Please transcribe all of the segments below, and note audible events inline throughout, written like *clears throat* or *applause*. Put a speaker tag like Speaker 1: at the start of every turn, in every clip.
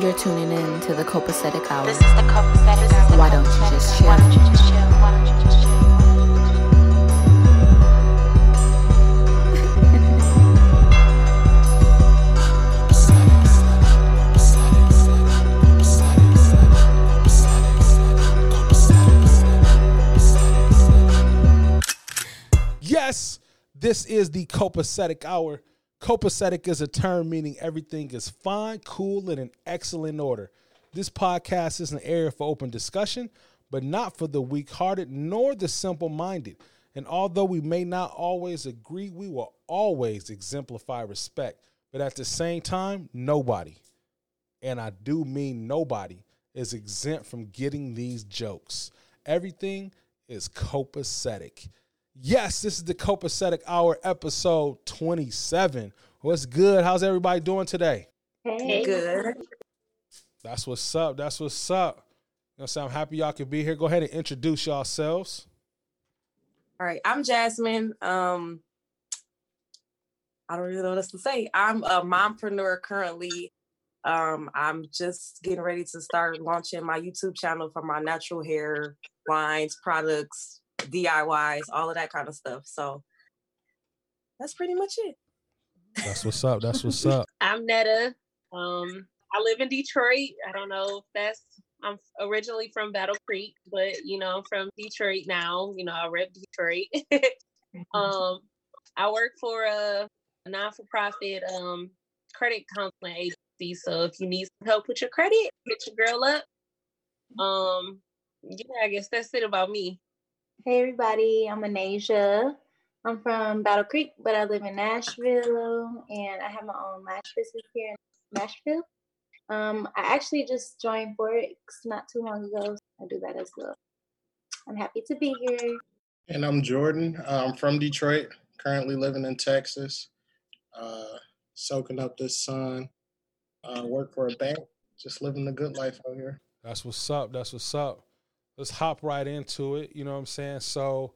Speaker 1: You're tuning in to the Copacetic Hour.
Speaker 2: This is the copacetic hour.
Speaker 1: Why don't you just chill?
Speaker 2: Why don't you just chill? Why don't you just chill?
Speaker 3: Yes, this is the copacetic hour. Copacetic is a term meaning everything is fine, cool, and in excellent order. This podcast is an area for open discussion, but not for the weak hearted nor the simple minded. And although we may not always agree, we will always exemplify respect. But at the same time, nobody, and I do mean nobody, is exempt from getting these jokes. Everything is copacetic. Yes, this is the Copacetic Hour episode 27. What's good? How's everybody doing today? Hey.
Speaker 4: Good.
Speaker 3: That's what's up. That's what's up. You know what I'm? I'm happy y'all could be here. Go ahead and introduce yourselves.
Speaker 4: All right. I'm Jasmine. Um, I don't really know what else to say. I'm a mompreneur currently. Um, I'm just getting ready to start launching my YouTube channel for my natural hair lines, products, DIYs, all of that kind of stuff. So that's pretty much it.
Speaker 3: That's what's up. That's what's *laughs* up.
Speaker 5: I'm Netta. Um, I live in Detroit. I don't know if that's I'm originally from Battle Creek, but you know, I'm from Detroit now. You know, I rep Detroit. *laughs* um, I work for a, a non-for-profit um credit counseling agency. So if you need some help with your credit, hit your girl up. Um, yeah, I guess that's it about me.
Speaker 6: Hey everybody, I'm Anasia. I'm from Battle Creek, but I live in Nashville and I have my own lash business here in Nashville. Um, I actually just joined Forex not too long ago. I do that as well. I'm happy to be here.
Speaker 7: And I'm Jordan. I'm from Detroit, currently living in Texas, uh, soaking up this sun, uh, work for a bank, just living the good life out here.
Speaker 3: That's what's up. That's what's up. Let's hop right into it. You know what I'm saying? So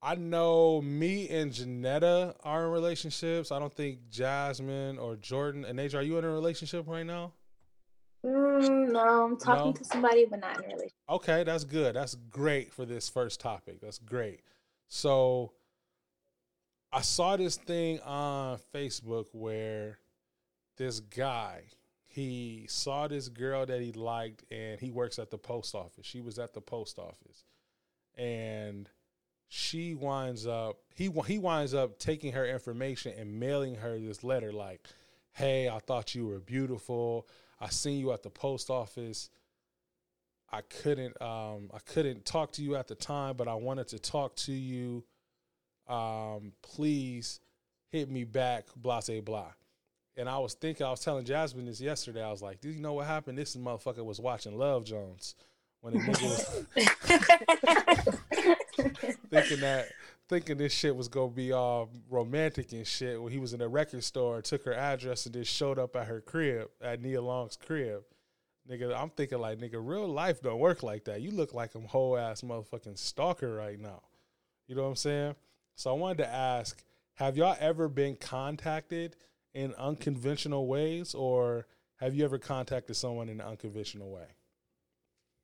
Speaker 3: I know me and Janetta are in relationships. I don't think Jasmine or Jordan and Asia, are you in a relationship right now?
Speaker 6: Mm, no, I'm talking
Speaker 3: No?
Speaker 6: to somebody, but not in a relationship.
Speaker 3: Okay, that's good. That's great for this first topic. That's great. So I saw this thing on Facebook where this guy, he saw this girl that he liked and he works at the post office. She was at the post office. And she winds up he he winds up taking her information and mailing her this letter like, "Hey, I thought you were beautiful. I seen you at the post office. I couldn't um I couldn't talk to you at the time, but I wanted to talk to you. Um please hit me back, blah blah blah. And I was thinking, I was telling Jasmine this yesterday. I was like, "Do you know what happened? This motherfucker was watching Love Jones when the nigga was *laughs* thinking that thinking this shit was gonna be all romantic and shit when he was in a record store took her address and just showed up at her crib at Nia Long's crib. Nigga, I'm thinking like nigga, real life don't work like that. You look like a whole ass motherfucking stalker right now. You know what I'm saying? So I wanted to ask, have y'all ever been contacted in unconventional ways or have you ever contacted someone in an unconventional way?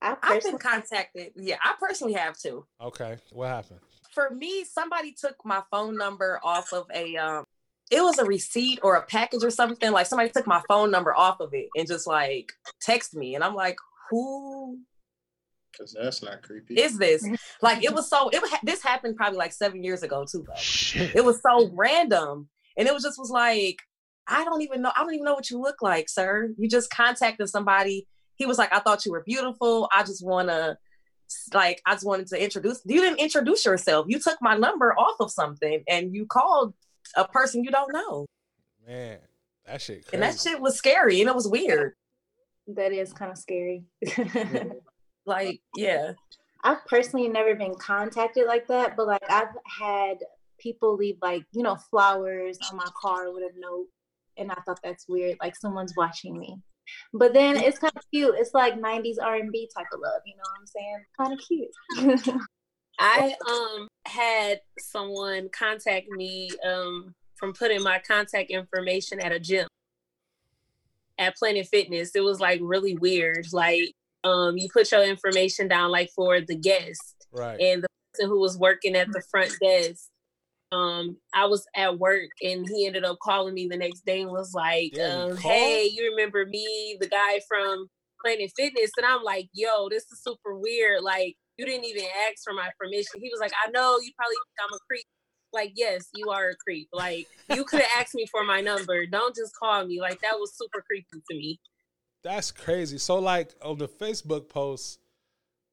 Speaker 6: I
Speaker 4: I've been contacted. Yeah, I personally have too.
Speaker 3: Okay. What happened?
Speaker 4: For me, somebody took my phone number off of a um it was a receipt or a package or something. Like somebody took my phone number off of it and just like text me. And I'm like, who
Speaker 7: Because that's not creepy.
Speaker 4: is this? *laughs* Like it was so it this happened probably like seven years ago too. Though.
Speaker 3: Shit.
Speaker 4: It was so random. And it was just was like, I don't even know. I don't even know what you look like, sir. You just contacted somebody. He was like, I thought you were beautiful. I just wanna like I just wanted to introduce you didn't introduce yourself. You took my number off of something and you called a person you don't know.
Speaker 3: Man, that shit crazy.
Speaker 4: And that shit was scary and it was weird.
Speaker 6: that is kind of scary. *laughs*
Speaker 4: Like, yeah.
Speaker 6: I've personally never been contacted like that, but like I've had people leave like, you know, flowers on my car with a note. And I thought that's weird, like someone's watching me. But then it's kind of cute. It's like 90s R&B type of love, you know what I'm saying? Kind of cute. *laughs*
Speaker 5: I um had someone contact me um from putting my contact information at a gym. at Planet Fitness. It was like really weird. Like um you put your information down like for the guest
Speaker 3: Right.
Speaker 5: and the person who was working at the front desk um i was at work and he ended up calling me the next day and was like
Speaker 3: Damn,
Speaker 5: um, hey you remember me the guy from planet fitness? And i'm like yo this is super weird. Like you didn't even ask for my permission. He was like i know you probably think i'm a creep. Like yes you are a creep. Like you could have asked me for my number. Don't just call me. Like that was super creepy to me.
Speaker 3: That's crazy. So like on the Facebook posts,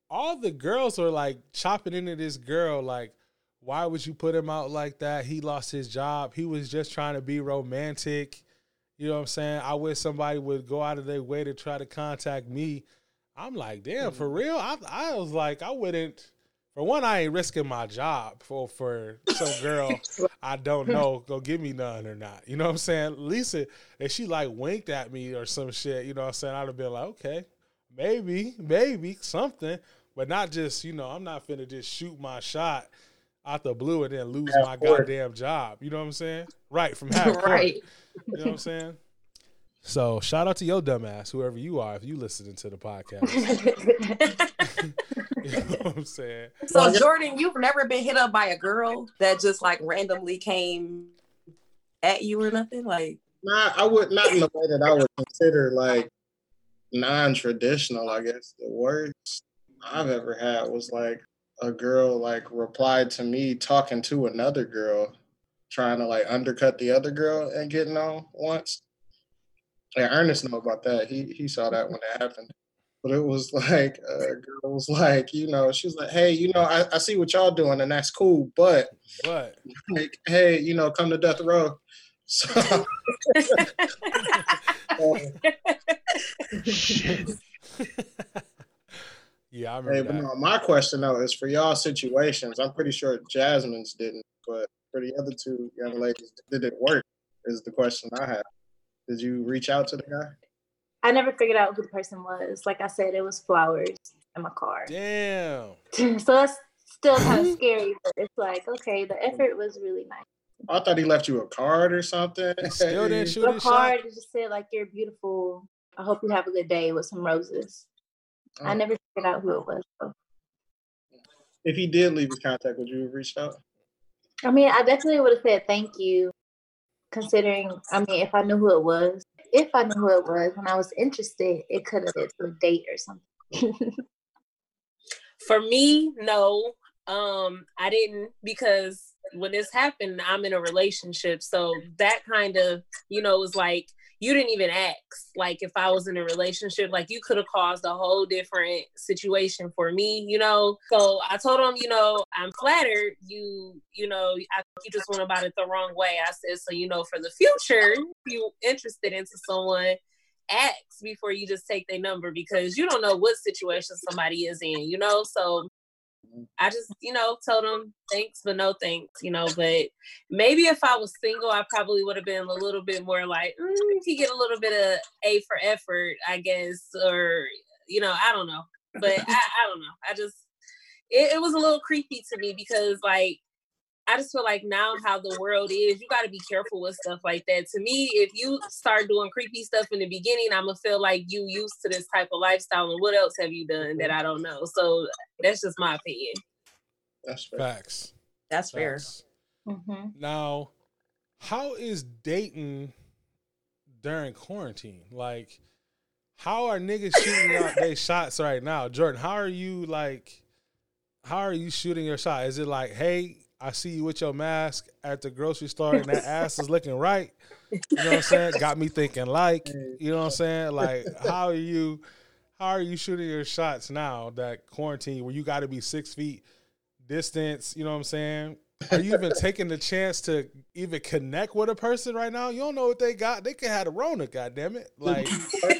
Speaker 3: all the girls are like chopping into this girl like why would you put him out like that? He lost his job. He was just trying to be romantic. You know what I'm saying? I wish somebody would go out of their way to try to contact me. I'm like, damn, for mm-hmm. real? I I was like, I wouldn't for one, I ain't risking my job for for some *laughs* girl I don't know go give me none or not. You know what I'm saying? Lisa, if she like winked at me or some shit, you know what I'm saying? I'd have been like, okay, maybe, maybe something, but not just, you know, I'm not finna just shoot my shot out the blue and then lose
Speaker 7: Half
Speaker 3: my
Speaker 7: court.
Speaker 3: goddamn job. You know what I'm saying? Right, from *laughs* half court.
Speaker 4: right.
Speaker 3: You know what I'm saying? So shout out to your dumbass, whoever you are, if you listening to the podcast. *laughs* *laughs* you know what I'm saying?
Speaker 4: So Jordan, you've never been hit up by a girl that just like randomly came at you or nothing? Like
Speaker 7: Not, I would not in the way that I would consider like non-traditional. I guess the worst I've ever had was like a girl like replied to me talking to another girl, trying to like undercut the other girl and getting on once. Yeah, Ernest know about that. He he saw that when it happened. But it was *laughs* like a girl was like, you know, she was like, hey, you know, I, I see what y'all doing and that's cool, but
Speaker 3: But *laughs*
Speaker 7: like, hey, you know, come to death row. *laughs* So uh,
Speaker 3: yeah, I
Speaker 7: Hey, but
Speaker 3: that.
Speaker 7: no, my question though is for y'all situations. I'm pretty sure Jasmine's didn't, but for the other two young ladies, did it work? Is the question I have. Did you reach out to the guy?
Speaker 6: I never figured out who the person was. Like I said, it was flowers in my car.
Speaker 3: Damn. *laughs*
Speaker 6: so that's still kind of *laughs* scary, but it's like, okay, the effort was really nice.
Speaker 7: I thought he left you a card or something.
Speaker 3: He still didn't *laughs* shoot
Speaker 6: The
Speaker 3: his shot.
Speaker 6: card just said like, you're beautiful. I hope you have a good day with some roses. I
Speaker 7: Oh.
Speaker 6: never figured out who it was. Though.
Speaker 7: If he did leave his contact, would you have reached out?
Speaker 6: I mean, I definitely would have said thank you, considering, I mean, if I knew who it was, if I knew who it was and I was interested, it could have been for a date or something. *laughs*
Speaker 5: For me, no. Um, I didn't because when this happened, I'm in a relationship. So that kind of, you know, was like you didn't even ask. Like if I was in a relationship, like you could have caused a whole different situation for me, you know. So I told him, you know, I'm flattered. You, you know, I think you just went about it the wrong way. I said, so you know, for the future, if you interested into someone, ask before you just take their number because you don't know what situation somebody is in, you know? So I just, you know, told him thanks, but no thanks, you know. But maybe if I was single, I probably would have been a little bit more like, mm, he get a little bit of A for effort, I guess, or, you know, I don't know. But I, I don't know. I just, it, it was a little creepy to me because, like, I just feel like now how the world is, you got to be careful with stuff like that. To me, if you start doing creepy stuff in the beginning, I'm gonna feel like you used to this type of lifestyle, and what else have you done that I don't know? So that's just my opinion.
Speaker 7: That's fair.
Speaker 3: Facts.
Speaker 4: that's fair.
Speaker 3: Facts.
Speaker 6: hmm
Speaker 3: Now, how is dating during quarantine? Like, how are niggas shooting out their shots right now? Jordan, how are you like how are you shooting your shot? Is it like, hey, I see you with your mask at the grocery store and that ass is looking right? You know what I'm saying? *laughs* Got me thinking like, you know what I'm saying? Like, how are you how are you shooting your shots now that quarantine where you gotta be six feet distance, you know what I'm saying? Are you even *laughs* taking the chance to even connect with a person right now? You don't know what they got. They could have a Rona, goddamn it. Like,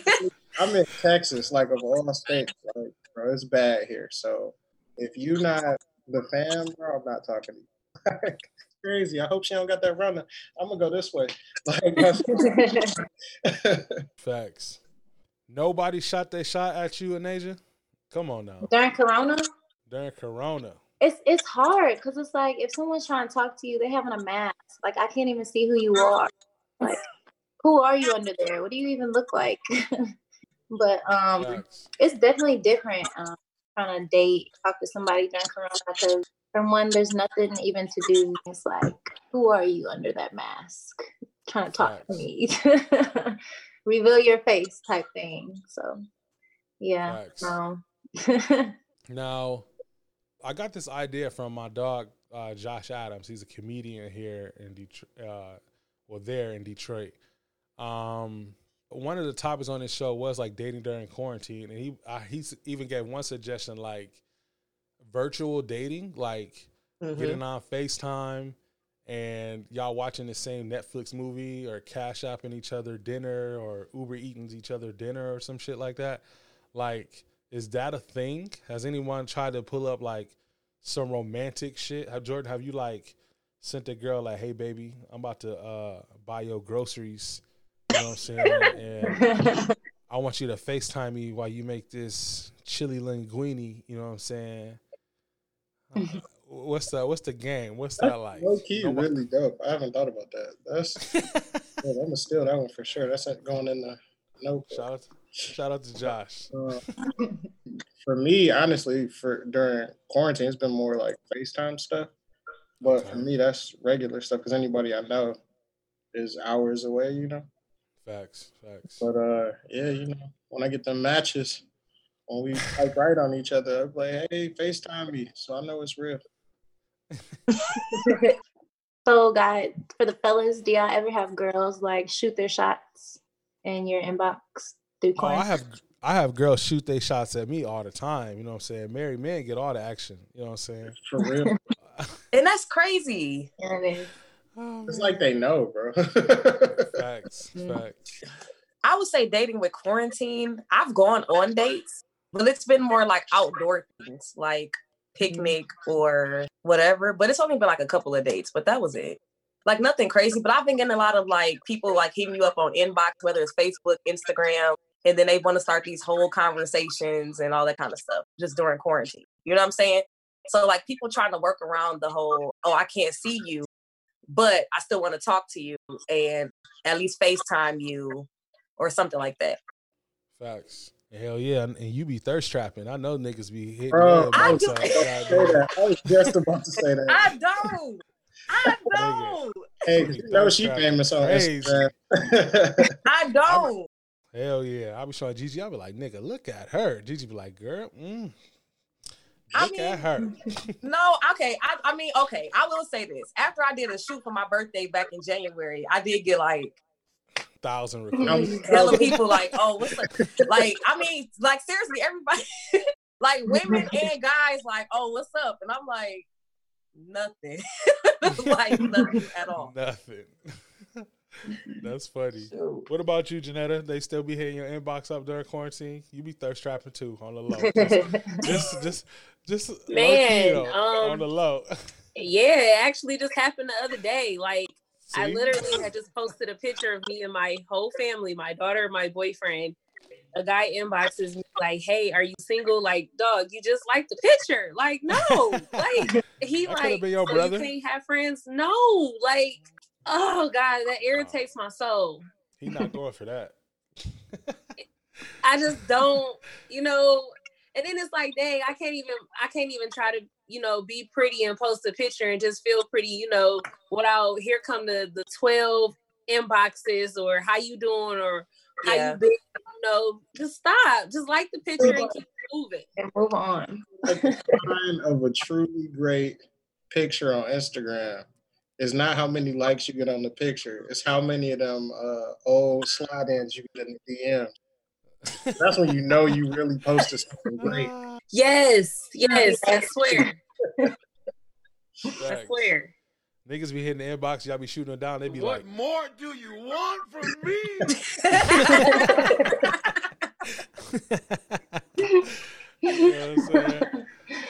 Speaker 3: *laughs*
Speaker 7: I'm in Texas, like of all my states, like bro, it's bad here. So if you not the fam, bro, I'm not talking to you. *laughs* it's crazy. I hope she don't got that Rona. I'm gonna go this way. *laughs* Like *laughs*
Speaker 3: facts. Nobody shot their shot at you in Asia. Come on now.
Speaker 6: During Corona,
Speaker 3: During Corona.
Speaker 6: it's it's hard because it's like if someone's trying to talk to you, they having a mask. Like I can't even see who you are. Like who are you under there? What do you even look like? but um,
Speaker 3: Facts.
Speaker 6: it's definitely different um, trying to date, talk to somebody during Corona because from one, there's nothing even to do. It's like, who are you under that mask? Trying to talk to me, *laughs* reveal your face type thing. So, yeah. Um, *laughs*
Speaker 3: Now, I got this idea from my dog uh, Josh Adams. He's a comedian here in Detroit. Uh, well, there in Detroit. Um, one of the topics on this show was like dating during quarantine, and he he's even gave one suggestion like virtual dating, like
Speaker 4: Mhm.
Speaker 3: getting on FaceTime and y'all watching the same Netflix movie or cash apping each other dinner or Uber eating each other dinner or some shit like that. Like, is that a thing? Has anyone tried to pull up like some romantic shit? Have Jordan, have you like sent a girl like, hey baby, I'm about to uh buy your groceries, you know what I'm saying? And *laughs* I want you to FaceTime me while you make this chili linguine, you know what I'm saying? Uh, what's the what's the game? What's that like?
Speaker 7: Low key,
Speaker 3: Nobody-
Speaker 7: really dope. I haven't thought about that. That's *laughs* yeah, I'm gonna steal that one for sure. That's not going in the note.
Speaker 3: shout out shout out to Josh.
Speaker 7: Uh, for me, honestly, for during quarantine, it's been more like FaceTime stuff. But for me, that's regular stuff because anybody I know is hours away, you know.
Speaker 3: Facts, facts.
Speaker 7: But uh, yeah, you know, when I get them matches, when we type right on each other, I'm like, hey, FaceTime me, so I know it's real. *laughs*
Speaker 6: so, guys, for the fellas, do y'all ever have girls like shoot their shots in your inbox through
Speaker 3: Oh, I have I have girls shoot their shots at me all the time. You know what I'm saying? Married men get all the action. You know what I'm saying?
Speaker 7: For real. *laughs*
Speaker 4: And that's crazy.
Speaker 6: Yeah, it is.
Speaker 3: Oh,
Speaker 7: it's
Speaker 3: man.
Speaker 7: like they know, bro. *laughs*
Speaker 3: facts,
Speaker 6: Mm.
Speaker 3: facts.
Speaker 4: I would say dating with quarantine. I've gone on dates, but it's been more like outdoor things, like picnic or whatever. But it's only been like a couple of dates, but that was it. Like nothing crazy. But I've been getting a lot of like people like hitting you up on inbox, whether it's Facebook, Instagram, and then they want to start these whole conversations and all that kind of stuff just during quarantine. You know what I'm saying? So like people trying to work around the whole, oh, I can't see you, but I still want to talk to you and at least FaceTime you or something like that.
Speaker 3: Facts. Hell yeah, and and you be thirst trapping. I know niggas be hitting
Speaker 7: Bro,
Speaker 3: you up
Speaker 4: I do-
Speaker 3: sides,
Speaker 7: Say
Speaker 3: goddamn.
Speaker 7: that. I was just about to say that. *laughs*
Speaker 4: I don't. I don't.
Speaker 7: Hey, you know she famous on Instagram. *laughs*
Speaker 4: I don't.
Speaker 3: Hell yeah. I be showing Gigi, I be like, nigga, look at her. Gigi be like, girl, mm,
Speaker 4: I
Speaker 3: mean, at her. *laughs*
Speaker 4: No, okay. I, I mean, okay. I will say this. After I did a shoot for my birthday back in January, I did get like
Speaker 3: Thousand
Speaker 7: I'm-
Speaker 3: requests.
Speaker 4: hella *laughs* *laughs* people like, oh, what's up? Like, I mean, like seriously, everybody, like women and guys, like, oh, what's up? And I'm like, nothing, like nothing at all.
Speaker 3: Nothing. That's funny.
Speaker 4: Shoot.
Speaker 3: What about you, Janetta? They still be hitting your inbox up during quarantine? You be thirst trapping too on the low. Just, just, just, key,
Speaker 5: Man, um,
Speaker 3: on the low. *laughs*
Speaker 5: Yeah, it actually just happened the other day. Like I literally had just posted a picture of me and my whole family, my daughter, my boyfriend. A guy inboxes me like, "Hey, are you single?" Like, dog, you just like the picture. Like, no, *laughs* like he like,
Speaker 3: been your
Speaker 5: so
Speaker 3: brother."
Speaker 5: you can't have friends. No, like, oh god, that irritates my soul.
Speaker 3: He not going for that. *laughs*
Speaker 5: I just don't, you know. And then it's like, dang, I can't even, I can't even try to, you know, be pretty and post a picture and just feel pretty, you know, without here come the the twelve inboxes or how you doing or how
Speaker 4: Yeah.
Speaker 5: you been, you know, just stop, just like the picture and keep moving.
Speaker 6: and move on.
Speaker 7: Like the sign of a truly great picture on Instagram is not how many likes you get on the picture. It's how many of them uh, old slide ins you get in the DM. That's when you know you really posted something *laughs* great.
Speaker 5: Yes, yes, I swear, I swear.
Speaker 3: Niggas be hitting the inbox, y'all be shooting them down. They be like, "What
Speaker 8: more do you want from me?
Speaker 3: you know what I'm saying?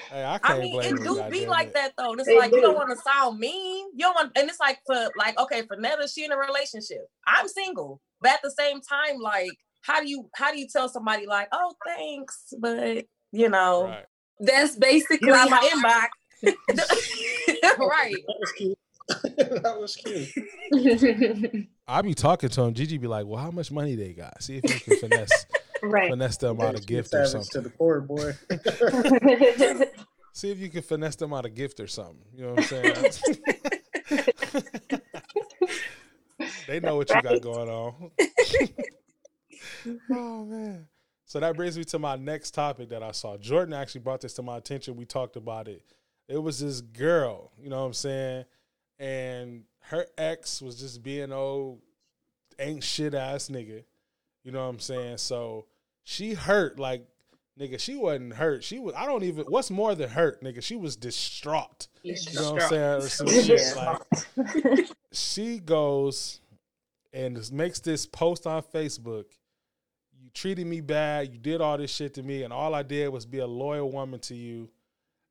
Speaker 3: Hey, I can't
Speaker 4: I mean, it
Speaker 3: them,
Speaker 4: do be
Speaker 3: goddamn
Speaker 4: like
Speaker 3: it.
Speaker 4: that though. And it's
Speaker 6: They
Speaker 4: like you don't want to sound mean. You don't want, and it's like for like okay, for Netta, she in a relationship. I'm single, but at the same time, like, how do you how do you tell somebody like, oh, thanks, but you know,
Speaker 3: Right.
Speaker 5: That's basically
Speaker 4: you out my inbox, *laughs* *laughs* right?
Speaker 7: That was cute. *laughs* that was cute.
Speaker 3: I be talking to him. Gigi be like, "Well, how much money they got? See if you can finesse
Speaker 6: Right.
Speaker 3: finesse them out a gift or
Speaker 7: something." to the core, boy.
Speaker 3: See if you can finesse them out a gift or something. You know what I'm saying? they know what you got going on. *laughs* oh man. So that brings me to my next topic that I saw. Jordan actually brought this to my attention. We talked about it. It was this girl, you know what I'm saying? And her ex was just being old ain't shit ass nigga. You know what I'm saying? So she hurt like nigga, she wasn't hurt. She was I don't even what's more than hurt, nigga. She was distraught. You know what I'm saying? Or some shit. Like she goes and makes this post on Facebook. Treated me bad. You did all this shit to me, and all I did was be a loyal woman to you.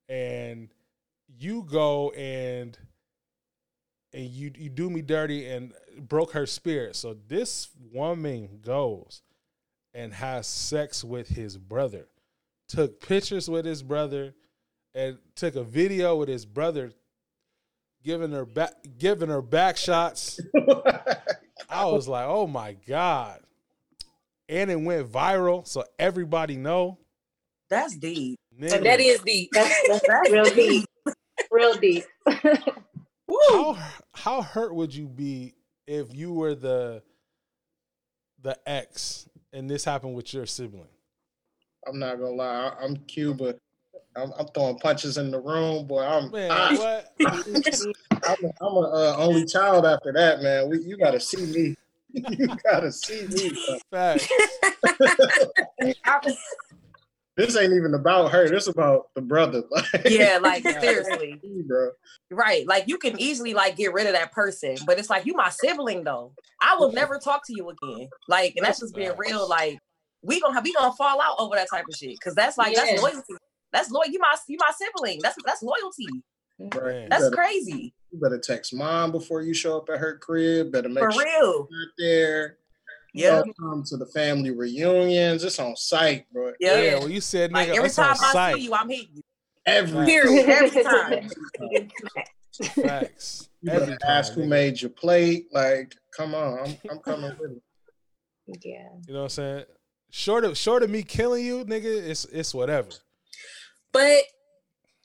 Speaker 3: And you go and and you you do me dirty and broke her spirit. So this woman goes and has sex with his brother. Took pictures with his brother and took a video with his brother giving her back giving her back shots. *laughs* I was like, "Oh my god." And it went viral, so everybody know.
Speaker 4: That's deep.
Speaker 3: Nigga,
Speaker 5: that is deep.
Speaker 6: That's, that's real deep. Real deep. *laughs*
Speaker 3: how how hurt would you be if you were the the ex and this happened with your sibling?
Speaker 7: I'm not gonna lie, I- I'm Cuba. I'm, I'm throwing punches in the room, boy. I'm
Speaker 3: Man,
Speaker 7: I,
Speaker 3: what? *laughs*
Speaker 7: I'm a, I'm a uh, only child after that, man. We, you gotta see me. *laughs* you gotta see me.
Speaker 3: Facts. *laughs*
Speaker 7: This ain't even about her. This about the brother. *laughs* Like,
Speaker 4: yeah, like seriously.
Speaker 7: bro.
Speaker 4: Right. Like you can easily like get rid of that person, but it's like you my sibling though. I will never talk to you again. Like, and that's just being real. Like, we gonna have we gonna fall out over that type of shit. Cause that's like
Speaker 5: Yeah.
Speaker 4: that's loyalty. That's loyal. You my you my sibling. That's that's loyalty.
Speaker 7: Right.
Speaker 4: That's crazy.
Speaker 7: You better text mom before you show up at her crib. Better make
Speaker 4: For
Speaker 7: sure
Speaker 4: real.
Speaker 7: you're there.
Speaker 4: Yeah.
Speaker 7: Don't Come to the family reunions. It's on site, bro.
Speaker 4: Yeah.
Speaker 3: Yeah, well, you said
Speaker 4: Like
Speaker 3: nigga,
Speaker 4: every
Speaker 3: it's on
Speaker 4: time I
Speaker 3: site.
Speaker 4: see you, I'm hitting you.
Speaker 7: Every
Speaker 4: Period. Every *laughs* time.
Speaker 3: Facts. *laughs*
Speaker 7: you
Speaker 3: Every
Speaker 7: better
Speaker 3: time,
Speaker 7: ask who
Speaker 3: nigga.
Speaker 7: made your plate. Like, come on, I'm, I'm coming with it.
Speaker 6: yeah.
Speaker 3: You know what I'm saying? Short of short of me killing you, nigga, it's it's whatever.
Speaker 5: But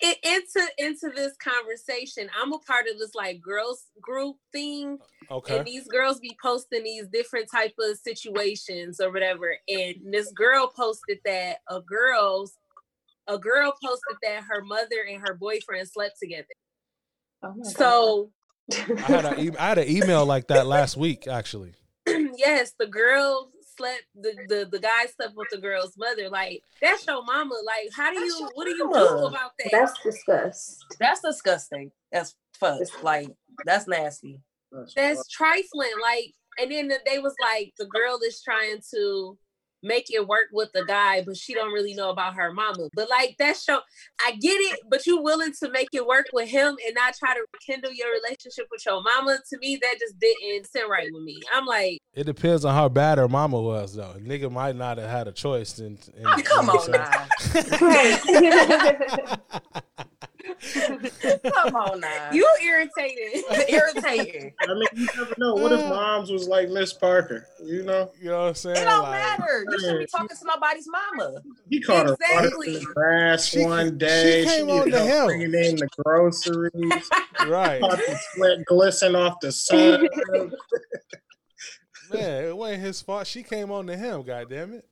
Speaker 5: it, into into this conversation, I'm a part of this like girls group thing, uh,
Speaker 3: Okay.
Speaker 5: and these girls be posting these different type of situations or whatever. And this girl posted that a girl's a girl posted that her mother and her boyfriend slept together.
Speaker 6: Oh my
Speaker 5: So
Speaker 3: I had a I had an email like that last week actually. *clears throat*
Speaker 5: yes, the girl slept the, the the guy slept with the girl's mother. Like that's your mama. Like how do
Speaker 4: That's
Speaker 5: you
Speaker 4: your
Speaker 5: what do you
Speaker 4: mama.
Speaker 5: do about that?
Speaker 6: That's disgusting.
Speaker 4: That's disgusting. That's fuck. Like that's nasty.
Speaker 7: That's
Speaker 5: that's trifling. Like, and then they was like, the girl is trying to make it work with the guy, but she don't really know about her mama. But like that show, I get it, but you willing to make it work with him and not try to rekindle your relationship with your mama. To me, that just didn't sit right with me. I'm like,
Speaker 3: It depends on how bad her mama was though. Nigga might not have had a choice in, in
Speaker 4: Oh, come on now. *laughs* *laughs* *laughs* *laughs* Come on now.
Speaker 5: you irritated. *laughs*
Speaker 4: irritating.
Speaker 7: I mean, you never know. What if hmm. moms was like Miss Parker? You know,
Speaker 3: You know what I'm saying?
Speaker 4: It don't
Speaker 3: Like,
Speaker 4: matter. You shouldn't be talking to nobody's mama.
Speaker 7: he caught her water
Speaker 5: Exactly.
Speaker 7: in the grass one day.
Speaker 3: she came
Speaker 7: needed
Speaker 3: on to
Speaker 7: help
Speaker 3: him.
Speaker 7: bringing in the groceries. *laughs*
Speaker 3: Right.
Speaker 7: Caught the sweat glisten off the sun.
Speaker 3: Man, it wasn't his fault. She came on to him, god damn it.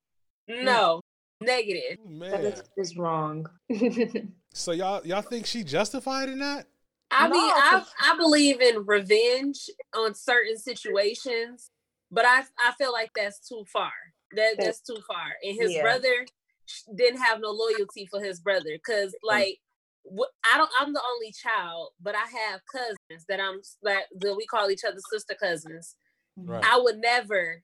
Speaker 5: No, negative.
Speaker 6: That
Speaker 3: Man.
Speaker 6: is, is wrong.
Speaker 3: So y'all y'all think she justified in that?
Speaker 5: I mean,
Speaker 4: No,
Speaker 5: I
Speaker 4: 'cause-
Speaker 5: I believe in revenge on certain situations, but I I feel like that's too far. That that's too far. And his
Speaker 4: Yeah.
Speaker 5: brother didn't have no loyalty for his brother because mm. like I don't I'm the only child, but I have cousins that I'm that, that we call each other sister cousins. Mm-hmm.
Speaker 3: Right.
Speaker 5: I would never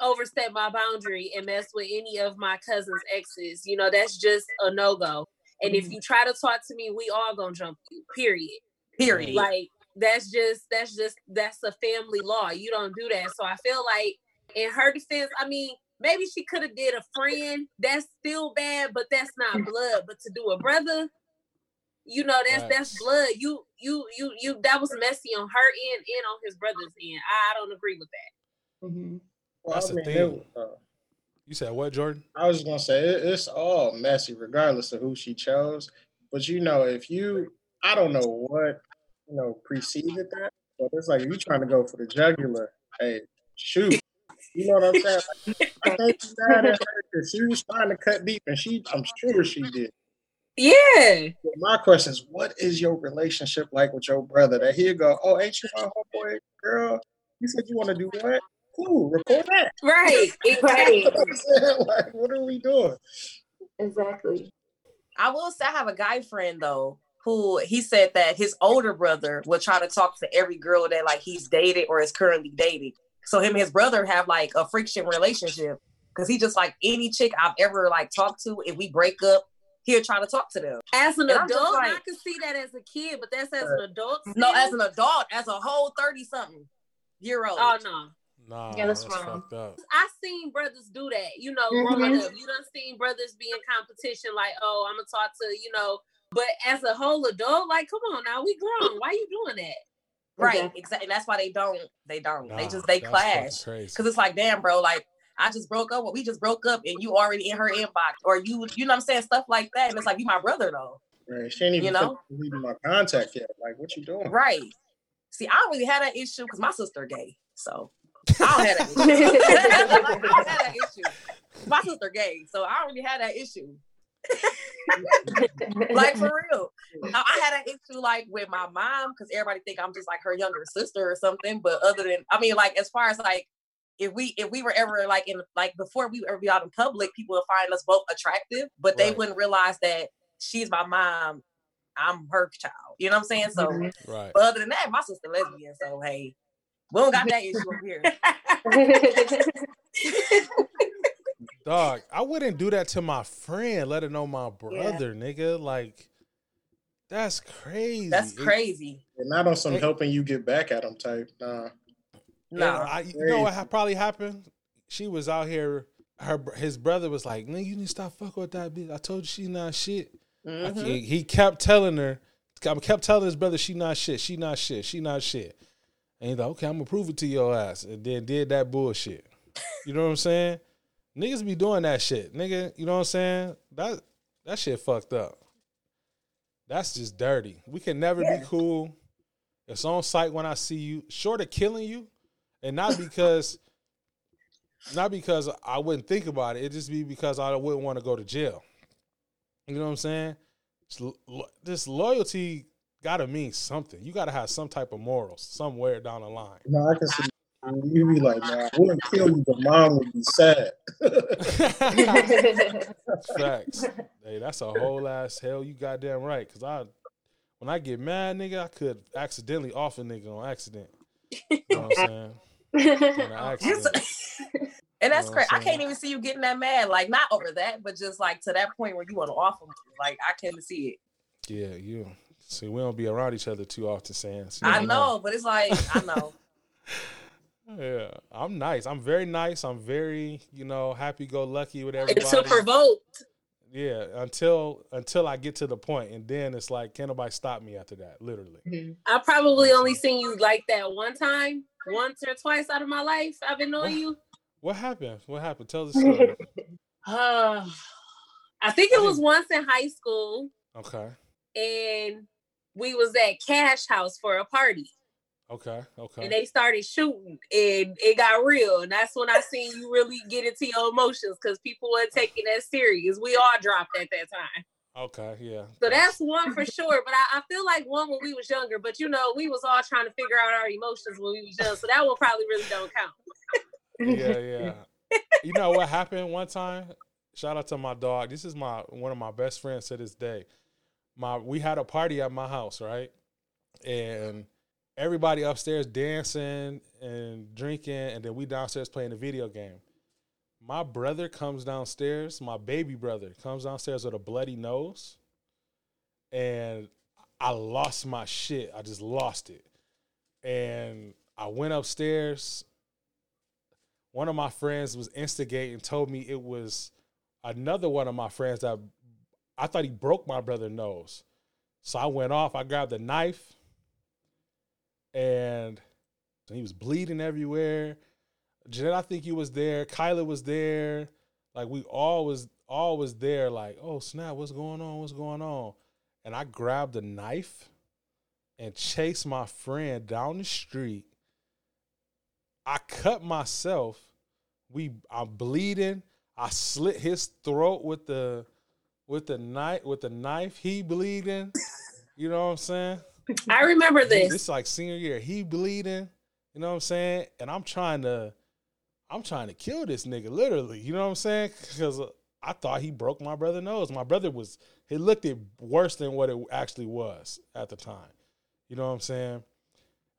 Speaker 5: overstep my boundary and mess with any of my cousins' exes. You know, that's just a no go. And if you try to talk to me, we all gonna jump you. Period.
Speaker 4: Period.
Speaker 5: Like that's just that's just that's a family law. You don't do that. So I feel like in her defense, I mean, maybe she could have did a friend. That's still bad, but that's not *laughs* blood. But to do a brother, you know that's
Speaker 3: Facts.
Speaker 5: that's blood. You you you you that was messy on her end and on his brother's end. I don't agree with that.
Speaker 6: Mhm.
Speaker 7: Well,
Speaker 3: That's
Speaker 7: I
Speaker 3: the
Speaker 7: mean,
Speaker 3: thing.
Speaker 7: it- uh,
Speaker 3: You said what, Jordan?
Speaker 7: I was just gonna say it, it's all messy, regardless of who she chose. But you know, if you, I don't know what you know preceded that, but it's like you trying to go for the jugular, hey, shoot. You know what I'm saying? Like, I think she's mad at her she was trying to cut deep, and she, I'm sure she did.
Speaker 5: Yeah.
Speaker 7: But my question is, what is your relationship like with your brother? That he'll go, oh, ain't you my homeboy, girl? You said you want to do what? Cool, record that. *laughs*
Speaker 5: Right.
Speaker 6: Right. *laughs*
Speaker 7: What Like, what are we doing?
Speaker 6: Exactly.
Speaker 4: I will say I have a guy friend though who he said that his older brother will try to talk to every girl that like he's dated or is currently dating. So him and his brother have like a friction relationship because he just like any chick I've ever like talked to. If we break up, he'll try to talk to them.
Speaker 5: As an
Speaker 4: And
Speaker 5: adult,
Speaker 4: like-
Speaker 5: I can see that as a kid, but that's as uh, an adult.
Speaker 4: No, as an adult, as a whole thirty something year old.
Speaker 5: Oh no.
Speaker 3: Nah,
Speaker 6: Yeah, that's
Speaker 3: that's
Speaker 6: wrong.
Speaker 3: fucked up.
Speaker 5: I seen brothers do that, you know,
Speaker 6: Mhm.
Speaker 5: growing up. You done seen brothers be in competition, like, oh, I'm gonna talk to, you know, but as a whole adult, like, come on now, we grown. Why you doing that?
Speaker 4: Right,
Speaker 6: Exactly.
Speaker 4: exactly. That's why they don't. They don't. they just they clash. Cause it's like, damn, bro, like I just broke up. Well, we just broke up, and you already in her inbox, or you, you know, what I'm saying stuff like that. And it's like, you my brother though,
Speaker 7: Right. She ain't even
Speaker 4: You know?
Speaker 7: leaving my contact yet. Like, what you doing?
Speaker 4: right? See, I don't really had that issue because my sister gay, so I don't have that *laughs* issue. *laughs* I don't have that issue. My sister gay, so I don't really have that issue. *laughs* like for real. Now, I had an issue like with my mom because everybody think I'm just like her younger sister or something. But other than, I mean, like as far as like if we if we were ever like in like before we ever be out in public, people would find us both attractive, but they
Speaker 3: Right.
Speaker 4: wouldn't realize that she's my mom, I'm her child. You know what I'm saying? So, mm-hmm.
Speaker 3: Right.
Speaker 4: but other than that, my sister lesbian. So hey, we don't got that issue over here. *laughs*
Speaker 3: Dog, I wouldn't do that to my friend, let it know my brother, nigga. Like, that's crazy.
Speaker 4: That's crazy.
Speaker 7: And not on some
Speaker 3: Hey.
Speaker 7: helping you get back at them type. Nah.
Speaker 3: And
Speaker 4: No,
Speaker 3: I, you know what ha- probably happened? She was out here. Her his brother was like, "Nigga, you need to stop fucking with that bitch. I told you she not shit." I
Speaker 4: Mhm.
Speaker 3: can't- he kept telling her, I kept telling his brother, "She not shit. She not shit. She not shit." And he's like, "Okay, I'm gonna prove it to your ass." And then did that bullshit. You know what I'm saying? Niggas be doing that shit, nigga. You know what I'm saying? That that shit fucked up. That's just dirty. We can never be cool. It's on sight when I see you, short of killing you, and not because, not because I wouldn't think about it. It just be because I wouldn't want to go to jail. You know what I'm saying? This loyalty got to mean something. You got to have some type of morals somewhere down the line.
Speaker 7: No, I can see you be like, nah, I wouldn't kill you, but mom would be sad. *laughs*
Speaker 3: Facts. Hey, that's a whole ass hell. You goddamn right. Cause I, when I get mad, nigga, I could accidentally off a nigga on accident. You know what I'm *laughs* saying? An. *laughs*
Speaker 4: And that's
Speaker 3: know
Speaker 4: crazy.
Speaker 3: I'm
Speaker 4: can't even see you getting that mad. Like not over that, but just like to that point where you want to off them. Like I can't see it.
Speaker 3: Yeah, you. See, we don't be around each other too often, saying.
Speaker 4: I know, but it's like I know. *laughs*
Speaker 3: Yeah, I'm nice. I'm very nice. I'm very, you know, happy go lucky with everybody.
Speaker 5: Until provoked.
Speaker 3: Yeah, until until I get to the point, and then it's like, can nobody stop me after that? Literally.
Speaker 5: I probably only seen you like that one time, once or twice out of my life. I've been knowing you.
Speaker 3: What happened? What happened? Tell the story. *laughs*
Speaker 5: Uh, I think it was once in high school,
Speaker 3: okay.
Speaker 5: and we was at Cash House for a party,
Speaker 3: Okay. Okay.
Speaker 5: and they started shooting, and it got real. And that's when I seen you really get into your emotions because people weren't taking that serious. We all dropped at that time.
Speaker 3: Okay. Yeah.
Speaker 5: So that's one for sure. But I, I feel like one when we was younger, but you know, we was all trying to figure out our emotions when we was young. So that one probably really don't count.
Speaker 3: yeah, yeah. You know what happened one time? Shout out to my dog. This is my one of my best friends to this day. My we had a party at my house, right? And everybody upstairs dancing and drinking, and then we downstairs playing a video game. My brother comes downstairs, my baby brother comes downstairs with a bloody nose, and I lost my shit. I just lost it. And I went upstairs one of my friends was instigating, told me it was another one of my friends that I thought he broke my brother's nose. So I went off. I grabbed a knife, and he was bleeding everywhere. Jeanette, I think you was there. Kyla was there. Like we all was all was there. Like, oh snap, what's going on? What's going on? And I grabbed a knife and chased my friend down the street. I cut myself. We I'm bleeding. I slit his throat with the with the knife with the knife. He bleeding. You know what I'm saying?
Speaker 5: I remember this.
Speaker 3: It's like senior year. He bleeding. You know what I'm saying? And I'm trying to, I'm trying to kill this nigga literally. You know what I'm saying? Because uh, I thought he broke my brother's nose. My brother was, he looked it worse than what it actually was at the time. You know what I'm saying?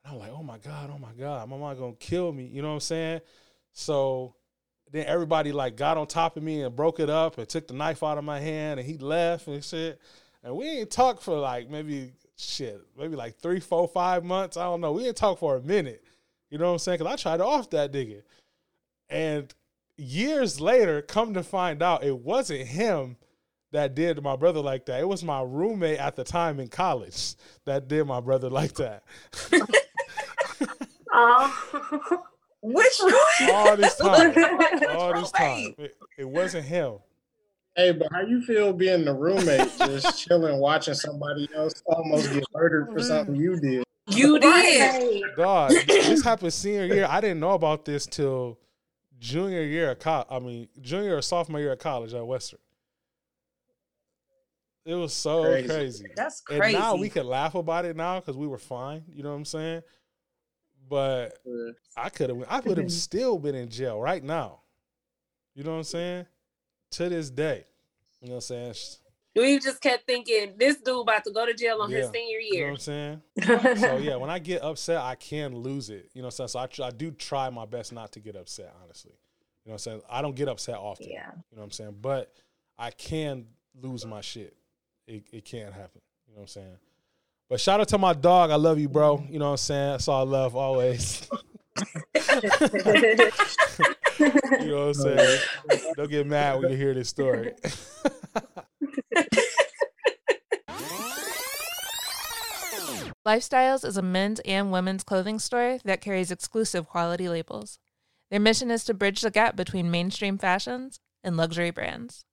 Speaker 3: And I'm like, oh my God, oh my God, my mom gonna kill me. You know what I'm saying? So then everybody like got on top of me and broke it up and took the knife out of my hand and he left and shit. And we ain't talked for like maybe shit, maybe like three, four, five months. I don't know. We didn't talk for a minute. You know what I'm saying? Because I tried to off that nigga. And years later, come to find out, it wasn't him that did my brother like that. It was my roommate at the time in college that did my brother like that. *laughs*
Speaker 6: Oh. *laughs*
Speaker 4: Which *laughs* one?
Speaker 3: All this *laughs* time. All this time. It, it wasn't him.
Speaker 7: Hey, but how you feel being the roommate, just chilling, watching somebody else almost get murdered for something you did?
Speaker 4: You did.
Speaker 6: Right.
Speaker 3: Dog, *clears throat* this happened senior year. I didn't know about this till junior year of college. I mean, junior or sophomore year of college at Western. It was so
Speaker 7: Crazy.
Speaker 3: crazy.
Speaker 4: That's
Speaker 3: And now we could laugh about it now because we were fine. You know what I'm saying? But
Speaker 7: Uh,
Speaker 3: I could have. I would have still been in jail right now. You know what I'm saying? To this day. You know what I'm saying?
Speaker 5: We just kept thinking this dude about to go to jail on his
Speaker 3: Yeah.
Speaker 5: senior
Speaker 3: You know
Speaker 5: year.
Speaker 3: what I'm saying? *laughs* so yeah, when I get upset, I can lose it. You know what I'm saying? So I, tr- I do try my best not to get upset, honestly. You know what I'm saying? I don't get upset often.
Speaker 6: Yeah.
Speaker 3: You know what I'm saying? But I can lose my shit. It, it can happen. You know what I'm saying? But shout out to my dog. I love you, bro. You know what I'm saying? That's all I love always. *laughs* you know what I'm saying? Don't get mad when you hear this story. *laughs*
Speaker 9: Lifestylez is a men's and women's clothing store that carries exclusive quality labels. Their mission is to bridge the gap between mainstream fashions and luxury brands.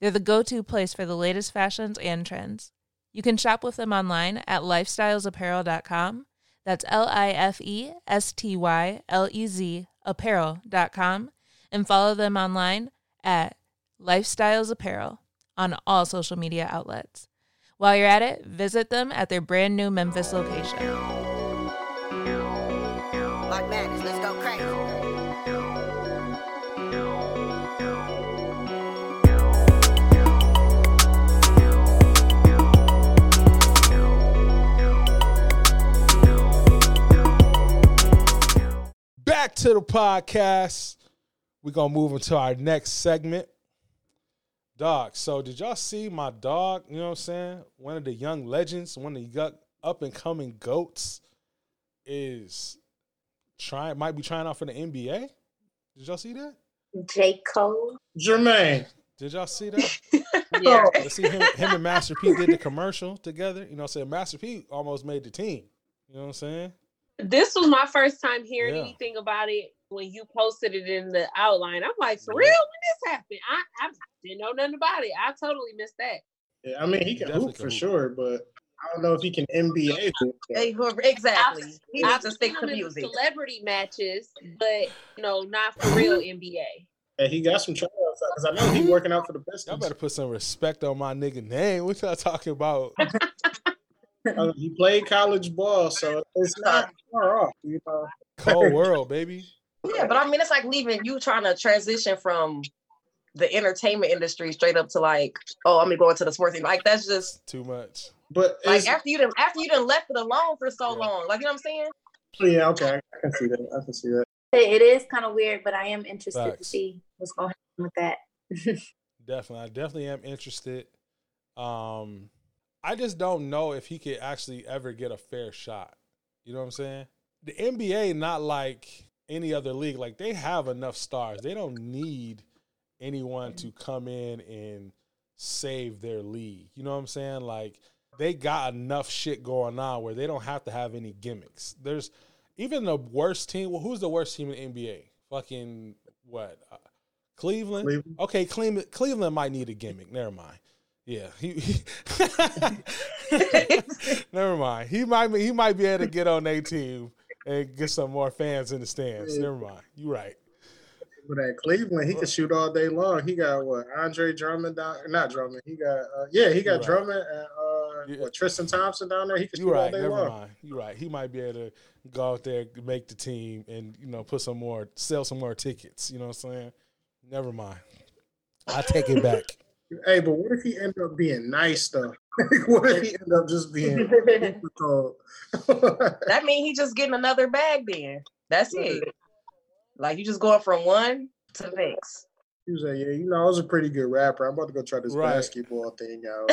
Speaker 9: They're the go to place for the latest fashions and trends. You can shop with them online at lifestylezapparel.com. That's L I F E S T Y L E Z apparel.com. And follow them online at Lifestylez Apparel on all social media outlets. While you're at it, visit them at their brand new Memphis location.
Speaker 3: Back to the podcast. We're gonna move into our next segment. Dog. So did y'all see my dog? You know what I'm saying? One of the young legends, one of the up and coming goats is trying might be trying out for the NBA. Did y'all see that?
Speaker 6: J. Cole.
Speaker 7: Jermaine,
Speaker 3: Did y'all see that? *laughs*
Speaker 4: yeah.
Speaker 3: Let's see him, him and Master P did the commercial together. You know what I'm saying? Master P almost made the team. You know what I'm saying?
Speaker 5: This was my first time hearing
Speaker 3: Yeah.
Speaker 5: anything about it when you posted it in the outline. I'm like, for real? When this happened? I, I didn't know nothing about it. I totally missed that.
Speaker 7: yeah, I mean he can
Speaker 3: Definitely
Speaker 7: hoop
Speaker 3: can
Speaker 7: for
Speaker 3: hoop.
Speaker 7: sure, but I don't know if he can NBA hoop.
Speaker 4: Hey, exactly. He
Speaker 5: I've
Speaker 4: needs to stick
Speaker 5: seen
Speaker 4: to music.
Speaker 5: Celebrity matches, but no, not for real *laughs* NBA.
Speaker 7: And he got some tryouts because I know he's working out for the
Speaker 3: Y'all
Speaker 7: Pistons.
Speaker 3: better put some respect on my nigga name. What y'all talking about? *laughs*
Speaker 7: Uh, he played college ball, so it's not far off. You know,
Speaker 3: Cold *laughs* world, baby.
Speaker 4: Yeah, but I mean, it's like leaving you trying to transition from the entertainment industry straight up to like, oh, I'm gonna go into the sports thing. Like that's just
Speaker 3: Too much.
Speaker 7: but
Speaker 4: like after you done after you done left it alone for so
Speaker 3: Yeah.
Speaker 4: long. Like you know what I'm saying?
Speaker 7: yeah, okay, I can see that. I can see that.
Speaker 6: It is kind of weird, but I am interested to see what's going to happen with that. *laughs*
Speaker 3: Definitely. I definitely am interested. Um, I just don't know if he could actually ever get a fair shot. You know what I'm saying? The NBA not like any other league. Like they have enough stars. They don't need anyone to come in and save their league. You know what I'm saying? Like they got enough shit going on where they don't have to have any gimmicks. There's even the worst team. Well, who's the worst team in the NBA? Fucking what? Uh, Cleveland?
Speaker 7: Cleveland.
Speaker 3: Okay, Cleveland. Cleveland might need a gimmick. Never mind. Yeah, he. he *laughs* Never mind. He might. He might be able to get on their team and get some more fans in the stands. Never mind. You're right.
Speaker 7: But at Cleveland, he could shoot all day long. He got what Andre Drummond down, not Drummond. He got uh, yeah, he got
Speaker 3: Right.
Speaker 7: Drummond and uh,
Speaker 3: Yeah.
Speaker 7: what, Tristan Thompson down there. He could shoot
Speaker 3: You
Speaker 7: all
Speaker 3: right.
Speaker 7: day
Speaker 3: Never
Speaker 7: long.
Speaker 3: mind. You're right. He might be able to go out there, make the team, and you know, put some more, sell some more tickets. You know what I'm saying? Never mind. I take it back.
Speaker 7: Hey, but what if he end up being nice though? *laughs* what if he end up just being? *laughs*
Speaker 4: That mean he just getting another bag then. That's it. Like you just going from one to the next.
Speaker 7: He was like, yeah, you know, I was a pretty good rapper. I'm about to go try this
Speaker 3: Right.
Speaker 7: basketball thing out.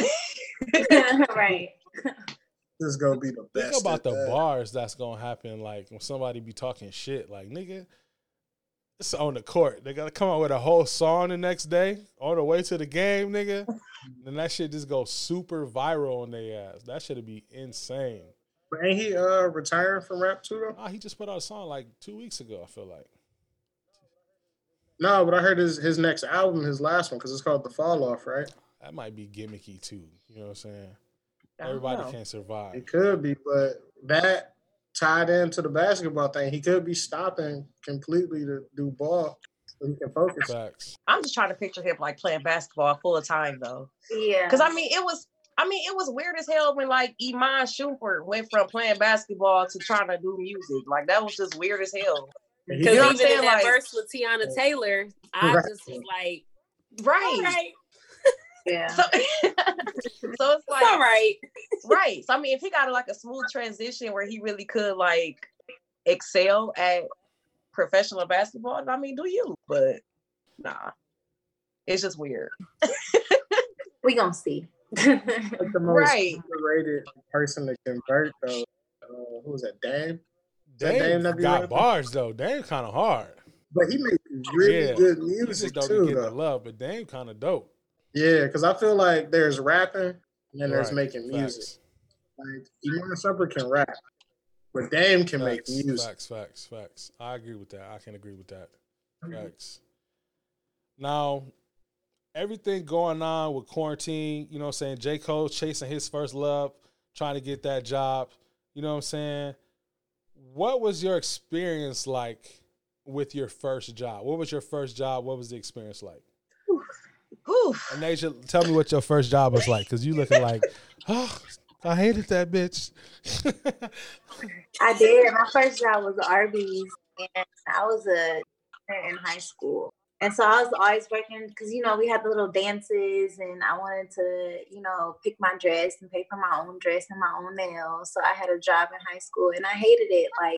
Speaker 7: *laughs*
Speaker 6: right.
Speaker 7: This is gonna be the best.
Speaker 3: Think about
Speaker 7: at
Speaker 3: the
Speaker 7: that.
Speaker 3: bars that's gonna happen. Like when somebody be talking shit, like nigga, it's on the court. They gotta come out with a whole song the next day on the way to the game, nigga. *laughs* and that shit just goes super viral on their ass. That should be insane.
Speaker 7: But ain't he uh retiring from rap too though?
Speaker 3: Ah, he just put out a song like two weeks ago. I feel like.
Speaker 7: No, but I heard his his next album, his last one, because it's called The Fall Off, right?
Speaker 3: That might be gimmicky too. You know what I'm saying? Everybody
Speaker 4: know.
Speaker 3: can't survive.
Speaker 7: It could be, but that tied into the basketball thing, he could be stopping completely to do ball so he can focus.
Speaker 3: Facts.
Speaker 4: I'm just trying to picture him like playing basketball full of time though.
Speaker 6: Yeah.
Speaker 4: Because I mean, it was. I mean, it was weird as hell when like Iman Shumpert went from playing basketball to trying to do music. Like that was just weird as hell.
Speaker 5: Because
Speaker 4: You know what I'm
Speaker 5: even in
Speaker 4: saying?
Speaker 5: that
Speaker 4: Like-
Speaker 5: verse with Teyana Taylor, I
Speaker 7: Right.
Speaker 5: just was like,
Speaker 4: Right.
Speaker 5: all right,
Speaker 6: yeah.
Speaker 4: So, *laughs* so it's like
Speaker 5: it's all right.
Speaker 4: right. So I mean, if he got like a smooth transition where he really could like excel at professional basketball, I mean, do you? But nah, it's just weird. *laughs*
Speaker 6: we gonna see.
Speaker 7: Like the most
Speaker 4: Right.
Speaker 7: underrated person to convert though. Uh, who was that? Dame. that Dame
Speaker 3: Dame
Speaker 7: that be
Speaker 3: got
Speaker 7: rapping?
Speaker 3: bars though. Dame kind of hard.
Speaker 7: But he made really
Speaker 3: Yeah.
Speaker 7: good
Speaker 3: He just
Speaker 7: music
Speaker 3: don't be
Speaker 7: too,
Speaker 3: getting the
Speaker 7: though.
Speaker 3: love, but Dame kind of dope.
Speaker 7: Yeah, because I feel like there's rapping and then there's
Speaker 3: Right.
Speaker 7: making music.
Speaker 3: Facts.
Speaker 7: Like Iman Shumpert can rap, but Dame can make music.
Speaker 3: Facts, facts, facts. I agree with that. I can agree with that.
Speaker 7: Mm-hmm.
Speaker 3: Facts. Now, everything going on with quarantine, you know what I'm saying? J. Cole chasing his first love, trying to get that job. You know what I'm saying? What was your experience like with your first job? What was your first job? What was the experience like?
Speaker 4: Whew.
Speaker 3: Anaja, tell me what your first job was like, because you looking like, *sighs* oh, I hated that bitch.
Speaker 6: I did. My first job was Arby's, and I was a in high school. And so I was always working because you know we had the little dances, and I wanted to you know pick my dress and pay for my own dress and my own nails. So I had a job in high school, and I hated it. Like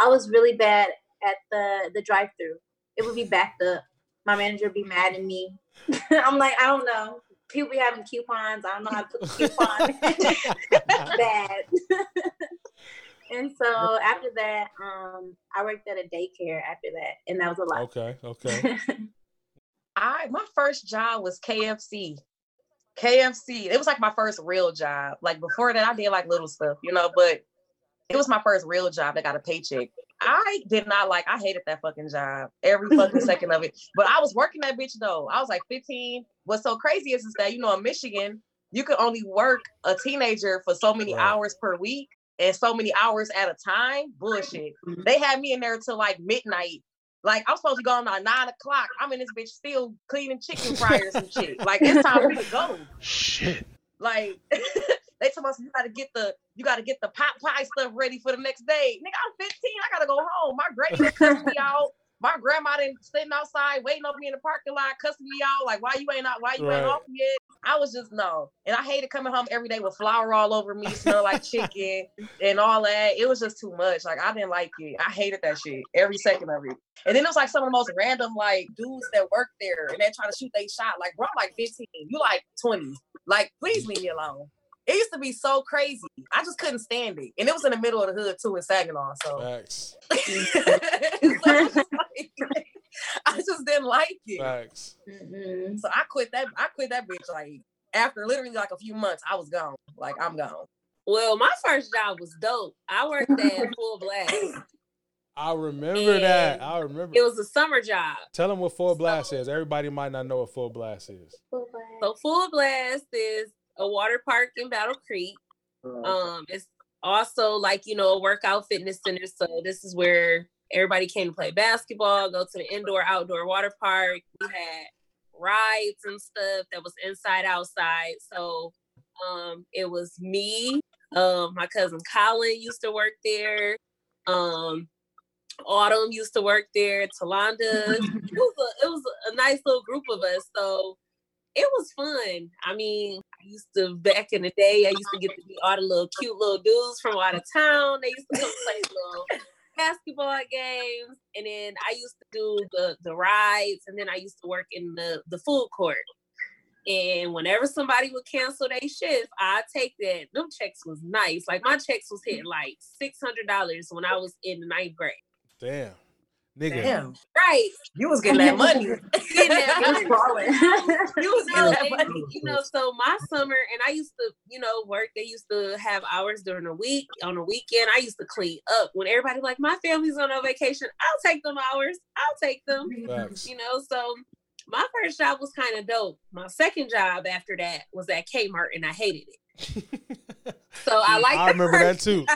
Speaker 6: I was really bad at the the drive through. It would be backed up. My manager would be mad at me. *laughs* I'm like, I don't know. People be having coupons. I don't know how to put the coupon. *laughs* bad. *laughs* and so after that, um, I worked at a daycare after that, and that was a lot.
Speaker 3: okay, okay.
Speaker 4: I my first job was KFC. KFC. It was like my first real job. Like before that, I did like little stuff, you know, but it was my first real job that got a paycheck. I did not like, I hated that fucking job every fucking *laughs* second of it. But I was working that bitch though. I was like 15. What's so crazy is, is that, you know, in Michigan, you can only work a teenager for so many hours per week and so many hours at a time. Bullshit. Mm-hmm. They had me in there till like midnight. Like I'm supposed to go on at nine o'clock. I'm in this bitch still cleaning chicken fryers and shit. Like it's time for me to go. *laughs*
Speaker 8: Shit.
Speaker 4: Like *laughs* they told us you gotta get the you gotta get the pot pie stuff ready for the next day. Nigga, I'm 15. I gotta go home. My granny done cussed me out. My grandma didn't sitting outside waiting on me in the parking lot, cussing me out. Like, why you ain't out? Why you
Speaker 3: Right.
Speaker 4: ain't off yet? I was just no. And I hated coming home every day with flour all over me, smell like chicken and all that. It was just too much. Like I didn't like it. I hated that shit. Every second of it. And then it was like some of the most random like dudes that work there and they're trying to shoot they shot. Like, bro, I'm like 15. You like 20. Like, please leave me alone. It used to be so crazy. I just couldn't stand it. And it was in the middle of the hood too in Saginaw. So
Speaker 3: Facts. *laughs*
Speaker 4: I just didn't like it.
Speaker 3: Facts.
Speaker 6: Mhm.
Speaker 4: So I quit that. I quit that bitch like after literally like a few months, I was gone. Like I'm gone.
Speaker 5: Well, my first job was dope. I worked at *laughs* Full Blast.
Speaker 3: I remember that. I remember.
Speaker 5: It was a summer job.
Speaker 3: Tell them what full blast is. Everybody might not know what full blast is.
Speaker 5: So Full Blast is a water park in Battle Creek. Um, it's also like you know a workout fitness center. So this is where everybody came to play basketball, go to the indoor outdoor water park. We had rides and stuff that was inside outside. So um, it was me. Um, my cousin Colin used to work there. Um, Autumn used to work there. Talonda. *laughs* it was a it was a nice little group of us. So it was fun. I mean, I used to back in the day, I used to get to meet all the little cute little dudes from out of town. They used to come play little *laughs* basketball games. And then I used to do the the rides, and then I used to work in the the food court. And whenever somebody would cancel their shift, I take that. Them checks was nice. Like my checks was hitting like six hundred dollars when I was in the ninth grade.
Speaker 3: Damn. Nigga.
Speaker 4: Damn.
Speaker 5: Right.
Speaker 4: You was getting that money. *laughs*
Speaker 5: Getting that money. *laughs*
Speaker 4: you was *laughs* getting that money.
Speaker 5: you know, so my summer, and I used to, you know, work. They used to have hours during the week. On the weekend, I used to clean up. When everybody like, my family's on a vacation, I'll take them hours. I'll take them.
Speaker 3: Facts.
Speaker 5: You know, so my first job was kind of dope. My second job after that was at Kmart, and I hated it. So I mm, like.
Speaker 3: I remember that too.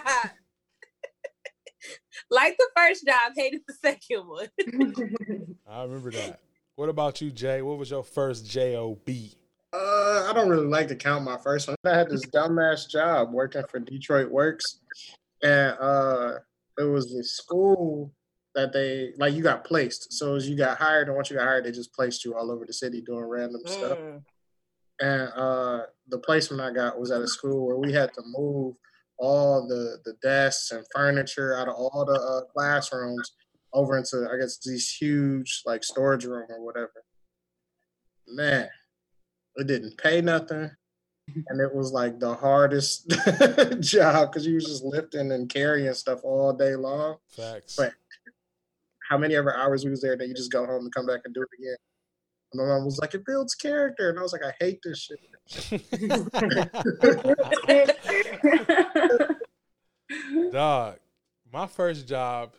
Speaker 5: Like the first job, hated the second one. *laughs*
Speaker 3: I remember that. What about you, Jay? What was your first job?
Speaker 7: Uh, I don't really like to count my first one. I had this dumbass job working for Detroit Works, and uh, it was a school that they like. You got placed, so as you got hired, and once you got hired, they just placed you all over the city doing random stuff.
Speaker 4: Mm.
Speaker 7: And uh, the placement I got was at a school where we had to move all the the desks and furniture out of all the uh, classrooms over into I guess these huge like storage room or whatever. Man, it didn't pay nothing, and it was like the hardest *laughs* job because you was just lifting and carrying stuff all day long.
Speaker 3: Facts.
Speaker 7: But how many ever hours we was there that you just go home and come back and do it again? And my mom was like, "It builds character," and I was like, "I hate this shit." *laughs*
Speaker 3: Dog, my first job,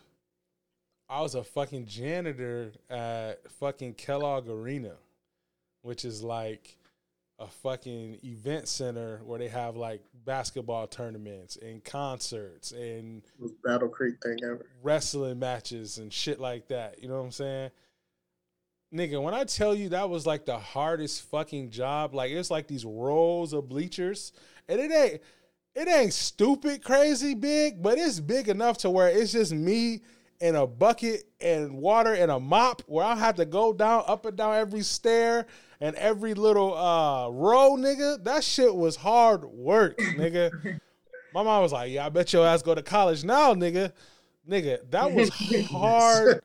Speaker 3: I was a fucking janitor at fucking Kellogg Arena, which is like a fucking event center where they have like basketball tournaments and concerts and
Speaker 7: Battle Creek thing ever.
Speaker 3: wrestling matches and shit like that. You know what I'm saying? Nigga, when I tell you that was like the hardest fucking job, like it's like these rows of bleachers, and it ain't it ain't stupid crazy big, but it's big enough to where it's just me and a bucket and water and a mop where I have to go down up and down every stair and every little uh row, nigga. That shit was hard work, nigga. *laughs* My mom was like, "Yeah, I bet your ass go to college now, nigga." Nigga, that was *laughs* hard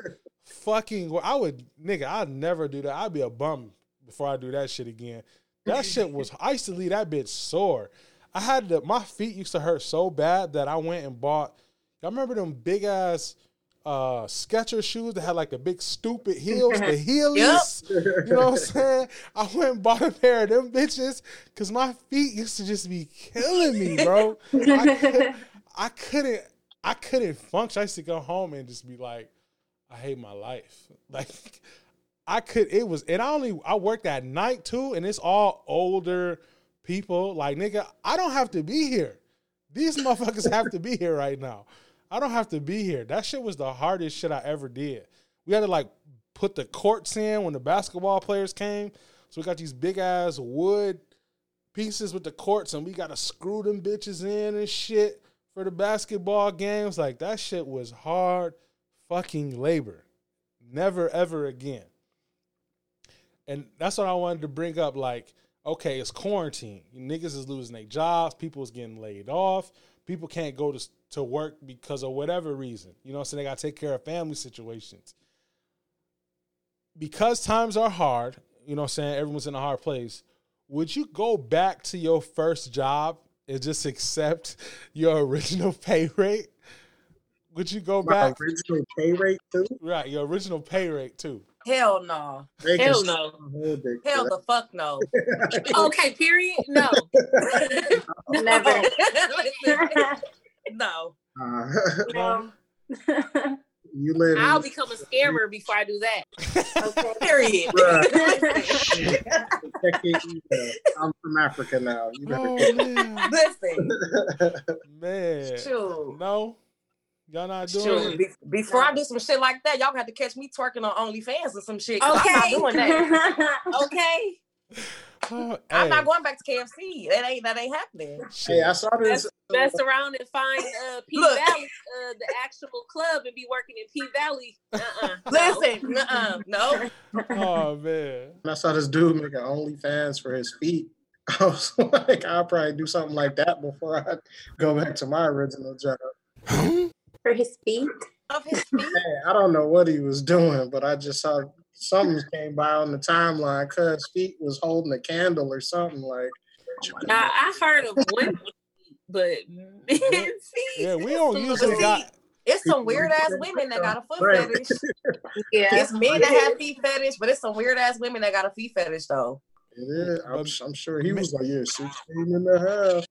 Speaker 3: fucking. I would, nigga, I'd never do that. I'd be a bum before I do that shit again. That *laughs* shit was. I used to leave that bitch sore. I had to. My feet used to hurt so bad that I went and bought. Y'all remember them big ass uh Sketcher shoes that had like the big stupid heels, the *laughs* heelys. You know what I'm *laughs* saying? I went and bought a pair of them bitches because my feet used to just be killing me, bro. I, could, I couldn't. I couldn't function. I used to go home and just be like, I hate my life. *laughs* Like I could. It was, and I only I worked at night too, and it's all older people. Like nigga, I don't have to be here. These *laughs* motherfuckers have to be here right now. I don't have to be here. That shit was the hardest shit I ever did. We had to like put the courts in when the basketball players came. So we got these big ass wood pieces with the courts, and we got to screw them bitches in and shit for the basketball games. Like that shit was hard fucking labor. Never ever again. And that's what I wanted to bring up. Like, okay, it's quarantine. Niggas is losing their jobs. People is getting laid off. People can't go to to work because of whatever reason. You know, so they got to take care of family situations. Because times are hard. You know, I'm saying everyone's in a hard place. Would you go back to your first job and just accept *laughs* your original pay rate? Would you go
Speaker 7: My
Speaker 3: back?
Speaker 7: original pay rate too.
Speaker 3: Right, your original pay rate too.
Speaker 4: Hell no.
Speaker 7: They
Speaker 5: Hell no.
Speaker 7: my whole dick for
Speaker 4: Hell the fuck no. *laughs*
Speaker 5: Okay, period. No. *laughs*
Speaker 6: Never. *laughs*
Speaker 4: No.
Speaker 7: Uh,
Speaker 6: No.
Speaker 7: you live.
Speaker 5: I'll
Speaker 7: in,
Speaker 5: become a scammer before I do that.
Speaker 6: okay.
Speaker 4: Period.
Speaker 7: Bruh. Check it, email. I'm from Africa now. You better
Speaker 3: Oh
Speaker 7: get
Speaker 3: man,
Speaker 4: Listen.
Speaker 3: man.
Speaker 4: Shoot.
Speaker 3: No, y'all not doing
Speaker 4: Shoot.
Speaker 3: it.
Speaker 4: Be- before I do some shit like that, y'all got to catch me twerking on OnlyFans or some shit. 'cause I'm not
Speaker 5: Okay.
Speaker 4: doing that. *laughs* Okay.
Speaker 3: Oh, *laughs*
Speaker 4: I'm
Speaker 3: hey,
Speaker 4: not going back to KFC. That ain't that ain't happening.
Speaker 7: Hey, I saw this.
Speaker 5: Mess around and find uh, P *laughs*
Speaker 4: Look.
Speaker 5: Valley, uh, the actual club, and be working in P Valley. Uh-uh. No.
Speaker 4: Listen, uh, no.
Speaker 3: Oh man.
Speaker 7: I saw this dude making OnlyFans for his feet. I was like, I'll probably do something like that before I go back to my original job.
Speaker 6: For his feet.
Speaker 4: Of his feet. *laughs*
Speaker 7: Hey, I don't know what he was doing, but I just saw something came by on the timeline. Cuz feet was holding a candle or something like.
Speaker 5: Now I heard of women, *laughs* but *laughs* men feet.
Speaker 3: Yeah, we don't usually got.
Speaker 4: It's some weird ass women that got a foot
Speaker 7: Right.
Speaker 4: fetish.
Speaker 6: Yeah.
Speaker 4: It's men that have feet fetish, but it's some weird ass women that got a feet fetish though.
Speaker 7: It is. I'm, I'm sure he was like, yeah, 16 and a half.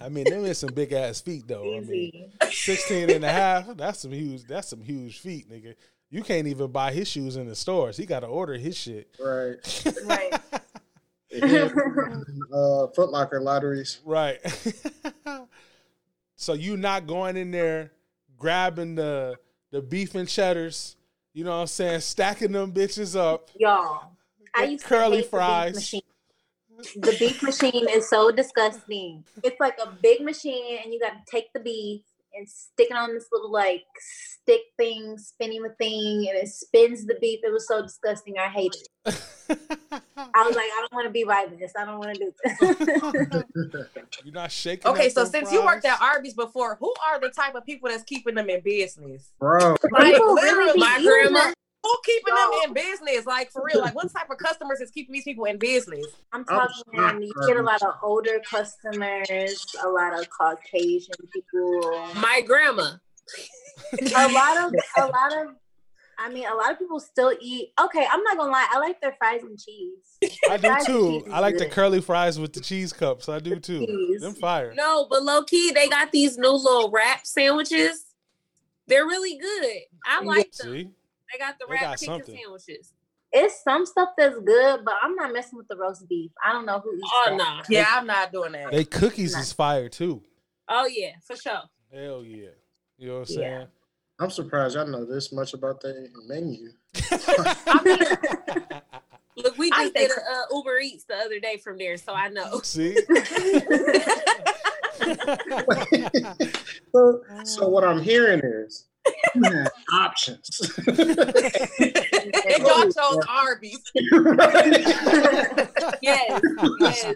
Speaker 3: I mean, them is some big ass feet though. I mean,
Speaker 6: Easy.
Speaker 3: 16 and a half, that's some huge that's some huge feet, nigga. You can't even buy his shoes in the stores. He got to order his shit.
Speaker 7: Right.
Speaker 6: Right. *laughs*
Speaker 7: Yeah. uh, Foot Locker lotteries.
Speaker 3: Right. *laughs* so you not going in there grabbing the the beef and cheddars, you know what I'm saying, stacking them bitches up.
Speaker 6: Y'all. I
Speaker 3: With
Speaker 6: used
Speaker 3: curly
Speaker 6: to hate the beef
Speaker 3: fries.
Speaker 6: Machine. The beef machine is so disgusting. It's like a big machine, and you got to take the beef and stick it on this little like stick thing, spinning the thing, and it spins the beef. It was so disgusting. I hate it. I was like, I don't want to be by this. I don't want to do this. *laughs*
Speaker 3: You're not shaking.
Speaker 4: Okay, so
Speaker 3: them
Speaker 4: since you worked at Arby's before, who are the type of people that's keeping them in business?
Speaker 7: Bro,
Speaker 4: Like
Speaker 6: really
Speaker 4: literally,
Speaker 5: my grandma-
Speaker 6: that.
Speaker 4: Who keeping them in business? Like for real, like what type of customers is keeping these people in business?
Speaker 6: I'm oh,
Speaker 7: I'm
Speaker 6: talking.
Speaker 7: shocked,
Speaker 6: you get a lot of older customers, a lot of Caucasian people.
Speaker 5: My grandma.
Speaker 6: a lot of a lot of I mean a lot of people still eat okay, I'm not gonna lie, I like their fries and cheese.
Speaker 3: I do too. I like the curly fries with the cheese cups. I do too.
Speaker 6: Cheese.
Speaker 3: Them fire.
Speaker 5: No, but low key, they got these new little wrap sandwiches. They're really good. I like them.
Speaker 3: See?
Speaker 5: They got the
Speaker 3: They
Speaker 5: wrap
Speaker 3: got
Speaker 5: chicken
Speaker 3: something.
Speaker 5: sandwiches.
Speaker 6: It's some stuff that's good, but I'm not messing with the roast beef. I don't know who eats
Speaker 5: Oh
Speaker 6: that.
Speaker 5: no.
Speaker 4: Yeah, I'm not doing that.
Speaker 3: They cookies
Speaker 6: Nah.
Speaker 3: is fire too.
Speaker 5: Oh yeah, for sure.
Speaker 3: Hell yeah. You know what I'm
Speaker 6: Yeah.
Speaker 3: saying?
Speaker 7: I'm surprised I know this much about their menu.
Speaker 4: I mean, *laughs*
Speaker 5: Look, we
Speaker 4: I
Speaker 5: just did a uh, Uber Eats the other day from there, so I know. *laughs*
Speaker 3: See? *laughs*
Speaker 7: so, so what I'm hearing is *laughs* you have options.
Speaker 4: y'all chose Arby's. *laughs*
Speaker 5: Yes, yes.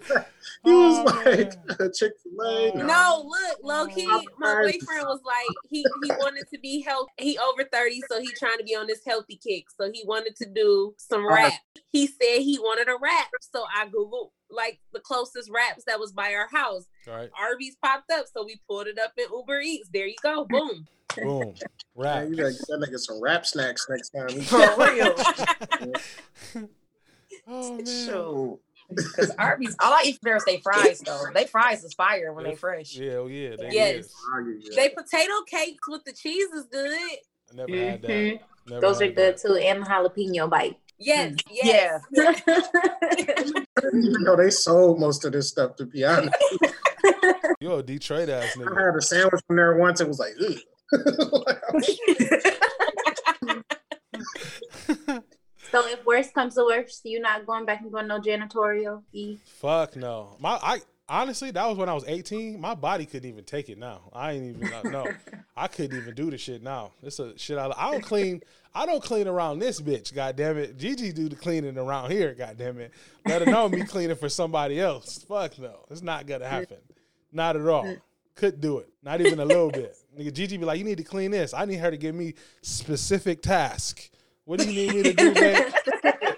Speaker 7: he was
Speaker 3: Oh,
Speaker 7: like
Speaker 3: man.
Speaker 7: Uh, Chick Fil A.
Speaker 5: No, look, low key, my boyfriend was like, he he wanted to be healthy. He over 30, so he trying to be on this healthy kick. So he wanted to do some uh-huh. rap. He said he wanted a rap. So I Googled like the closest wraps that was by our house.
Speaker 3: Right.
Speaker 5: Arby's popped up, so we pulled it up in Uber Eats. There you go. *laughs* Boom.
Speaker 3: Boom. *laughs* Rap.
Speaker 7: Man, you gotta get that nigga some rap snacks next time. *laughs*
Speaker 4: For real.
Speaker 3: Oh man.
Speaker 4: Shoot. Because Arby's, all I eat from there is they fries though. They fries is fire when they fresh.
Speaker 3: Yeah, oh yeah. They
Speaker 5: Yes.
Speaker 3: is.
Speaker 5: they potato cakes with the cheese is good.
Speaker 3: I never had that.
Speaker 6: Mhm.
Speaker 3: Never
Speaker 6: Those are good
Speaker 3: that.
Speaker 6: too, and jalapeno bite.
Speaker 5: Mm, yes,
Speaker 4: Yeah.
Speaker 5: yes.
Speaker 7: You know, they sold most of this stuff, to be honest. *laughs*
Speaker 3: You're a Detroit ass nigga.
Speaker 7: I
Speaker 3: nigga.
Speaker 7: had a sandwich from there once. It was like, ugh. *laughs*
Speaker 6: So if worst comes to worst, you're not going back and going no janitorial? E.
Speaker 3: Fuck no. My I honestly that was when I was 18. My body couldn't even take it now. I ain't even no. *laughs* I couldn't even do the shit now. It's a shit I I don't clean I don't clean around this bitch, god damn it. Gigi do the cleaning around here, god damn it. Let her know me cleaning for somebody else. Fuck no. It's not gonna happen. Not at all. Couldn't do it. Not even a little bit. Nigga Gigi be like, you need to clean this. I need her to give me specific task. What do you need me to do, babe? *laughs*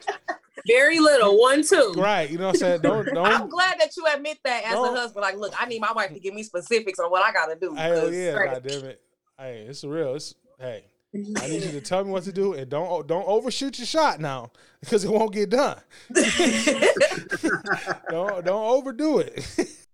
Speaker 5: Very little. One, two.
Speaker 3: Right. You know what I'm saying? Don't *laughs* don't, I'm
Speaker 4: glad that you admit that as
Speaker 3: Don't-
Speaker 4: a husband. Like, look, I need my wife to give me specifics on what I gotta do.
Speaker 3: Hell oh,
Speaker 4: 'cause-
Speaker 3: yeah, god damn it. Hey, it's real. It's hey. I need you to *laughs* tell me what to do and don't oh, don't overshoot your shot now because it won't get done. *laughs* don't don't overdo it.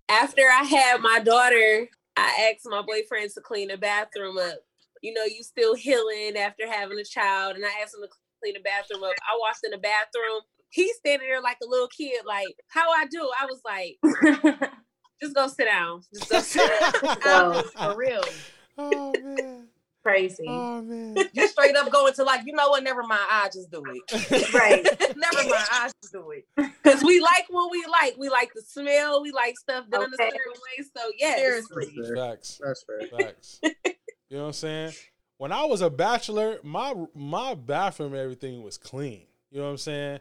Speaker 5: After I had my daughter, I asked my boyfriend to clean the bathroom up. You know, you still healing after having a child, and I asked him to clean the bathroom up. I walked in the bathroom. He's standing there like a little kid, like, how I do? I was like, *laughs* just go sit down. Just go sit down. *laughs*
Speaker 6: Oh, so,
Speaker 4: For real. *laughs*
Speaker 3: oh man.
Speaker 6: crazy.
Speaker 3: Oh man.
Speaker 4: You straight up going to like, you know what? Never mind. I just do it.
Speaker 6: Right.
Speaker 4: Never mind. I just do it.
Speaker 5: Because we like what we like. We like the smell. We like stuff done in a
Speaker 6: Okay.
Speaker 5: certain way. So yes.
Speaker 4: Seriously.
Speaker 7: That's.
Speaker 3: Facts.
Speaker 7: That's fair.
Speaker 3: Facts. you know what I'm saying? When I was a bachelor, my my bathroom everything was clean. You know what I'm saying?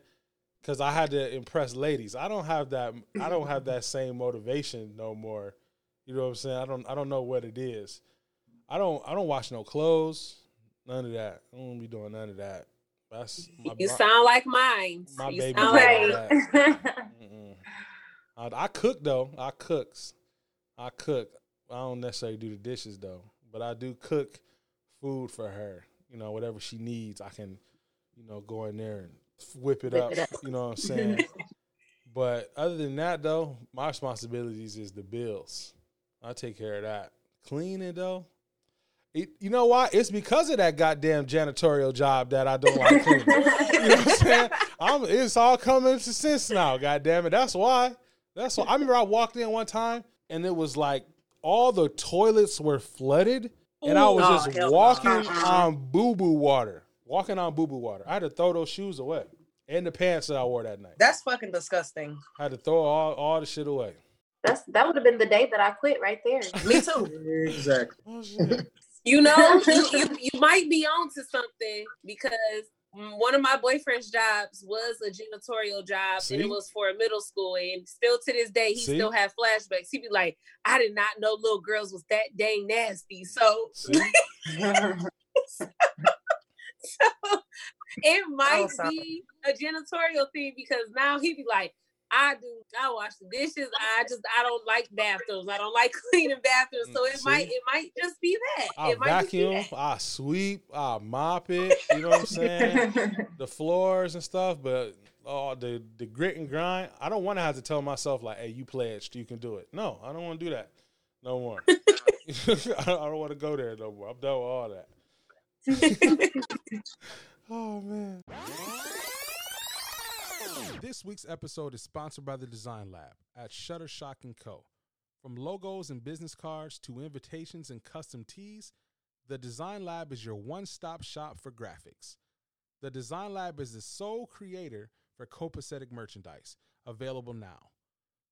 Speaker 3: Cause I had to impress ladies. I don't have that. I don't have that same motivation no more. You know what I'm saying? I don't. I don't know what it is. I don't. I don't wash no clothes. None of that. I don't be doing none of that. That's my.
Speaker 5: You sound like mine.
Speaker 3: My
Speaker 5: you
Speaker 3: baby
Speaker 5: sound like. *laughs*
Speaker 3: I, I cook though. I cooks. I cook. I don't necessarily do the dishes though, but I do cook food for her. You know, whatever she needs, I can, you know, go in there and whip it
Speaker 6: Whip
Speaker 3: up.
Speaker 6: it up.
Speaker 3: You know what I'm *laughs* saying? but other than that though, my responsibilities is the bills. I take care of that. Cleaning though. It, you know why? It's because of that goddamn janitorial job that I don't like cleaning. You know what I'm saying? I'm, it's all coming to sense now. God damn it. That's why. That's why. I remember I walked in one time and it was like all the toilets were flooded, and I was
Speaker 4: no,
Speaker 3: just walking
Speaker 4: Uh-uh.
Speaker 3: on boo boo water. Walking on boo boo water. I had to throw those shoes away and the pants that I wore that night.
Speaker 4: That's fucking disgusting.
Speaker 3: I had to throw all, all the shit away.
Speaker 6: That's that would have been the day that I quit right there. *laughs*
Speaker 4: Me too.
Speaker 7: Exactly.
Speaker 3: Oh.
Speaker 5: You know, you, you, you might be on to something because one of my boyfriend's jobs was a janitorial job and it was for a middle school. And still to this day, he
Speaker 3: See?
Speaker 5: still have flashbacks. He'd be like, I did not know little girls was that dang nasty. So,
Speaker 3: See? *laughs* *laughs* *laughs*
Speaker 5: so it might oh,
Speaker 4: sorry.
Speaker 5: be a janitorial thing because now he'd be like, I do. I wash the dishes. I just I don't like bathrooms. I don't like *laughs* cleaning bathrooms. So mm, it
Speaker 3: See?
Speaker 5: might it might just be that.
Speaker 3: I
Speaker 5: it might be
Speaker 3: vacuum. I sweep, I mop it. *laughs* You know what I'm saying? the floors and stuff, but oh, the the grit and grind. I don't want to have to tell myself like, "Hey, you pledged, you can do it." No, I don't want to do that no more. I don't, I don't want to go there no more. I'm done with all that. *laughs* oh man. This week's episode is sponsored by the Design Lab at Shutterstock and Co. From logos and business cards to invitations and custom tees, the Design Lab is your one-stop shop for graphics. The Design Lab is the sole creator for copacetic merchandise, available now.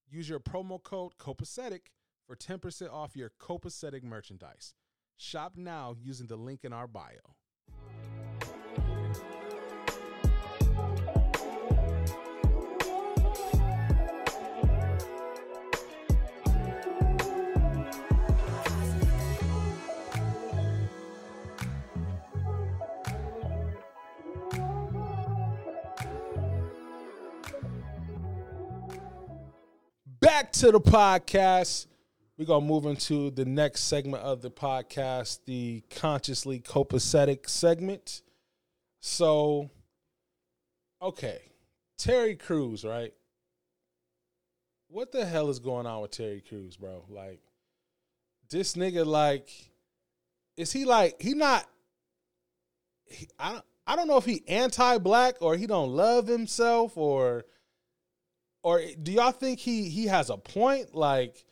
Speaker 3: Use your promo code copacetic for 10% off your copacetic merchandise. Shop now using the link in our bio. Back to the podcast. We're going to move into the next segment of the podcast, the consciously copacetic segment. So, okay. Terry Crews, right? What the hell is going on with Terry Crews, bro? Like, this nigga, like, is he like, he not, he, I, I don't know if he anti-black or he don't love himself or or do y'all think he he has a point? Like,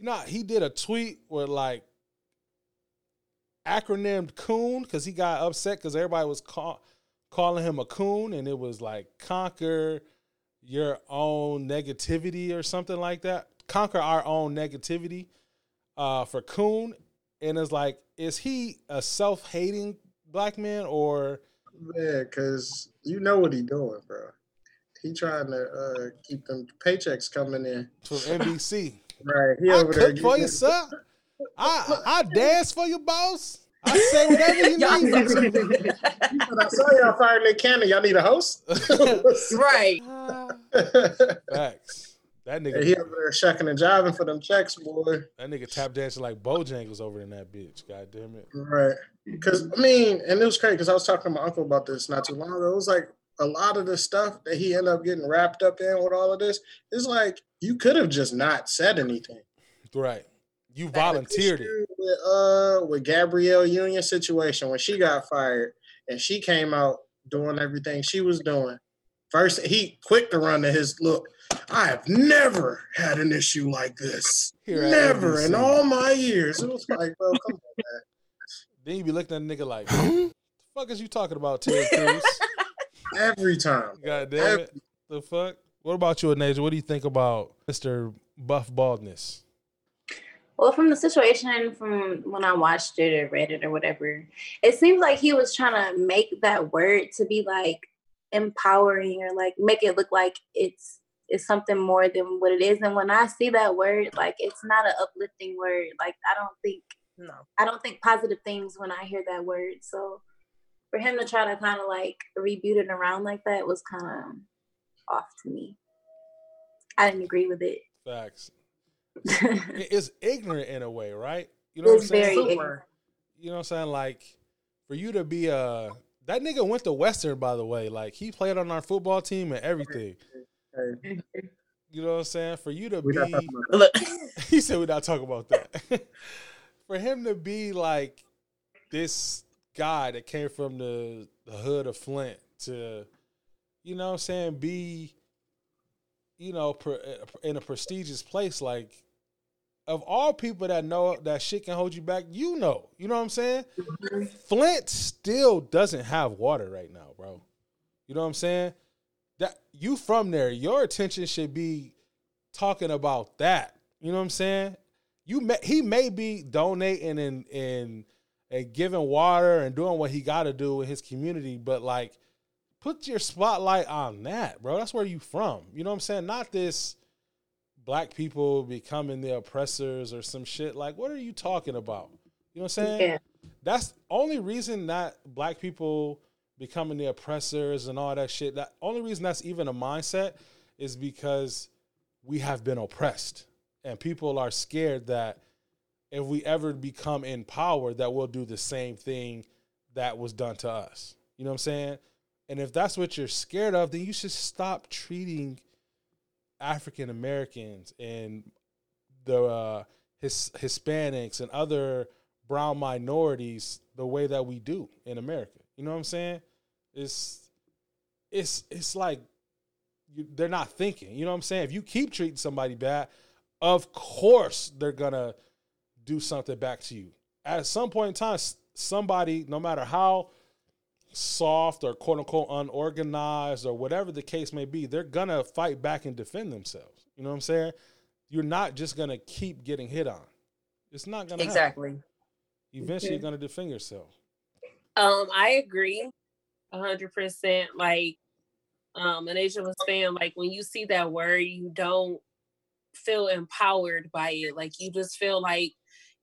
Speaker 3: you know, he did a tweet where like acronymed coon because he got upset because everybody was call, calling him a coon, and it was like conquer your own negativity or something like that. Conquer our own negativity uh, for coon, and it's like, is he a self-hating black man or?
Speaker 7: Yeah, cause you know what he doing, bro. He trying to uh, keep them paychecks coming in.
Speaker 3: from NBC.
Speaker 7: Right. He
Speaker 3: I
Speaker 7: over there
Speaker 3: cook for
Speaker 7: getting-
Speaker 3: you, sir. I I dance for you, boss. I say whatever you *laughs*
Speaker 4: Y'all
Speaker 3: need.
Speaker 7: But *laughs* *laughs* I saw y'all firing Nick Cannon. Y'all need a host?
Speaker 4: right.
Speaker 3: Facts. That
Speaker 7: Yeah,
Speaker 3: nigga,
Speaker 7: he over there shucking and jiving for them checks, boy.
Speaker 3: that nigga tap dancing like Bojangles over in that bitch. God damn it.
Speaker 7: Right. Because, I mean, and it was crazy because I was talking to my uncle about this not too long ago. It was like a lot of the stuff that he ended up getting wrapped up in with all of this is like, you could have just not said anything.
Speaker 3: Right. You volunteered it.
Speaker 7: With, uh, with Gabrielle Union situation when she got fired and she came out doing everything she was doing. First, he quick to run to his look. I have never had an issue like this.
Speaker 3: Here
Speaker 7: never in all my years. It was like, bro, come on, man. *laughs*
Speaker 3: Then you be looking at a nigga like, the fuck is you talking about, Ted *laughs* Cruz?
Speaker 7: Every time.
Speaker 3: God damn it. The fuck? What about you, Anaja? What do you think about Mr. Buff Baldness?
Speaker 6: Well, from the situation from when I watched it or read it or whatever, it seems like he was trying to make that word to be like empowering or like make it look like it's it's something more than what it is. And when I see that word, like it's not an uplifting word. Like I don't think
Speaker 4: No.
Speaker 6: I don't think positive things when I hear that word. So for him to try to kind of like reboot it around like that was kind of off to me. I didn't agree with it.
Speaker 3: Facts. *laughs* It's ignorant in a way, right? You know what I'm saying?
Speaker 6: very
Speaker 4: Super.
Speaker 6: ignorant.
Speaker 3: You know what I'm saying? Like, for you to be a that nigga went to Western, by the way. Like he played on our football team and everything. *laughs* You know what I'm saying? For you to
Speaker 7: we not
Speaker 3: be
Speaker 7: talking
Speaker 4: Look, *laughs*
Speaker 3: he said we're not talking about that. For him to be like this guy that came from the, the hood of Flint to, you know what I'm saying, be, you know, pre, in a prestigious place, like, of all people that know that shit can hold you back, you know. You know what I'm saying? Flint still doesn't have water right now, bro. You know what I'm saying? That you from there, your attention should be talking about that. You know what I'm saying? You may, he may be donating and and and giving water and doing what he got to do in his community, but like put your spotlight on that, bro. That's where you from. You know what I'm saying? Not this black people becoming the oppressors or some shit. Like, what are you talking about? You know what I'm saying?
Speaker 6: Yeah.
Speaker 3: That's only reason that black people becoming the oppressors and all that shit. That only reason that's even a mindset is because we have been oppressed and people are scared that if we ever become in power that we'll do the same thing that was done to us you know what i'm saying and if that's what you're scared of then you should stop treating african americans and the uh, his hispanics and other brown minorities the way that we do in america you know what i'm saying it's it's it's like you, they're not thinking. You know what I'm saying? If you keep treating somebody bad, of course they're gonna do something back to you. At some point in time, somebody, no matter how soft or quote unquote unorganized or whatever the case may be, they're gonna fight back and defend themselves. You know what I'm saying? You're not just gonna keep getting hit on. It's not gonna happen.
Speaker 4: exactly.
Speaker 3: Eventually, you're gonna defend yourself.
Speaker 5: Um, I agree a hundred percent. Like, um, Anaja was saying, like when you see that word, you don't feel empowered by it. Like you just feel like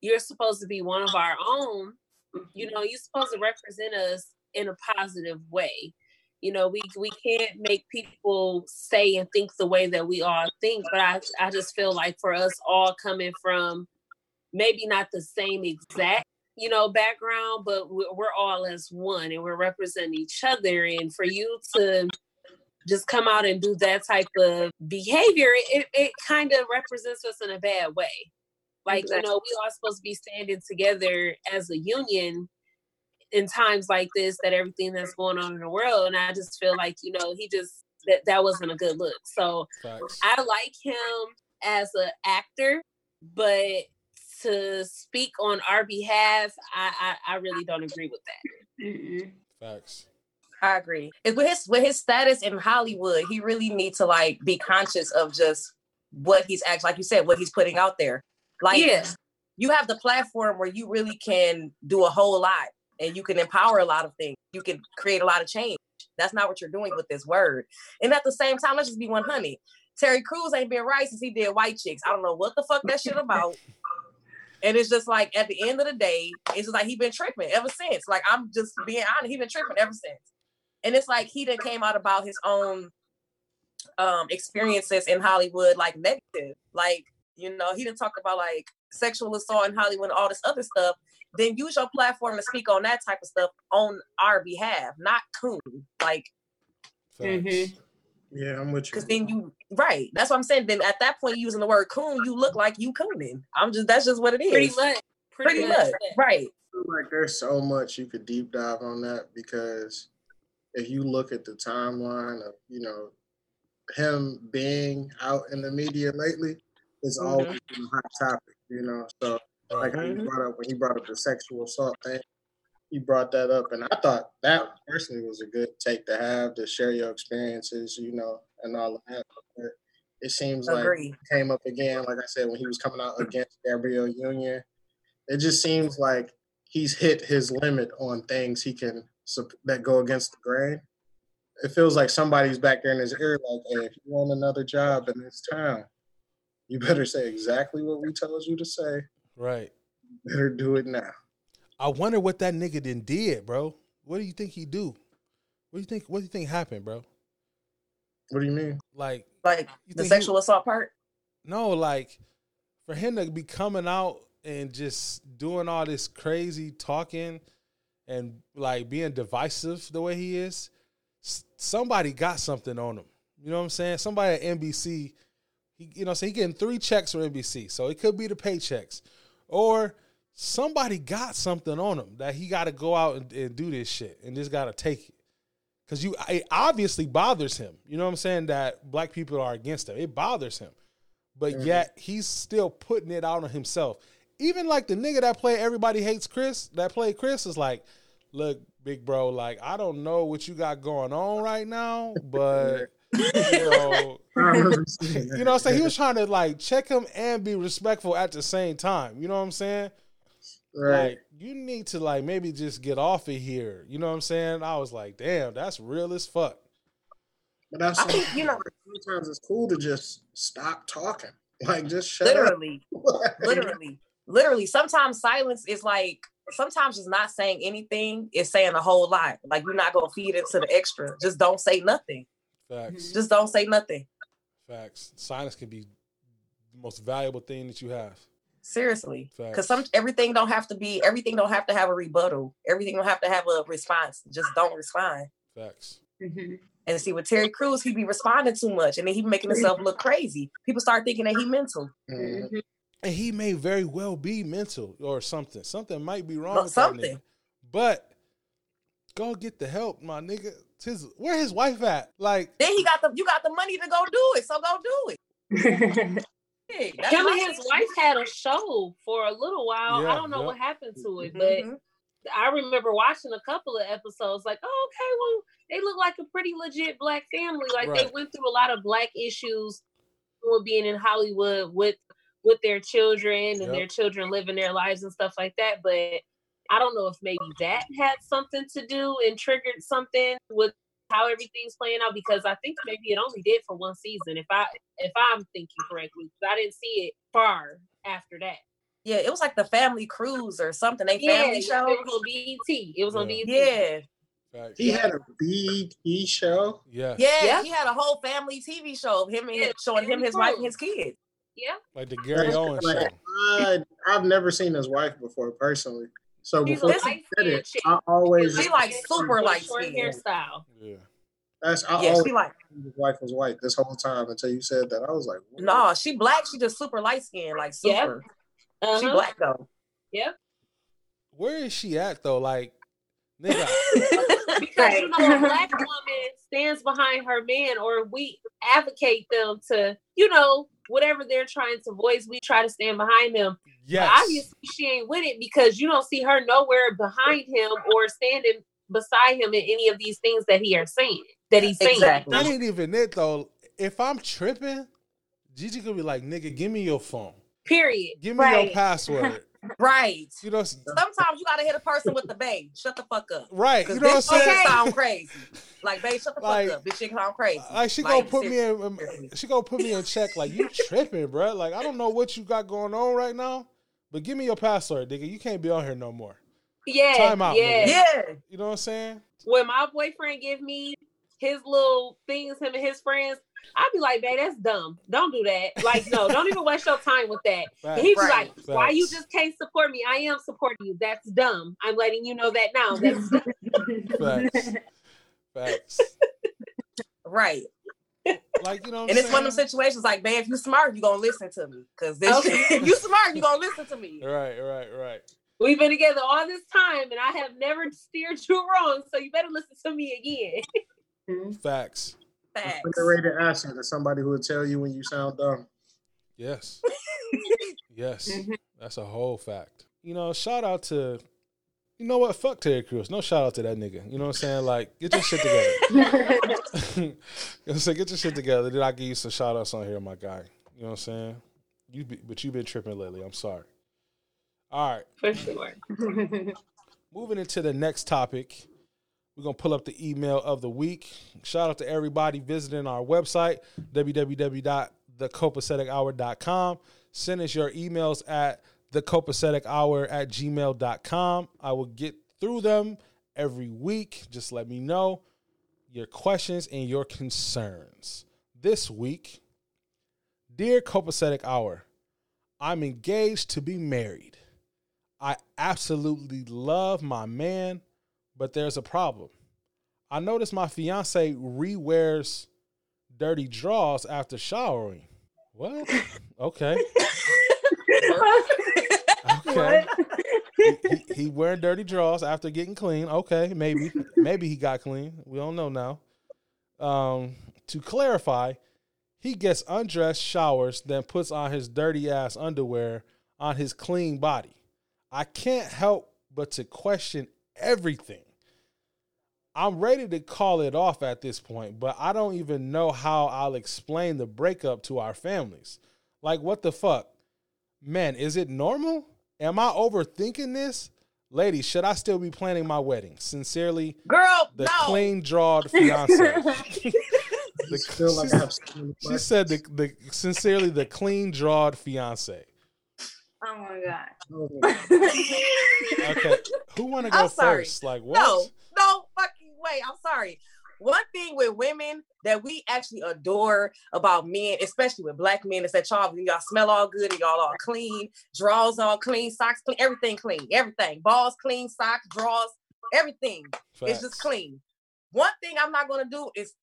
Speaker 5: you're supposed to be one of our own. You mm-hmm. know, you're supposed to represent us in a positive way. You know, we we can't make people say and think the way that we all think, but I I just feel like for us all coming from maybe not the same exact you know background but we're, we're all as one and we're representing each other and for you to just come out and do that type of behavior it, it kind of represents us in a bad way like you know we are supposed to be standing together as a union in times like this that everything that's going on in the world and i just feel like you know he just that that wasn't a good look so
Speaker 3: Facts.
Speaker 5: I like him as an actor, but to speak on our behalf, I, I, I really don't agree with that.
Speaker 3: Facts.
Speaker 4: I agree. With his with his status in Hollywood, he really needs to like be conscious of just what he's actually, like you said, what he's putting out there. Like,
Speaker 5: Yeah.
Speaker 4: you have the platform where you really can do a whole lot, and you can empower a lot of things. You can create a lot of change. That's not what you're doing with this word. And at the same time, let's just be one honey. Terry Crews ain't been right since he did White Chicks. I don't know what the fuck that shit about. And it's just like at the end of the day, it's just like he been tripping ever since. Like I'm just being honest, he been tripping ever since. And it's like he done came out about his own um experiences in Hollywood like negative. Like, you know, he didn't talk about like sexual assault in Hollywood and all this other stuff. Then use your platform to speak on that type of stuff on our behalf, not coon. Like,
Speaker 3: Facts.
Speaker 7: Yeah, I'm with you.
Speaker 4: because then you right. That's what I'm saying. Then at that point, using the word coon, you look like you cooning. I'm just that's just what it is.
Speaker 5: Pretty much.
Speaker 4: Pretty much. Right.
Speaker 7: Like there's so much you could deep dive on that because if you look at the timeline of you know him being out in the media lately, it's
Speaker 4: Mhm.
Speaker 7: always been a hot topic. You know, so like you
Speaker 4: Mhm.
Speaker 7: brought up when he brought up the sexual assault thing, he brought that up, and I thought that personally was a good take to have to share your experiences, you know, and all of that. But it seems like
Speaker 4: Agree.
Speaker 7: it came up again, like I said, when he was coming out against Gabrielle Union. It just seems like he's hit his limit on things he can that go against the grain. It feels like somebody's back there in his ear, like, "Hey, if you want another job in this town, you better say exactly what we told you to say.
Speaker 3: Right.
Speaker 7: You better do it now."
Speaker 3: I wonder what that nigga then did, bro. What do you think he do? What do you think? What do you think happened, bro?
Speaker 7: What do you mean?
Speaker 3: Like,
Speaker 4: Like
Speaker 3: You
Speaker 4: the
Speaker 3: think he-
Speaker 4: sexual assault part.
Speaker 3: no, like for him to be coming out and just doing all this crazy talking and like being divisive the way he is, somebody got something on him. You know what I'm saying? Somebody at NBC, he, you know, so he getting three checks from NBC, so it could be the paychecks, or somebody got something on him that he got to go out and, and do this shit and just got to take it. Cause you, it obviously bothers him. You know what I'm saying? That black people are against him. It bothers him, but
Speaker 7: Mhm.
Speaker 3: yet he's still putting it out on himself. Even like the nigga that played Everybody Hates Chris, that played Chris is like, look, big bro, like I don't know what you got going on right now, *laughs* but you know, *laughs* *laughs* you know I'm saying? He was trying to like check him and be respectful at the same time. You know what I'm saying?
Speaker 7: right.
Speaker 3: Like you need to like maybe just get off of here. You know what I'm saying? I was like, damn, that's real as fuck.
Speaker 7: But that's
Speaker 4: I think, you know-
Speaker 7: sometimes it's cool to just stop talking. Like just shut
Speaker 4: Literally.
Speaker 7: up.
Speaker 4: literally literally sometimes silence is like sometimes it's not saying anything it's saying a whole lot like you're not gonna feed into the extra just don't say nothing
Speaker 3: Facts.
Speaker 4: just don't say nothing
Speaker 3: Facts. Silence can be the most valuable thing that you have.
Speaker 4: seriously because some everything don't have to be everything don't have to have a rebuttal everything don't have to have a response just don't respond
Speaker 3: Facts.
Speaker 4: and see with terry Crews, he be responding too much and then he be making himself look crazy people start thinking that he mental
Speaker 7: Mhm.
Speaker 3: And he may very well be mental or something. Something might be wrong
Speaker 4: But
Speaker 3: with that
Speaker 4: something.
Speaker 3: nigga. But go get the help, my nigga. It's His, where his wife at? Like,
Speaker 4: then he got the you got the money to go do it so go do it *laughs* Hey,
Speaker 5: Him and his wife had a show for a little while.
Speaker 3: Yeah,
Speaker 5: I don't know
Speaker 3: yeah.
Speaker 5: what happened to it, but
Speaker 4: Mhm.
Speaker 5: I remember watching a couple of episodes. Like, oh, okay, well, they look like a pretty legit black family. Like they went through a lot of black issues with being in Hollywood with with their children and
Speaker 3: Yep.
Speaker 5: their children living their lives and stuff like that. But I don't know if maybe that had something to do and triggered something with how everything's playing out because I think maybe it only did for one season if I if I'm thinking correctly. 'cause I didn't see it far after that.
Speaker 4: Yeah, it was like the family cruise or something. They
Speaker 5: Yeah,
Speaker 4: family
Speaker 5: it
Speaker 4: show.
Speaker 5: was on BET. It was on BET.
Speaker 4: Yeah,
Speaker 3: facts.
Speaker 7: He had a BET show.
Speaker 3: yeah.
Speaker 4: yeah,
Speaker 5: Yeah.
Speaker 4: He had a whole family TV show of him and
Speaker 5: Yeah,
Speaker 4: his, showing him, his wife, and his kids.
Speaker 5: Yeah.
Speaker 3: Like the Gary
Speaker 7: That's
Speaker 3: Owens
Speaker 7: like,
Speaker 3: show.
Speaker 7: I've never seen his wife before personally. So
Speaker 5: She's
Speaker 7: before
Speaker 5: a
Speaker 7: you said it,
Speaker 5: chick.
Speaker 7: I always
Speaker 4: She like super light
Speaker 5: short
Speaker 4: skinned.
Speaker 5: hairstyle.
Speaker 3: Yeah.
Speaker 7: that's I
Speaker 4: Yeah,
Speaker 7: always
Speaker 4: she like
Speaker 7: his wife was white this whole time until you said that. I was like, what?
Speaker 4: no, she black. She just super light skinned, like super. She
Speaker 5: Uh-huh.
Speaker 4: black though. Yeah.
Speaker 3: Where is she at though? Like, nigga, *laughs*
Speaker 5: Because you know, a *laughs* black woman stands behind her man, or we advocate them to, you know, whatever they're trying to voice, we try to stand behind them.
Speaker 3: yes.
Speaker 5: But obviously, she ain't with it because you don't see her nowhere behind him or standing beside him in any of these things that he are saying. That he's saying.
Speaker 4: Exactly.
Speaker 3: That ain't even it though. If I'm tripping, Gigi could be like, nigga, give me your phone.
Speaker 5: Period.
Speaker 3: Give me your password. *laughs*
Speaker 4: right.
Speaker 3: You know,
Speaker 4: Sometimes you gotta hit a person with the babe. Shut the fuck up.
Speaker 3: right.
Speaker 4: Cause
Speaker 3: You know what I'm saying?
Speaker 4: sound crazy. Like, babe, shut the
Speaker 3: Like-
Speaker 4: fuck up. This shit sound crazy.
Speaker 3: Like she
Speaker 4: Like,
Speaker 3: gonna put me in, um, she gonna put me in check. Like you tripping, bro. Like I don't know what you got going on right now, but give me your password, nigga. You can't be on here no more.
Speaker 5: Yeah.
Speaker 3: Time out,
Speaker 5: yeah.
Speaker 3: nigga.
Speaker 4: Yeah.
Speaker 3: You know what I'm saying?
Speaker 5: When my boyfriend give me his little things, him and his friends. I'd be like, babe, that's dumb. Don't do that. Like, no, don't even waste your time with that.
Speaker 3: Facts.
Speaker 5: He'd be
Speaker 4: Right.
Speaker 5: like, why you just can't support me? I am supporting you. That's dumb. I'm letting you know that now. That's dumb.
Speaker 3: Facts. Facts.
Speaker 4: Right.
Speaker 3: Like you know,
Speaker 4: And
Speaker 3: I'm
Speaker 4: it's one of them situations like, man, if you smart, you're gonna listen to me. Cause this
Speaker 5: Okay. *laughs*
Speaker 4: if you smart, you're gonna listen to me.
Speaker 3: Right, right, right.
Speaker 5: We've been together all this time and I have never steered you *laughs* wrong. So you better listen to me again.
Speaker 3: Facts.
Speaker 4: Facts.
Speaker 7: Underrated answer to somebody who will tell you when you sound dumb.
Speaker 3: Yes. *laughs* yes.
Speaker 4: Mm-hmm.
Speaker 3: That's a whole fact. You know, shout out to you know what? Fuck Terry Crews. No shout out to that nigga. You know what I'm saying? Like, get your shit together. *laughs* *laughs* you know what I'm saying? Get your shit together. Did I give you some shout outs on here, my guy. You know what I'm saying? You be, but you've been tripping lately. I'm sorry. All right.
Speaker 5: For sure.
Speaker 3: Moving into the next topic, we're gonna pull up the email of the week. Shout out to everybody visiting our website, www.thecopacetichour.com. Send us your emails at thecopacetichour at gmail.com. I will get through them every week. Just let me know your questions and your concerns. This week, dear Copacetic Hour, I'm engaged to be married. I absolutely love my man, but there's a problem. I noticed my fiance re-wears dirty drawers after showering. What? *laughs* Okay. Okay. he, he, he wearing dirty drawers after getting clean. Okay, maybe. Maybe he got clean. We don't know now. Um, to clarify, he gets undressed, showers, then puts on his dirty ass underwear on his clean body. I can't help but to question everything. I'm ready to call it off at this point, but I don't even know how I'll explain the breakup to our families. Like, what the fuck? Man, is it normal? Am I overthinking this? Lady, should I still be planning my wedding? Sincerely,
Speaker 4: Girl,
Speaker 3: the
Speaker 4: no.
Speaker 3: clean drawed fiance. *laughs*
Speaker 7: You feel like I have so many
Speaker 3: she said the, the sincerely the clean drawed fiance.
Speaker 6: Oh my god.
Speaker 7: Oh my God.
Speaker 3: Okay, who want to go first? Like what?
Speaker 4: No, no fucking way. I'm sorry. One thing with women that we actually adore about men, especially with black men, is that y'all y'all smell all good and y'all all clean, drawers all clean, socks clean, everything clean, everything, balls clean, socks, drawers, everything. It's just clean. One thing I'm not gonna do is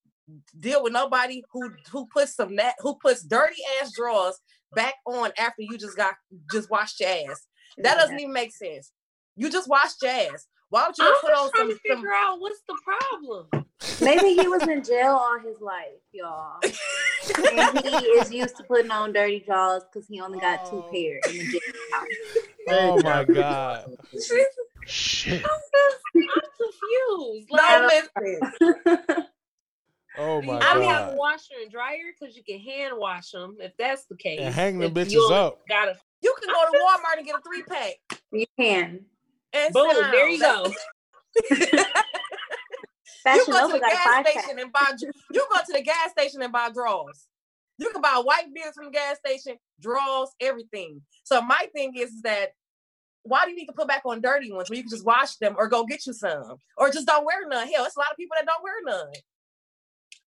Speaker 4: deal with nobody who who puts some that who puts dirty ass drawers back on after you just got just washed your ass. That doesn't even make sense. You just washed your ass. Why would you
Speaker 5: I'm
Speaker 4: put on
Speaker 5: trying
Speaker 4: some,
Speaker 5: to
Speaker 4: some
Speaker 5: figure out what's the problem. *laughs*
Speaker 6: Maybe he was in jail all his life, y'all. *laughs* and he is used to putting on dirty drawers because he only got two oh. pair in the jail house. *laughs*
Speaker 3: Oh my um, god.
Speaker 8: Shit.
Speaker 5: I'm confused.
Speaker 4: no
Speaker 5: Like,
Speaker 4: listen.
Speaker 3: Oh
Speaker 5: do
Speaker 3: my
Speaker 5: you have a washer and dryer because you can hand wash them if that's the case.
Speaker 3: And hang them
Speaker 5: If
Speaker 3: bitches up.
Speaker 5: Gotta
Speaker 4: You can go to Walmart and get a three pack.
Speaker 6: You can.
Speaker 4: And
Speaker 5: boom.
Speaker 4: sit
Speaker 5: There you
Speaker 4: down.
Speaker 5: go. *laughs*
Speaker 4: You
Speaker 6: Fashion
Speaker 4: go to the gas
Speaker 6: five
Speaker 4: station
Speaker 6: pack.
Speaker 4: and buy. You go to the gas station and buy drawers. You can buy white beers from the gas station, draws, everything. So my thing is that why do you need to put back on dirty ones when you can just wash them or go get you some or just don't wear none? Hell, it's a lot of people that don't wear none.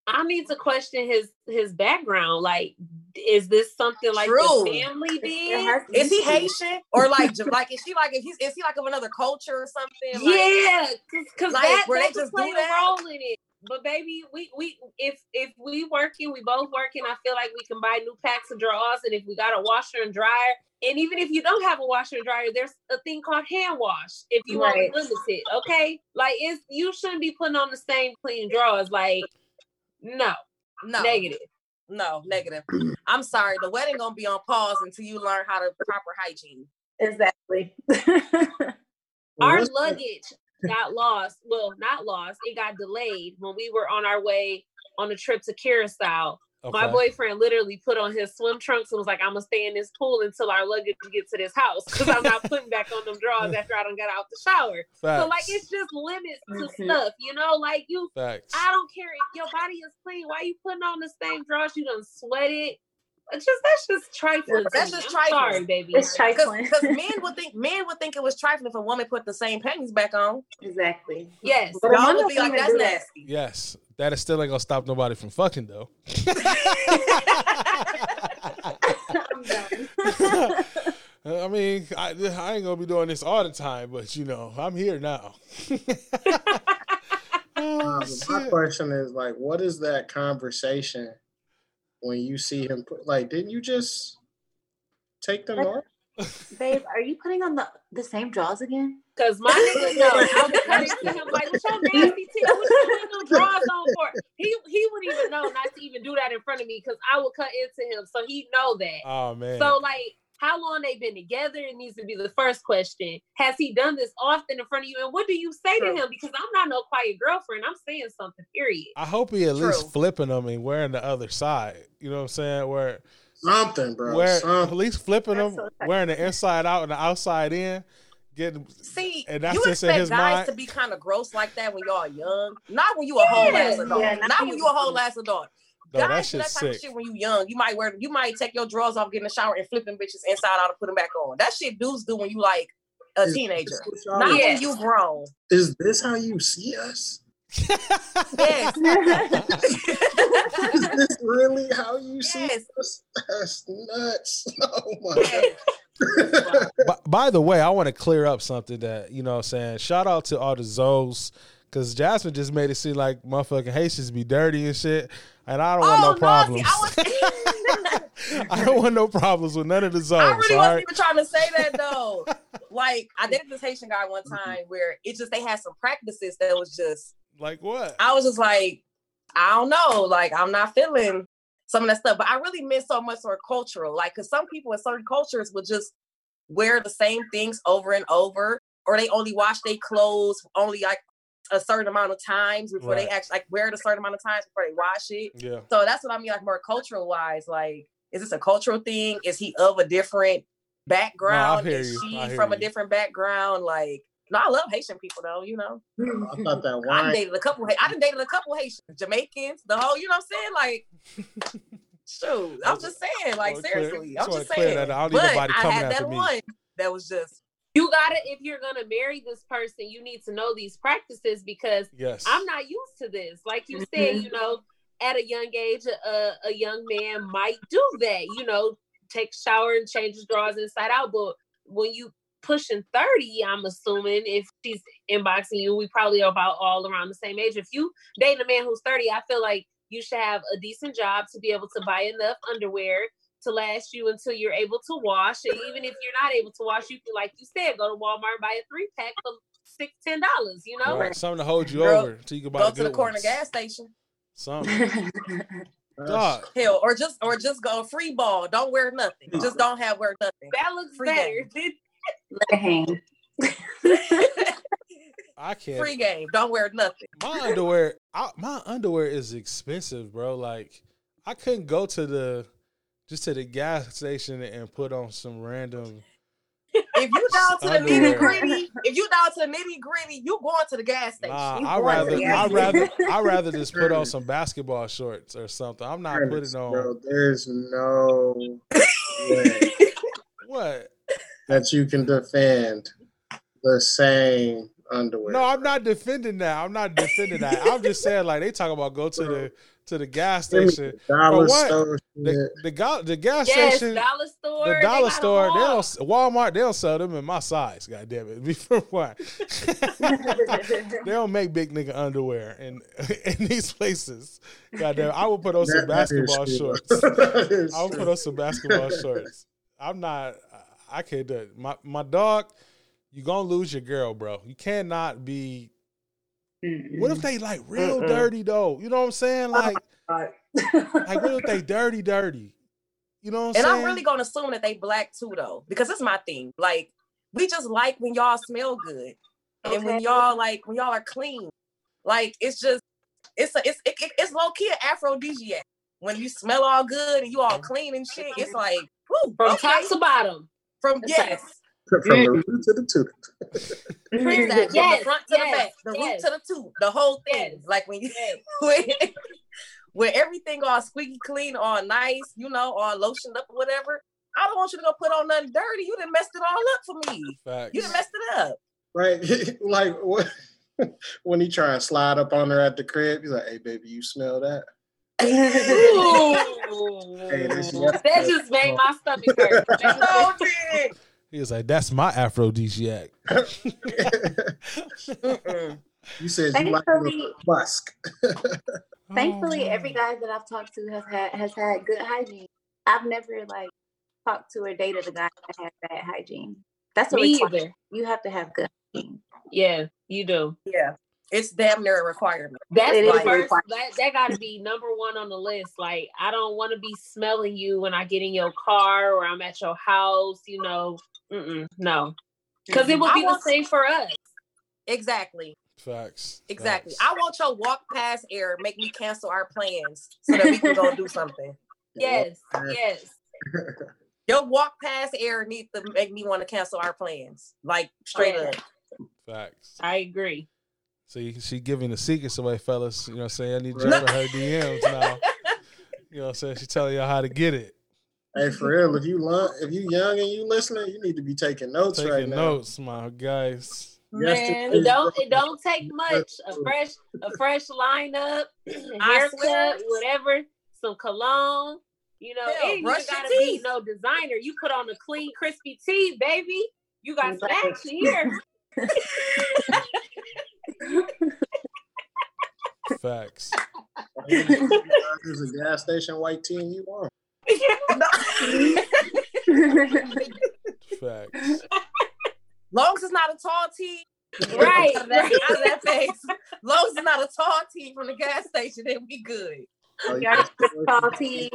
Speaker 5: I need to question his his background. Like, is this something like
Speaker 4: True.
Speaker 5: the family did?
Speaker 4: Is he. *laughs* Haitian or like like is he like if he's is he like of another culture or something? Like,
Speaker 5: yeah, because
Speaker 4: like,
Speaker 5: that,
Speaker 4: where they
Speaker 5: that could
Speaker 4: just
Speaker 5: play a role in it. But baby, we we if if we working, we both working. I feel like we can buy new packs of drawers, and if we got a washer and dryer, and even if you don't have a washer and dryer, there's a thing called hand wash. If you want to limit it, okay? Like it's you shouldn't be putting on the same clean drawers. Like no,
Speaker 4: no
Speaker 5: negative.
Speaker 4: No, negative. *clears throat* I'm sorry. The wedding gonna be on pause until you learn how to proper hygiene.
Speaker 6: Exactly. *laughs*
Speaker 5: Our luggage got lost. Well, not lost. It got delayed when we were on our way on a trip to Curacao. My boyfriend literally put on his swim trunks and was like, "I'm gonna stay in this pool until our luggage gets to this house because I'm not putting back on them drawers after I don't got out the shower."
Speaker 3: Facts.
Speaker 5: So like, it's just limits to
Speaker 6: Mhm.
Speaker 5: stuff, you know. Like you,
Speaker 3: Facts.
Speaker 5: I don't care if your body is clean. Why you putting on the same drawers? You done sweat it. It's just that's just trifling.
Speaker 4: That's just
Speaker 5: I'm
Speaker 4: trifling.
Speaker 5: Sorry, baby.
Speaker 6: It's trifling.
Speaker 4: Because men would *laughs* think men would think it was trifling if a woman put the same panties back on.
Speaker 6: exactly.
Speaker 5: Yes.
Speaker 6: But a
Speaker 4: Y'all would be like, that's nasty.
Speaker 3: Yes, that is still ain't gonna stop nobody from fucking though. *laughs*
Speaker 6: I'm done. *laughs*
Speaker 3: I mean, I, I ain't gonna be doing this all the time, but you know, I'm here now. oh,
Speaker 7: Um, my question is like, what is that conversation when you see him put like, didn't you just take them
Speaker 6: Like-
Speaker 7: off?
Speaker 6: Babe, are you putting on the the same draws again?
Speaker 5: Cause my *laughs* nigga know I would cut into him like, "What's your nasty titty? What *laughs* you putting them drawers on for?" He he would even know not to even do that in front of me because I would cut into him, so he know that.
Speaker 3: Oh man.
Speaker 5: So like, how long they been together? It needs to be the first question. Has he done this often in front of you? And what do you say
Speaker 4: True.
Speaker 5: to him? Because I'm not no quiet girlfriend. I'm saying something. Period.
Speaker 3: I hope he at
Speaker 4: True.
Speaker 3: least flipping them and wearing the other side. You know what I'm saying? Where
Speaker 7: Something, bro.
Speaker 3: where at least flipping
Speaker 6: That's
Speaker 3: them,
Speaker 6: so
Speaker 3: wearing the inside out and the outside in, getting
Speaker 4: See,
Speaker 3: And that's
Speaker 4: you
Speaker 3: just in
Speaker 4: expect
Speaker 3: his
Speaker 4: guys
Speaker 3: mind.
Speaker 4: to be kind of gross like that when y'all young. Not when you a whole
Speaker 5: Yeah.
Speaker 4: ass adult.
Speaker 6: Yeah,
Speaker 4: not,
Speaker 6: not
Speaker 4: when
Speaker 6: when
Speaker 4: you
Speaker 6: you
Speaker 4: a whole
Speaker 6: young.
Speaker 4: ass adult.
Speaker 3: No, that
Speaker 4: guys do that
Speaker 3: shit's
Speaker 4: type of shit when you young. You might wear you might take your drawers off, get in the shower, and flip them bitches inside out and put them back on. That shit dudes do when you like a
Speaker 7: Is
Speaker 4: teenager.
Speaker 7: this
Speaker 4: Not
Speaker 5: Yeah.
Speaker 4: when you grown.
Speaker 7: Is this how you see us?
Speaker 4: Yes. *laughs* *laughs*
Speaker 7: Is this really how you see us? That's nuts. *laughs* Oh my
Speaker 4: yes.
Speaker 3: by, by the way, I want to clear up something that, you know what I'm saying? Shout out to all the Zoes, because Jasmine just made it seem like motherfucking Haitians be dirty and shit. And I don't want
Speaker 4: Oh,
Speaker 3: no
Speaker 4: no,
Speaker 3: problems.
Speaker 4: see, I was- *laughs*
Speaker 3: I don't want no problems with none of the Zoes.
Speaker 4: I really
Speaker 3: all
Speaker 4: wasn't
Speaker 3: right?
Speaker 4: even trying to say that though. like I dated this Haitian guy one mm-hmm. time where it just they had some practices that was just
Speaker 3: Like what?
Speaker 4: I was just like, I don't know, like I'm not feeling some of that stuff. But I really miss so much of cultural, like because some people in certain cultures would just wear the same things over and over, or they only wash their clothes only like a certain amount of times before they
Speaker 3: Right.
Speaker 4: actually like wear it a certain amount of times before they wash it.
Speaker 3: Yeah.
Speaker 4: So that's what I mean, like more cultural wise. Like, is this a cultural thing? Is he of a different background?
Speaker 3: hear
Speaker 4: is she
Speaker 3: I hear
Speaker 4: from a different background? Like, no, I love Haitian people though. You know,
Speaker 7: I thought that
Speaker 4: I dated a couple. Ha- I done dated a couple Haitians, Jamaicans, the whole. You know what I'm saying? Like, shoot, I'm just saying. Like, seriously, I'm just saying.
Speaker 3: that. I don't need
Speaker 4: But
Speaker 3: nobody
Speaker 4: I had that
Speaker 3: me.
Speaker 4: one that was just.
Speaker 5: You gotta, if you're gonna marry this person, you need to know these practices because
Speaker 3: Yes.
Speaker 5: I'm not used to this. Like you said,
Speaker 6: Mhm.
Speaker 5: you know, at a young age, a, a young man might do that, you know, take shower and change his drawers inside out. But when you pushing 30, I'm assuming if she's inboxing you, we probably are about all around the same age. If you date a man who's 30, I feel like you should have a decent job to be able to buy enough underwear to last you until you're able to wash. And even if you're not able to wash, you can, like you said, go to Walmart and buy a three pack for six, ten dollars, you know?
Speaker 3: Right. Something to hold you
Speaker 4: Girl,
Speaker 3: over until you can buy
Speaker 4: Go
Speaker 3: the
Speaker 4: to the
Speaker 3: good
Speaker 4: corner gas station.
Speaker 3: Something. *laughs* Dog.
Speaker 4: Hell, or just or just go free ball. Don't wear nothing. Just don't have wear nothing.
Speaker 5: That looks
Speaker 4: Free
Speaker 5: better.
Speaker 6: Let it hang.
Speaker 3: I can't.
Speaker 4: Free game. Don't wear nothing.
Speaker 3: my underwear I, my underwear is expensive bro like i couldn't go to the just to the gas station and put on some random
Speaker 4: If you down to the nitty gritty, if you down to the nitty gritty, you going to the gas station.
Speaker 3: nah i
Speaker 4: going
Speaker 3: rather i rather i rather just put on some basketball shorts or something. I'm not
Speaker 7: Ernest,
Speaker 3: putting on
Speaker 7: bro, there's no way *laughs*
Speaker 3: what?
Speaker 7: that you can defend the same underwear.
Speaker 3: no i'm not defending that. I'm not defending that. I'm just saying like they talk about go to the to the gas station
Speaker 7: the dollar
Speaker 3: For what?
Speaker 7: store
Speaker 3: the,
Speaker 7: shit.
Speaker 3: the, the gas
Speaker 5: yes,
Speaker 3: station
Speaker 5: dollar store.
Speaker 3: The
Speaker 5: they
Speaker 3: dollar
Speaker 5: got 'em
Speaker 3: store, they
Speaker 5: all.
Speaker 3: don't Walmart, they don't sell them in my size. God damn it! *laughs* Before what? *laughs* they don't make big nigga underwear in *laughs* in these places. God damn! it. I will put on some
Speaker 7: That- that is
Speaker 3: basketball shorts. I will put
Speaker 7: true.
Speaker 3: on some basketball shorts. I'm not. I can't do it. My my dog. You gonna lose your girl, bro. You cannot be. What if they like real
Speaker 4: Mm-mm.
Speaker 3: dirty though? You know what I'm saying? Like like what if they *laughs* dirty dirty? You know what I'm saying?
Speaker 4: And
Speaker 3: saying?
Speaker 4: I'm really gonna assume that they black too, though, because it's my thing. Like we just like when y'all smell good, and when y'all like when y'all are clean. Like it's just it's a it's it, it- it's low key an aphrodisiac. When you smell all good and you all clean and shit, it's like whew,
Speaker 5: From
Speaker 4: okay.
Speaker 5: top to bottom.
Speaker 4: from
Speaker 6: It's like-
Speaker 4: yes,
Speaker 7: From the root to the tooth. *laughs*
Speaker 4: exactly. from
Speaker 5: Yes,
Speaker 4: the front to
Speaker 5: yes,
Speaker 4: the back, the
Speaker 5: yes.
Speaker 4: root to the tooth, the whole thing.
Speaker 5: Yes.
Speaker 4: Like when you
Speaker 5: Yes. *laughs*
Speaker 4: when, When everything all squeaky clean, all nice, you know, all lotioned up or whatever. I don't want you to go put on nothing dirty. You done messed it all up for me.
Speaker 3: Facts.
Speaker 4: You done messed it up.
Speaker 7: Right? *laughs* like what? when he try and slide up on her at the crib, he's like, "Hey, baby, you smell that?" Hey, this
Speaker 5: that just made my stomach hurt. That
Speaker 4: So
Speaker 5: made-
Speaker 4: big.
Speaker 3: He was like, "That's my aphrodisiac." *laughs*
Speaker 7: You said you like a musk. *laughs*
Speaker 6: thankfully,
Speaker 3: Oh,
Speaker 6: every guy that I've talked to has had has had good hygiene. I've never like talked to or dated a guy that had bad hygiene. That's a
Speaker 5: Me
Speaker 6: requirement.
Speaker 5: either.
Speaker 6: You have to have good hygiene.
Speaker 5: Yeah, you do.
Speaker 4: Yeah. It's damn near a requirement.
Speaker 5: That's
Speaker 6: It
Speaker 5: the first.
Speaker 6: requirement.
Speaker 5: That, that got to be number one on the list. Like, I don't want to be smelling you when I get in your car or I'm at your house. You know, Mm-mm, no, because it would be the same for us.
Speaker 4: Exactly.
Speaker 3: Facts.
Speaker 4: Exactly.
Speaker 3: Facts.
Speaker 4: I want your walk past air make me cancel our plans so that we can go do something. *laughs*
Speaker 5: Yes, yes. *laughs*
Speaker 4: Your walk past air needs to make me want to cancel our plans. Like straight
Speaker 5: Yeah.
Speaker 4: up.
Speaker 3: Facts.
Speaker 5: I agree.
Speaker 3: So you, she giving the secrets away, fellas. You know what I'm saying? I need you
Speaker 7: Right.
Speaker 3: to her DMs now. *laughs* You know what I'm saying? She telling y'all how to get it.
Speaker 7: Hey, for real, if you lo- if you young and you listening, you need to be taking notes
Speaker 3: Taking
Speaker 7: right now.
Speaker 3: notes, my guys.
Speaker 7: Man,
Speaker 5: It don't it don't take much. A *laughs* fresh a fresh lineup,
Speaker 4: I swear. *clears throat*
Speaker 5: haircut, whatever, some cologne. You know,
Speaker 4: Hell,
Speaker 5: it
Speaker 4: brush your
Speaker 5: gotta be
Speaker 4: teeth.
Speaker 5: no designer. You put on a clean, crispy tee, baby. You got some action here. *laughs*
Speaker 3: Facts.
Speaker 7: There's a gas station white tee and you want. *laughs*
Speaker 3: Facts.
Speaker 4: Long as it's not a tall tee.
Speaker 5: Right,
Speaker 4: Out of that, out of that face. Long as it's not a tall tee from the gas station, then we good.
Speaker 7: Oh,
Speaker 6: You tall tees.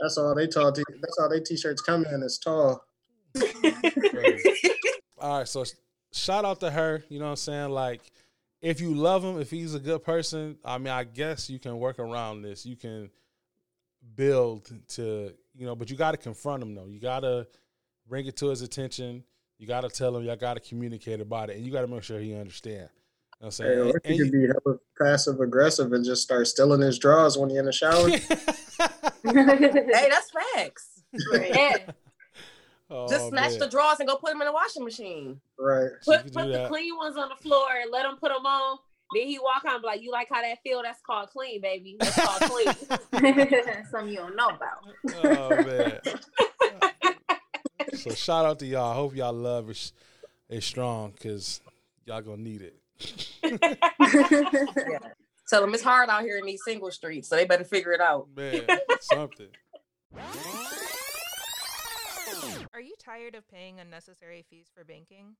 Speaker 7: That's all they tall. T- that's all they t-shirts come in is tall. *laughs*
Speaker 3: All right, so shout out to her. You know what I'm saying? Like, if you love him, if he's a good person, I mean, I guess you can work around this. You can build to, you know, but you got to confront him though. You got to bring it to his attention. You got to tell him. y'all got to communicate about it, and you got to make sure he understand. You know what I'm
Speaker 7: Hey,
Speaker 3: saying?
Speaker 7: or
Speaker 3: And
Speaker 7: he could be hella passive aggressive and just start stealing his drawers when he in the shower. *laughs*
Speaker 4: Hey, that's facts.
Speaker 5: Yeah. *laughs*
Speaker 3: Oh,
Speaker 4: Just snatch
Speaker 3: man.
Speaker 4: the drawers and go put them in the washing machine.
Speaker 7: right.
Speaker 5: Put put the clean ones on the floor and let him put them on. Then he walk on like, "You like how that feel? That's called clean, baby. That's called *laughs* clean." *laughs*
Speaker 6: Some you don't know about.
Speaker 3: oh man. *laughs* so shout out to y'all. I hope y'all love is is strong because y'all gonna need it.
Speaker 4: Tell them it's hard out here in these single streets, so they better figure it out.
Speaker 3: Man, something.
Speaker 9: Are you tired of paying unnecessary fees for banking?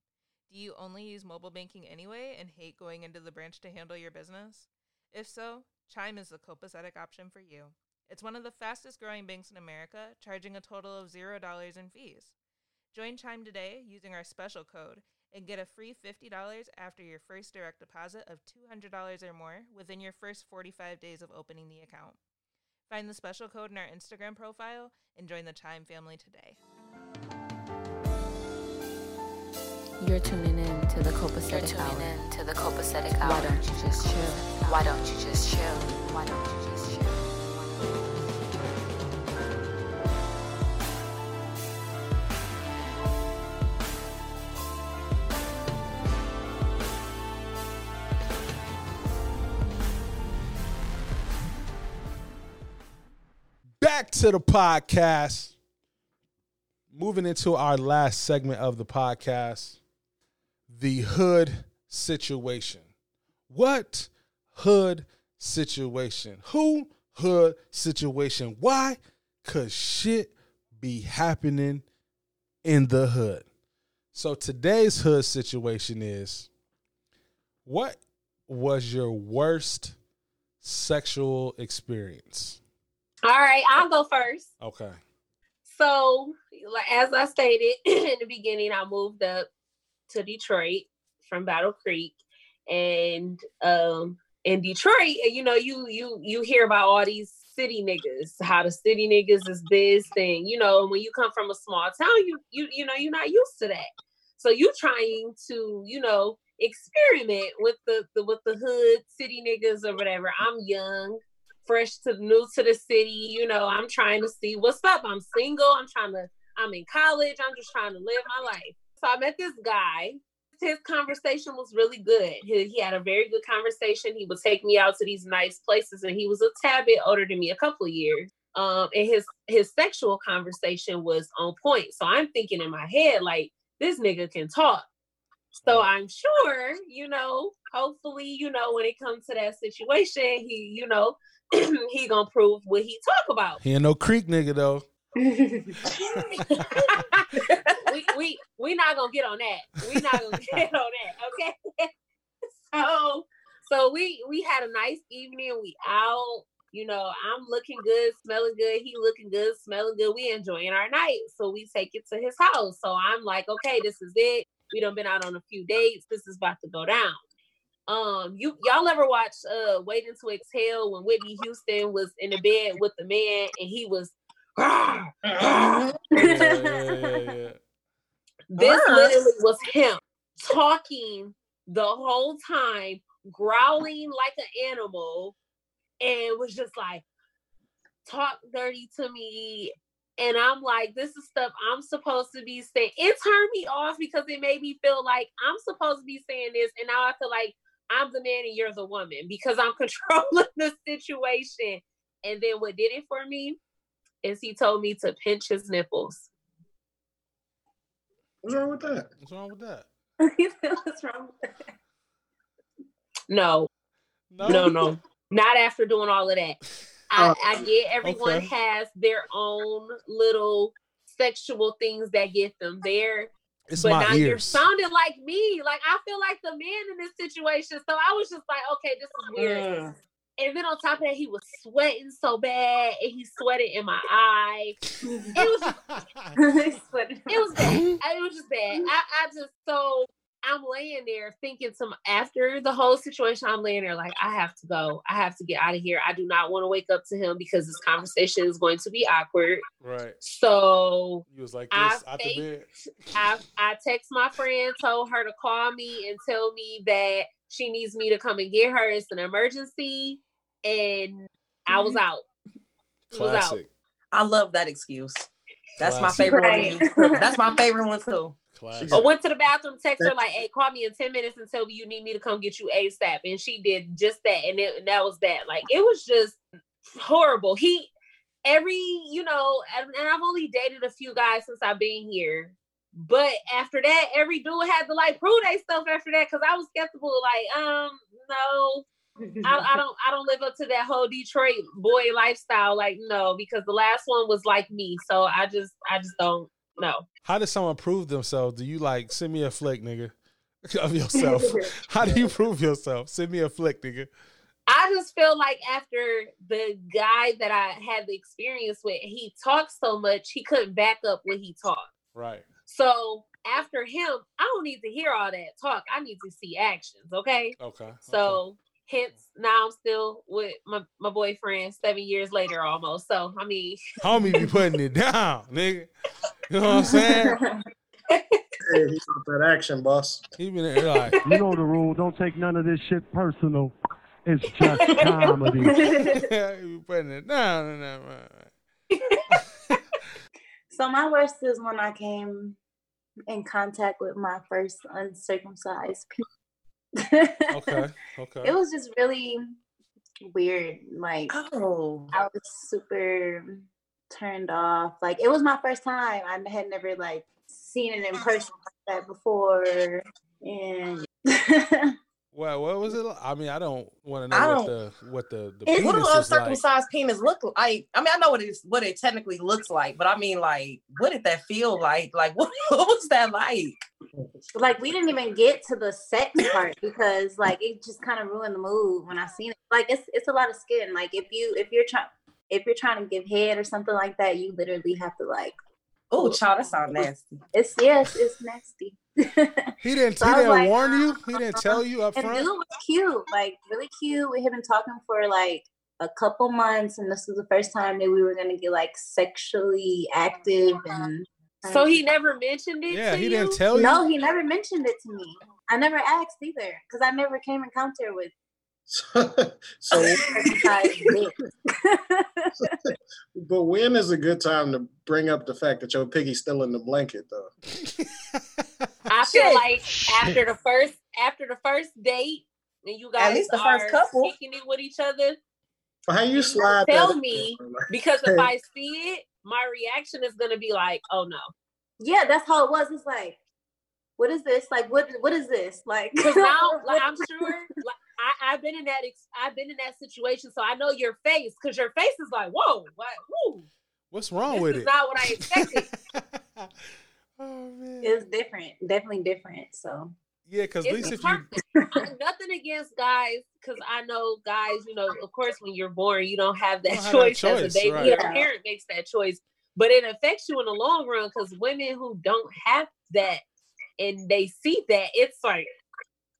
Speaker 9: Do you only use mobile banking anyway and hate going into the branch to handle your business? If so, Chime is the copacetic option for you. It's one of the fastest growing banks in America, charging a total of $0 in fees. Join Chime today using our special code and get a free $50 after your first direct deposit of $200 or more within your first 45 days of opening the account. Find the special code in our Instagram profile and join the Chime family today.
Speaker 1: You're tuning in to the Copacetic Hour. in to the Copacetic Hour. Why don't you just chill? Why don't you just chill? Why don't you just chill?
Speaker 3: Back to the podcast. Moving into our last segment of the podcast, the hood situation. What hood situation? Who hood situation? Why? Cause shit be happening in the hood. So today's hood situation is what was your worst sexual experience?
Speaker 5: All right, I'll go first.
Speaker 3: Okay.
Speaker 5: So, like as I stated *laughs* in the beginning, I moved up to Detroit from Battle Creek, and um, in Detroit, you know, you you you hear about all these city niggas, how the city niggas is this thing, you know. When you come from a small town, you you you know you're not used to that, so you trying to you know experiment with the, the with the hood city niggas or whatever. I'm young, fresh to new to the city. You know, I'm trying to see what's up. I'm single. I'm trying to. I'm in college. I'm just trying to live my life. So I met this guy. His conversation was really good. He, he had a very good conversation. He would take me out to these nice places, and he was a tad bit older than me, a couple of years. Um, and his his sexual conversation was on point. So I'm thinking in my head, like, this nigga can talk. So I'm sure, you know, hopefully, you know, when it comes to that situation, he, you know, *clears throat* he gonna prove what he talk about.
Speaker 3: He ain't no creek nigga though. *laughs* *laughs* *laughs*
Speaker 5: we we we not gonna get on that. We not gonna get *laughs* on that. Okay. *laughs* so so we we had a nice evening. We out. You know, I'm looking good, smelling good. He looking good, smelling good. We enjoying our night. So we take it to his house. So I'm like, okay, this is it. We done been out on a few dates. This is about to go down. Um, you y'all ever watch uh Waiting to Exhale when Whitney Houston was in the bed with the man and he was
Speaker 3: Yeah, yeah, yeah, yeah.
Speaker 5: This
Speaker 4: Uh.
Speaker 5: literally was him talking the whole time, growling like an animal, and was just like, talk dirty to me. And I'm like, this is stuff I'm supposed to be saying. It turned me off because it made me feel like I'm supposed to be saying this. And now I feel like I'm the man and you're the woman because I'm *laughs* controlling the situation. And then what did it for me is he told me to pinch his nipples.
Speaker 7: What's wrong with that?
Speaker 3: What's wrong with that? *laughs*
Speaker 6: What's wrong with that?
Speaker 5: No,
Speaker 3: No,
Speaker 5: no, no, not after doing all of that. *laughs* I,
Speaker 7: Oh,
Speaker 5: I get everyone
Speaker 3: okay.
Speaker 5: has their own little sexual things that get them there.
Speaker 3: It's
Speaker 5: but
Speaker 3: my
Speaker 5: now you're sounding like me. Like I feel like the man in this situation. So I was just like, okay, this is weird.
Speaker 4: Mm.
Speaker 5: And then on top of that, he was sweating so bad, and he sweated in my eye. It was just *laughs* *laughs* it was bad. I- It was just bad. I, I just so I'm laying there thinking to my, after the whole situation, I'm laying there like I have to go. I have to get out of here. I do not want to wake up to him because this conversation is going to be awkward.
Speaker 3: right.
Speaker 5: So
Speaker 3: he was like
Speaker 5: I
Speaker 3: this out the bed.
Speaker 5: I *laughs* I text my friend, told her to call me and tell me that she needs me to come and get her. It's an emergency, and I was out. Was out.
Speaker 3: Classic.
Speaker 4: I love that excuse. That's my favorite
Speaker 6: Right.
Speaker 4: one. That's my favorite one too.
Speaker 3: Classic.
Speaker 5: I went to the bathroom, text her like, "Hey, call me in ten minutes and tell me you need me to come get you ASAP." And she did just that, and, it, and that was that. Like it was just horrible. He every you know, and, and I've only dated a few guys since I've been here, but after that, every dude had to like prove they stuff after that because I was skeptical. Like, um, no, I, I don't I don't live up to that whole Detroit boy lifestyle. Like, no, because the last one was like me, so I just I just don't know.
Speaker 3: How does someone prove themselves? Do you like send me a flick, nigga, *laughs* of yourself? *laughs* How do you prove yourself? Send me a flick, nigga.
Speaker 5: I just feel like after the guy that I had the experience with, he talked so much he couldn't back up what he talked.
Speaker 3: Right.
Speaker 5: So after him, I don't need to hear all that talk. I need to see actions. Okay.
Speaker 3: Okay. okay.
Speaker 5: So hence now I'm still with my, my boyfriend seven years later almost. So I mean *laughs*
Speaker 3: homie be putting it down, nigga. You know what I'm saying? *laughs*
Speaker 7: Hey, he got that action, boss.
Speaker 3: He been like,
Speaker 8: You know the rule. Don't take none of this shit personal. It's just *laughs* comedy.
Speaker 3: he be putting it down. And that, man.
Speaker 6: So my worst is when I came in contact with my first uncircumcised penis.
Speaker 3: Okay. *laughs* Okay.
Speaker 6: It was just really weird. Like
Speaker 4: Oh.
Speaker 6: I was super turned off. Like it was my first time. I had never like seen it in person like that before. And *laughs*
Speaker 3: Well, what was it? Like? I mean, I don't want to
Speaker 4: I
Speaker 3: know what
Speaker 4: don't-
Speaker 3: the what the the
Speaker 4: What do
Speaker 3: penis is like.
Speaker 4: uncircumcised penis look like? I mean, I know what it is, what it technically looks like, but I mean, like, what did that feel like? Like, what, *laughs* what was that like?
Speaker 6: like we didn't even get to the sex part because like it just kind of ruined the mood when I seen it. Like it's it's a lot of skin. Like if you if you're trying if you're trying to give head or something like that, you literally have to like
Speaker 4: Oh, child, that sounds nasty.
Speaker 6: it's yes, it's nasty. *laughs*
Speaker 3: He didn't.
Speaker 6: So
Speaker 3: he didn't
Speaker 6: like,
Speaker 3: warn you. He didn't uh-uh. tell you up
Speaker 6: And dude was cute, like really cute. We had been talking for like a couple months, and this was the first time that we were gonna get like sexually active. And
Speaker 5: so he never mentioned it.
Speaker 3: Yeah,
Speaker 5: to
Speaker 3: he
Speaker 5: you?
Speaker 3: didn't tell you.
Speaker 6: no, he never mentioned it to me. I never asked either because I never came in contact with *laughs*
Speaker 7: So, so *laughs* but when is a good time to bring up the fact that your piggy's still in the blanket though?
Speaker 5: I feel
Speaker 4: Shit.
Speaker 5: like after the first after the first date, and you guys
Speaker 4: least the
Speaker 5: are
Speaker 4: first couple.
Speaker 5: kicking it with each other,
Speaker 7: How you slide
Speaker 5: tell
Speaker 7: that in
Speaker 5: me
Speaker 7: there?
Speaker 5: because if *laughs* I see it, my reaction is gonna be like, "Oh no,"
Speaker 6: yeah, that's how it was. It's like, what is this? Like, what what is this? Like,
Speaker 5: because *laughs* now like, I'm sure *laughs* like, I, I've been in that ex- I've been in that situation, so I know your face because your face is like, "Whoa, what? Woo,
Speaker 3: What's wrong
Speaker 5: this
Speaker 3: with
Speaker 5: is
Speaker 3: it?
Speaker 5: not what I expected."
Speaker 3: Oh man.
Speaker 6: it's different, definitely different. So
Speaker 3: Yeah, because at least if you
Speaker 5: Nothing against guys, because I know guys. You know, of course, when you're born, you don't have that
Speaker 3: don't have that
Speaker 5: choice, as a baby.
Speaker 3: right.
Speaker 5: Your
Speaker 6: Yeah.
Speaker 5: parent makes that choice, but it affects you in the long run. Because women who don't have that and they see that, it's like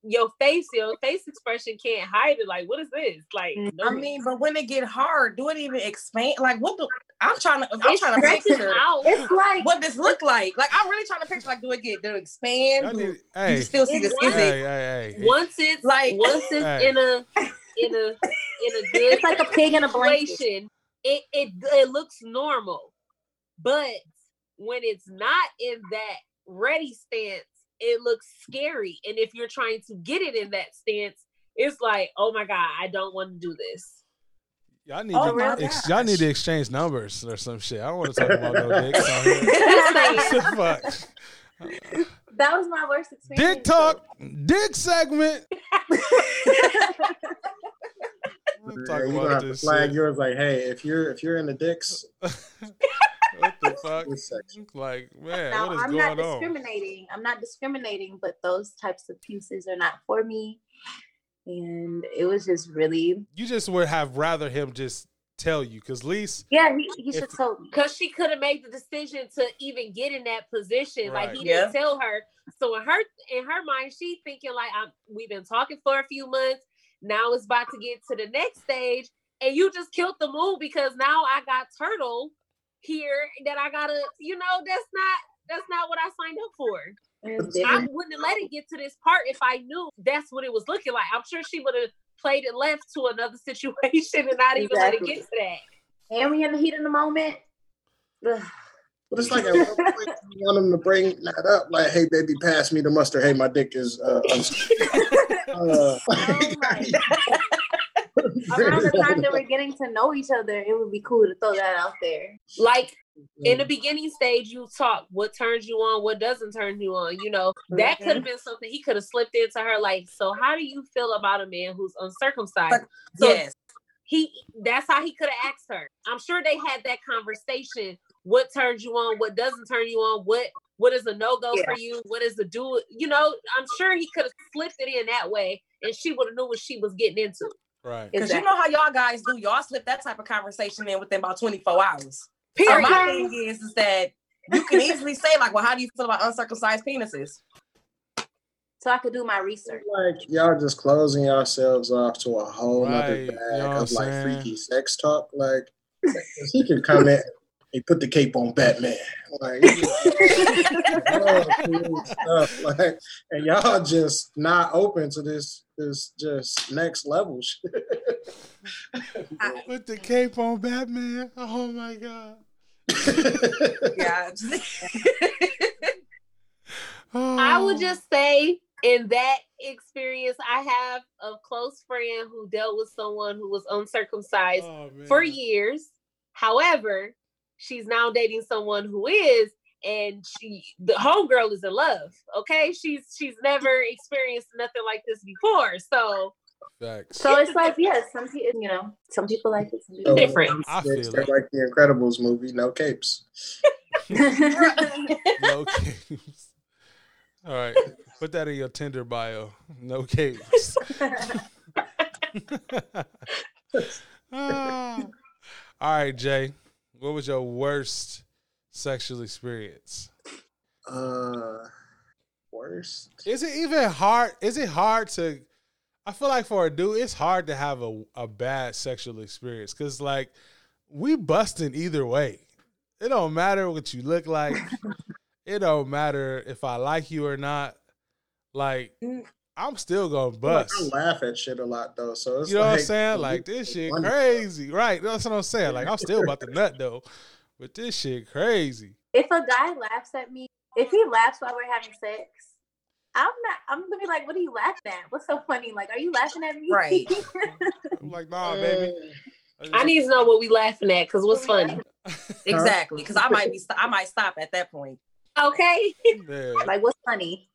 Speaker 5: your face, your face expression can't hide it. Like, what is this? Like,
Speaker 6: Mm,
Speaker 5: no,
Speaker 4: I mean, but when it get hard, do it even expand? Like, what do I'm trying to? I'm
Speaker 5: it
Speaker 4: trying to picture
Speaker 5: out.
Speaker 6: it's like
Speaker 4: what this look like. Like, I'm really trying to picture. Like, do it get? Do it expand?
Speaker 3: y'all
Speaker 4: Do
Speaker 3: need, hey,
Speaker 4: you still see the
Speaker 5: It's
Speaker 3: hey, hey, hey, hey.
Speaker 5: Once it's
Speaker 4: Like-
Speaker 5: once it's
Speaker 3: Hey.
Speaker 5: in a in a in a good
Speaker 6: it's like a pig in a blanket.
Speaker 5: it, it it looks normal. But when it's not in that ready stance, it looks scary. And if you're trying to get it in that stance, it's like, oh my God, I don't want to do this.
Speaker 3: Y'all need
Speaker 4: Oh
Speaker 3: to ex- y'all need to exchange numbers or some shit. I don't want to talk about no *laughs* dicks on here. *laughs*
Speaker 5: Just saying. *laughs*
Speaker 3: Fuck.
Speaker 6: That was my worst experience.
Speaker 3: Dick talk, dick segment. We'll talk
Speaker 7: Yeah, you gonna
Speaker 3: about
Speaker 7: have to
Speaker 3: this
Speaker 7: flag
Speaker 3: shit.
Speaker 7: yours like, hey, if you're if you're in the dicks, *laughs*
Speaker 3: what the fuck? Like, man,
Speaker 6: Now,
Speaker 3: what is
Speaker 6: I'm
Speaker 3: going
Speaker 6: not
Speaker 3: on?
Speaker 6: discriminating. I'm not discriminating, but those types of pieces are not for me. And it was just really,
Speaker 3: You just would have rather him just tell you, because least
Speaker 6: yeah, he, he should
Speaker 3: If-
Speaker 6: told me.
Speaker 5: Because she could have made the decision to even get in that position. Like he
Speaker 4: Yeah.
Speaker 5: didn't tell her. So in her in her mind, she thinking like I'm we've been talking for a few months. Now it's about to get to the next stage. And you just killed the mood because now I got turtle here that I gotta, you know, that's not that's not what I signed up for. I wouldn't have let it get to this part if I knew that's what it was looking like. I'm sure she would have played it left to another *laughs* situation and not even let it get to that.
Speaker 6: And we in the heat of the moment. Ugh.
Speaker 7: But it's like at one point you want him to bring that up, like, hey baby, pass me the mustard. Hey, my dick is uh, *laughs* uns- uh
Speaker 6: Oh *laughs* Around the time that we're getting to know each other, it would be cool to throw that out there.
Speaker 5: Like in the beginning stage, you talk what turns you on, what doesn't turn you on. You know, that could have been something he could have slipped into her. Like, so how do you feel about a man who's uncircumcised? So
Speaker 4: yes.
Speaker 5: he that's how he could have asked her. I'm sure they had that conversation. What turns you on? What doesn't turn you on? What what is a no go
Speaker 4: Yeah.
Speaker 5: for you? What is a do? You know, I'm sure he could have slipped it in that way, and she would have knew what she was getting into.
Speaker 3: right.
Speaker 4: Because you know how y'all guys do. Y'all slip that type of conversation in within about 24 hours. So
Speaker 5: Period.
Speaker 4: my thing is, is that you can easily say, like, well, how do you feel about uncircumcised penises?
Speaker 6: So I could do my research.
Speaker 7: like y'all just closing yourselves off to a whole
Speaker 3: Right,
Speaker 7: nother
Speaker 3: you
Speaker 7: bag
Speaker 3: know what
Speaker 7: of like
Speaker 3: saying?
Speaker 7: freaky sex talk. Like he can come in and put the cape on Batman. Like, oh, *laughs* cool stuff. like and y'all just not open to this this just next level *laughs* shit. *laughs*
Speaker 3: Put the cape on Batman. Oh my god.
Speaker 4: Yeah. Oh.
Speaker 5: I
Speaker 3: Oh.
Speaker 5: would just say in that experience, I have a close friend who dealt with someone who was uncircumcised
Speaker 3: Oh,
Speaker 5: for years. However, she's now dating someone who is, and she the homegirl is in love. Okay, she's she's never experienced nothing like this before. So
Speaker 3: Facts.
Speaker 6: So it's like, yeah, some people, you know, some people like it. Some people
Speaker 7: So,
Speaker 5: Different.
Speaker 3: I
Speaker 7: it's
Speaker 3: feel it.
Speaker 7: like the Incredibles movie, no capes.
Speaker 3: No *laughs* capes. All right. Put that in your Tinder bio. No capes. *laughs* *laughs* Ah. All right, Jay. What was your worst sexual experience?
Speaker 7: Uh worst.
Speaker 3: Is it even hard? Is it hard to? I feel like for a dude, it's hard to have a, a bad sexual experience because, like, we busting either way. It don't matter what you look like. *laughs* it don't matter if I like you or not. Like,
Speaker 4: Mm.
Speaker 3: I'm still gonna
Speaker 7: Like,
Speaker 3: bust.
Speaker 7: I laugh at shit a lot though, so it's
Speaker 3: You know
Speaker 7: like,
Speaker 3: what I'm saying? *laughs* Like this shit
Speaker 7: funny.
Speaker 3: crazy, right? That's what I'm saying. Like I'm still about to nut *laughs* though, but this shit crazy.
Speaker 6: If a guy laughs at me, if he laughs while we're having sex, I'm not. I'm gonna be like, "What are you laughing at? What's so funny? Like, are you laughing at me?"
Speaker 4: Right. *laughs*
Speaker 3: I'm like, nah, baby.
Speaker 5: Uh, I need to know what we laughing at because what's funny.
Speaker 4: Exactly, because I might be, I might stop at that point.
Speaker 5: Okay.
Speaker 3: Yeah.
Speaker 6: like, what's funny?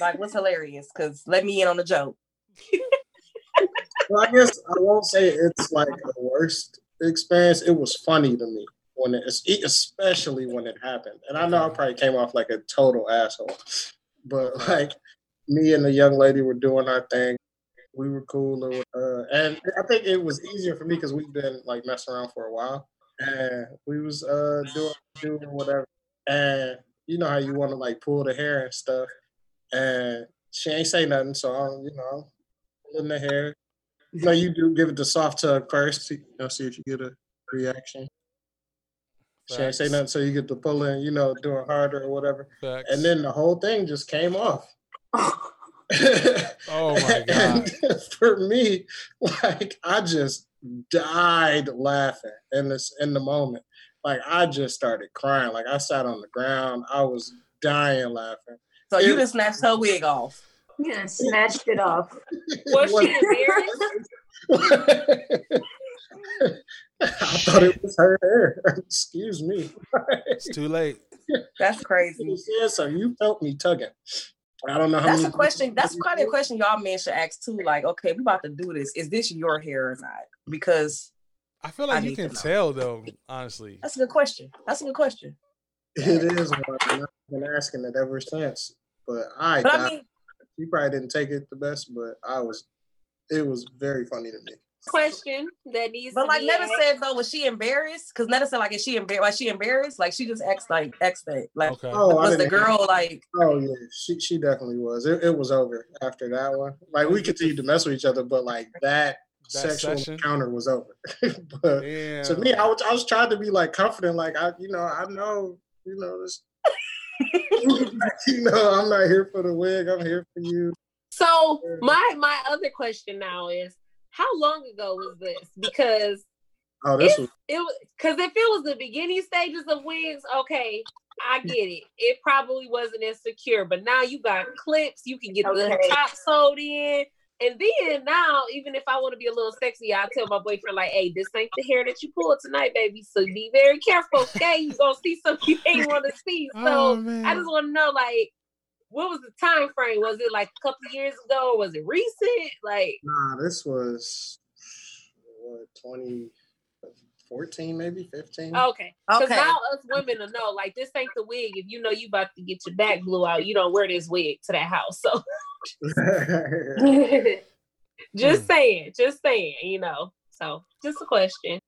Speaker 4: Like, what's hilarious? Because let me in on a joke.
Speaker 7: Well, I guess I won't say it's like the worst experience. It was funny to me when it, especially when it happened. And I know I probably came off like a total asshole, but *laughs* like me and the young lady were doing our thing. We were cool, uh, and I think it was easier for me because we've been like messing around for a while, and we was uh doing doing whatever. And you know how you want to like pull the hair and stuff, and she ain't say nothing, so I'm you know pulling the hair. You know, you do give it the soft tug first, see, you know, see if you get a reaction. She ain't say nothing, so you get to pull in, you know, doing harder or whatever.
Speaker 3: Facts.
Speaker 7: And then the whole thing just came off. *laughs*
Speaker 3: Oh my *laughs* god. *laughs*
Speaker 7: For me, like I just died laughing in this in the moment. Like I just started crying. Like I sat on the ground. I was dying laughing.
Speaker 4: So you just snatched her wig off.
Speaker 6: Yeah, snatched it off.
Speaker 5: Was
Speaker 7: What-
Speaker 5: she embarrassed? *laughs*
Speaker 7: I thought it was her hair. *laughs* Excuse me.
Speaker 3: It's too late.
Speaker 4: That's crazy.
Speaker 7: You said so. You felt me tugging. I don't know how
Speaker 4: That's
Speaker 7: many
Speaker 4: a question. That's probably a question y'all men should ask too. Like, okay, we about to do this. Is this your hair or not? Because
Speaker 3: I feel
Speaker 4: I
Speaker 3: like you can tell though, honestly.
Speaker 4: that's a good question. That's a good question.
Speaker 7: It is one. I've been asking it ever since. But I,
Speaker 4: But I mean,
Speaker 7: you probably didn't take it the best, but I was. It was very funny to me.
Speaker 5: Question that needs
Speaker 4: but
Speaker 5: to
Speaker 4: like
Speaker 5: be
Speaker 4: Netta
Speaker 5: asked.
Speaker 4: said though, was she embarrassed? Because Netta said like, is she embarrassed? Like she embarrassed? Like she just asked like, asked that. Like,
Speaker 3: Okay.
Speaker 7: Oh,
Speaker 4: was the
Speaker 7: didn't-
Speaker 4: girl like?
Speaker 7: Oh yeah, she she definitely was. It, it was over after that one. Like we continued to mess with each other, but like that,
Speaker 3: That
Speaker 7: sexual
Speaker 3: session?
Speaker 7: encounter was over. *laughs* but
Speaker 3: Damn.
Speaker 7: to me, I was I was trying to be like confident, like I you know I know you know this. *laughs* you know I'm not here for the wig. I'm here for you.
Speaker 5: So my my other question now is, how long ago was this? Because
Speaker 7: Oh, this
Speaker 5: If-
Speaker 7: was
Speaker 5: it was because if it was the beginning stages of wigs, okay, I get it. It probably wasn't as secure, but now you got clips. You can get the top sewed in. And then now, even if I want to be a little sexy, I tell my boyfriend like, "Hey, this ain't the hair that you pulled tonight, baby. So be very careful, okay? You gonna see something you ain't want to see." *laughs* So
Speaker 3: Oh.
Speaker 5: I just want to know, like, what was the time frame? Was it like a couple of years ago? Or was it recent? Like,
Speaker 7: nah. This was what 2014, maybe 15.
Speaker 5: okay, because
Speaker 4: Okay.
Speaker 5: now us women will know, like, this ain't the wig. If you know you about to get your back blew out, you don't wear this wig to that house. So *laughs* *laughs* just
Speaker 3: Hmm.
Speaker 5: saying, just saying, you know. So just a question.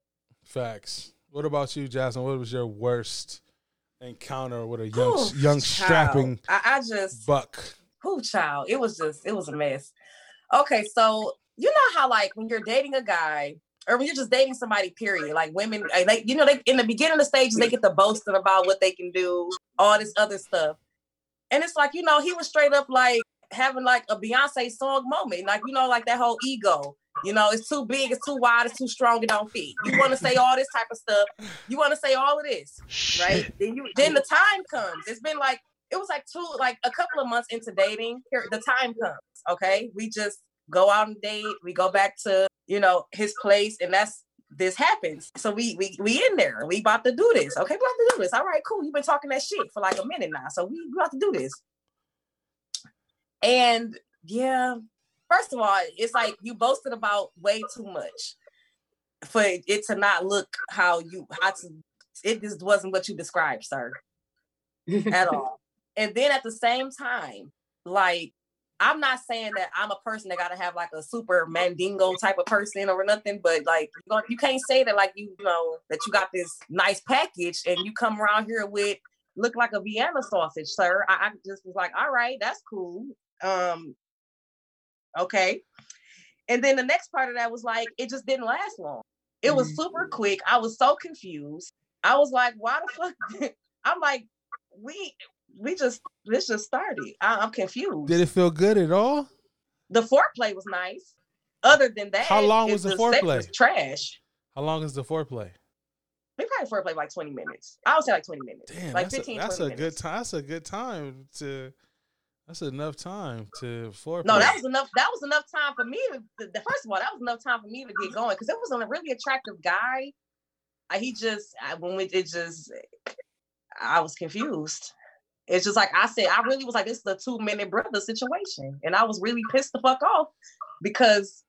Speaker 3: Facts. What about you, Jasmine? What was your worst encounter with a young
Speaker 4: Whew,
Speaker 3: young
Speaker 4: child.
Speaker 3: strapping
Speaker 4: I, I just
Speaker 3: buck?
Speaker 4: who child. It was just it was a mess. Okay, so you know how like when you're dating a guy or when you're just dating somebody, period. Like women, eh, like, they, you know, they in the beginning of the stages they get to boasting about what they can do, all this other stuff, and it's like you know he was straight up like having like a Beyonce song moment, like you know like that whole ego. You know, it's too big, it's too wide, it's too strong, it don't fit. You want to say all this type of stuff. You want to say all of this, right? Then you then the time comes. It's been like it was like two, like a couple of months into dating. Here, the time comes. Okay, we just go out and date. We go back to you know his place, and that's this happens. So we we we in there. We about to do this. Okay, we about to do this. All right, cool. You've been talking that shit for like a minute now, so we, we about to do this. And yeah, first of all, it's like you boasted about way too much for it to not look how you how to. It just wasn't what you described, sir, at all. *laughs* And then at the same time, like I'm not saying that I'm a person that gotta have like a super mandingo type of person or nothing, but like you, can't say that like you, you know that you got this nice package and you come around here with look like a Vienna sausage, sir. I, I just was like, all right, that's cool. Um, okay. And then the next part of that was like it just didn't last long. It was super quick. I was so confused. I was like, why the fuck? *laughs* I'm like, we we just this just started. I, I'm confused.
Speaker 3: Did it feel good at all?
Speaker 4: The foreplay was nice. Other than that,
Speaker 3: How long was the
Speaker 4: sex
Speaker 3: foreplay?
Speaker 4: trash.
Speaker 3: How long is the foreplay?
Speaker 4: We probably foreplay like 20 minutes. I would say like 20 minutes.
Speaker 3: Damn,
Speaker 4: like
Speaker 3: that's
Speaker 4: 15,
Speaker 3: a, that's
Speaker 4: 20
Speaker 3: a good time. That's a good time to. That's enough time to foreplay.
Speaker 4: No, that was enough. That was enough time for me. To, the, the- first of all, that was enough time for me to get going because it was a really attractive guy. Uh, he just I, when we, it just I was confused. It's just like I said, I really was like, this is a two minute brother situation, and I was really pissed the fuck off because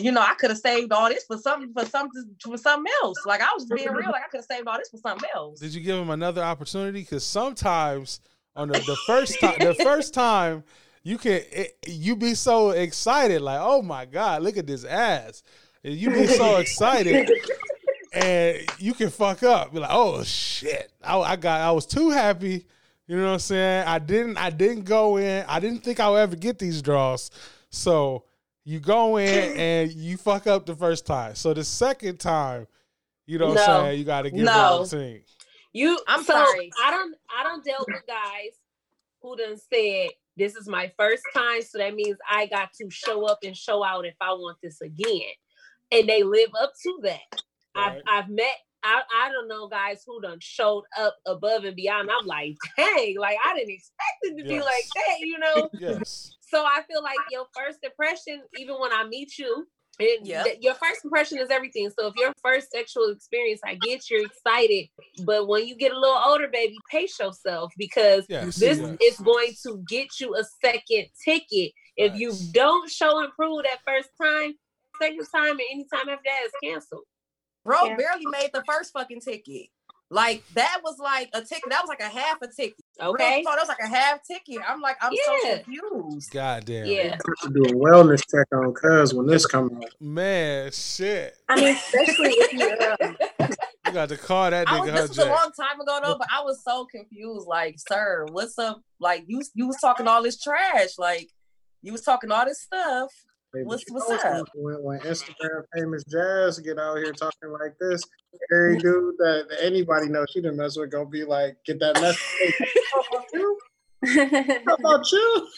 Speaker 4: you know I could have saved all this for something for something for something else. Like I was being real, like I could have saved all this for something else.
Speaker 3: Did you give him another opportunity? Because sometimes on the, the first time, the first time you can it, you be so excited, like oh my god, look at this ass, and you be so excited, *laughs* and you can fuck up. Be like oh shit, I, I got I was too happy. You know what I'm saying? I didn't I didn't go in. I didn't think I would ever get these draws. So you go in *clears throat* and you fuck up the first time. So the second time, you know what
Speaker 5: No.
Speaker 3: I'm saying? You got to give
Speaker 5: No.
Speaker 3: the opportunity.
Speaker 5: You,
Speaker 4: I'm
Speaker 5: so
Speaker 4: sorry.
Speaker 5: I don't, I don't deal with guys who done said this is my first time, so that means I got to show up and show out if I want this again, and they live up to that.
Speaker 3: Right.
Speaker 5: I've, I've met. I, I don't know guys who done showed up above and beyond. I'm like, dang, like I didn't expect it to be like that, you know. *laughs*
Speaker 3: Yes.
Speaker 5: So I feel like your first impression, even when I meet you, and
Speaker 4: Yep.
Speaker 5: th- your first impression is everything. So if your first sexual experience, I get you're excited, but when you get a little older, baby, pace yourself because
Speaker 3: Yes.
Speaker 5: this
Speaker 3: yes.
Speaker 5: is going to get you a second ticket. If you don't show and prove that first time, second time, and any time after that is canceled.
Speaker 4: Bro
Speaker 6: Yeah.
Speaker 4: barely made the first fucking ticket. Like that was like a ticket. That was like a half a ticket.
Speaker 5: Okay.
Speaker 4: talk, that was like a half ticket. I'm like, I'm so confused.
Speaker 3: God damn.
Speaker 5: Yeah.
Speaker 7: have to do a wellness check on Cuz when this come out.
Speaker 3: Man, shit.
Speaker 6: I mean, especially if you um, *laughs*
Speaker 3: You got to call that
Speaker 4: I was,
Speaker 3: nigga
Speaker 4: this
Speaker 3: her
Speaker 4: was a long time ago though, but I was so confused. Like, sir, what's up? Like, you you was talking all this trash. Like, you was talking all this stuff.
Speaker 7: Hey,
Speaker 4: What's-
Speaker 7: but
Speaker 4: what's
Speaker 7: know,
Speaker 4: up?
Speaker 7: When, when Instagram famous Jazz get out here talking like this, every dude that, that anybody knows she done mess with gonna be like, get that message. Hey, how about you? How *laughs* about you?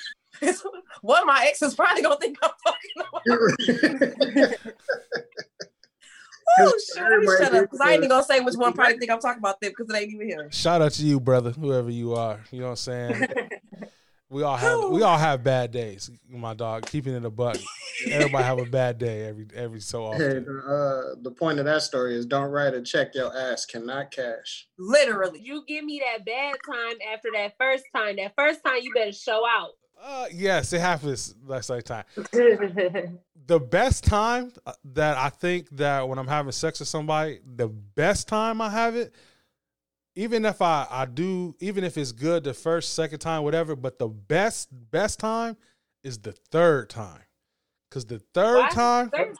Speaker 7: *laughs*
Speaker 4: One of my exes probably gonna think I'm talking about. Oh shit, let me shut up because I ain't gonna say which one probably think I'm talking about them because it ain't even here.
Speaker 3: Shout out to you, brother, whoever you are. You know what I'm saying? *laughs* We all have we all have bad days, my dog. Keeping it a buck. Everybody have a bad day every every so
Speaker 7: Hey,
Speaker 3: often.
Speaker 7: the, uh, the point of that story is don't write a check your ass cannot cash.
Speaker 4: Literally.
Speaker 5: You give me that bad time after that first time. That first time, you better show out.
Speaker 3: Uh, yes, it happens last like time. *laughs* The best time uh, that I think that when I'm having sex with somebody, the best time I have it, even if I I do, even if it's good the first, second time, whatever, but the best best time is the third time, because the third
Speaker 5: Why?
Speaker 3: time,
Speaker 5: Third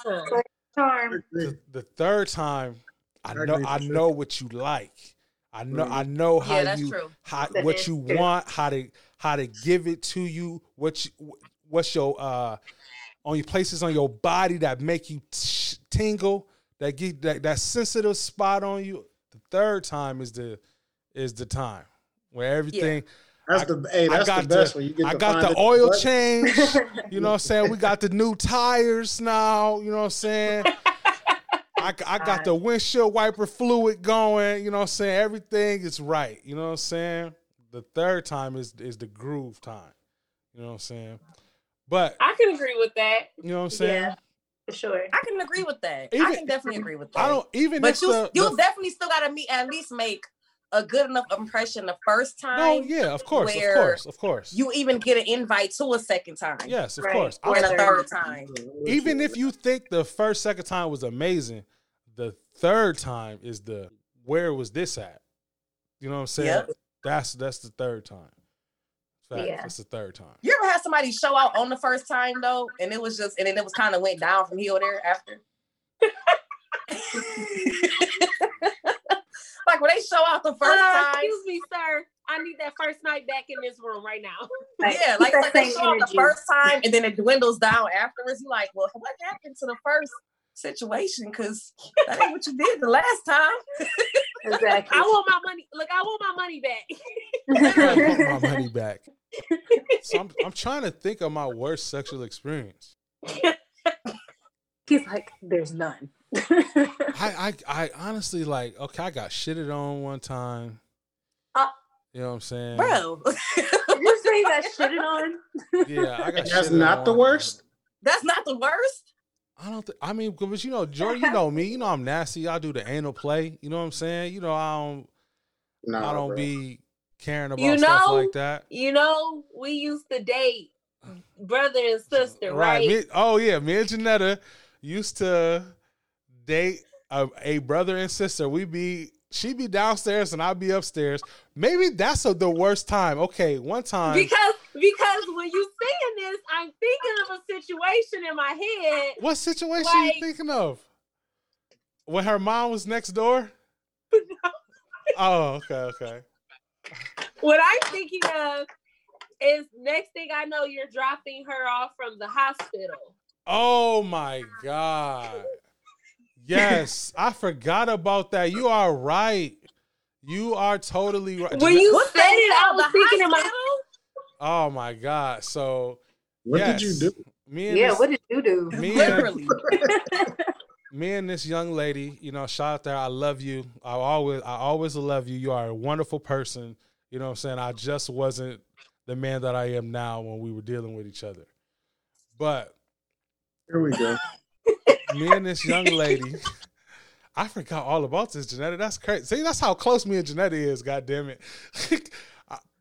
Speaker 5: time.
Speaker 3: the, the third time, I
Speaker 7: I
Speaker 3: know I know what you like. I know. I know how
Speaker 4: Yeah,
Speaker 3: you
Speaker 4: true.
Speaker 3: how
Speaker 6: That
Speaker 3: what
Speaker 6: is
Speaker 3: you
Speaker 6: true.
Speaker 3: want, how to how to give it to you, what you, what's your uh on your places on your body that make you tingle, that get that, that sensitive spot on you. The third time is the is the time where everything
Speaker 7: That's
Speaker 3: I-
Speaker 7: the hey,
Speaker 3: I
Speaker 7: that's
Speaker 3: got
Speaker 7: the best
Speaker 3: the-
Speaker 7: when you get
Speaker 3: I got
Speaker 7: find
Speaker 3: the oil
Speaker 7: what?
Speaker 3: change. You know what I'm saying? We got the new *laughs* tires now. You know what I'm saying? I, I got the windshield wiper fluid going. You know what I'm saying? Everything is right. You know what I'm saying? The third time is is the groove time. You know what I'm saying? But
Speaker 5: I can agree with that.
Speaker 3: you know what I'm saying?
Speaker 6: Yeah, for sure.
Speaker 4: I can agree with that.
Speaker 3: Even-
Speaker 4: I can definitely agree with that.
Speaker 3: I don't even
Speaker 4: but you
Speaker 3: the,
Speaker 4: you
Speaker 3: the-
Speaker 4: definitely still gotta meet at least make a good enough impression the first time.
Speaker 3: Oh yeah, of course, of course, of course.
Speaker 4: You even get an invite to a second time.
Speaker 3: yes, of
Speaker 6: Right.
Speaker 3: course.
Speaker 4: Or
Speaker 3: I'm
Speaker 4: a
Speaker 3: saying-
Speaker 4: third time.
Speaker 3: even if you think the first second time was amazing, the third time is the where was this at? You know what I'm saying?
Speaker 4: Yep.
Speaker 3: That's that's the third time. Facts,
Speaker 6: Yeah.
Speaker 3: That's the third time.
Speaker 4: You ever had somebody show out on the first time though, and it was just, and then it was kind of went down from here or there after? *laughs* *laughs* like when they show out the first
Speaker 5: Uh,
Speaker 4: time,
Speaker 5: excuse me, sir. I need that first night back in this room right now.
Speaker 4: yeah, like, like they
Speaker 6: same
Speaker 4: show out the first time, and then it dwindles down afterwards. You're like, well, what happened to the first situation? Because that ain't what you did the last time. *laughs*
Speaker 6: Exactly.
Speaker 5: I want my money. Look, I want my money back. *laughs*
Speaker 3: I want my *laughs* money back. So I'm, I'm trying to think of my worst sexual experience.
Speaker 6: He's like, there's none.
Speaker 3: I, I, I honestly like. Okay, I got shitted on one time.
Speaker 6: Uh,
Speaker 3: You know what I'm saying,
Speaker 4: Bro,
Speaker 6: you say you got shitted on?
Speaker 3: Yeah, I got.
Speaker 7: That's
Speaker 3: shitted
Speaker 7: not
Speaker 3: on
Speaker 7: the
Speaker 3: one
Speaker 7: worst.
Speaker 4: that's not the worst.
Speaker 3: I don't. Think, I mean, because you know, Jordan, you know me. You know I'm nasty. I do the anal play. You know what I'm saying. You know I don't.
Speaker 7: Nah,
Speaker 3: I don't
Speaker 7: bro.
Speaker 3: be caring about
Speaker 5: You
Speaker 3: stuff
Speaker 5: know,
Speaker 3: like that.
Speaker 5: You know, we used to date brother and sister, right?
Speaker 3: Me, oh yeah, me and Junetta used to date a, a brother and sister. We be she be downstairs and I'd be upstairs. Maybe that's a, the worst time. Okay, one time.
Speaker 5: Because because when you saying this, I'm thinking of a situation in my head.
Speaker 3: what situation
Speaker 5: like-
Speaker 3: you thinking of? When her mom was next door? *laughs* oh, okay, okay.
Speaker 5: What I'm thinking of is next thing I know, you're dropping her off from the hospital.
Speaker 3: Oh my god. Yes, *laughs* I forgot about that. You are right. You are totally right.
Speaker 5: When you
Speaker 4: What
Speaker 5: said it, I was thinking in my
Speaker 4: hospital?
Speaker 3: Oh my god. So
Speaker 7: What
Speaker 3: yes,
Speaker 7: did you do?
Speaker 3: Me and
Speaker 6: Yeah,
Speaker 3: this,
Speaker 6: what did you do?
Speaker 3: me and, *laughs* me and this young lady, you know, shout out there. I love you. I always I always love you. You are a wonderful person. You know what I'm saying? I just wasn't the man that I am now when we were dealing with each other. But
Speaker 7: Here we go.
Speaker 3: Me and this young lady, I forgot all about this, Junetta. That's crazy. See, that's how close me and Junetta is, god damn it. *laughs*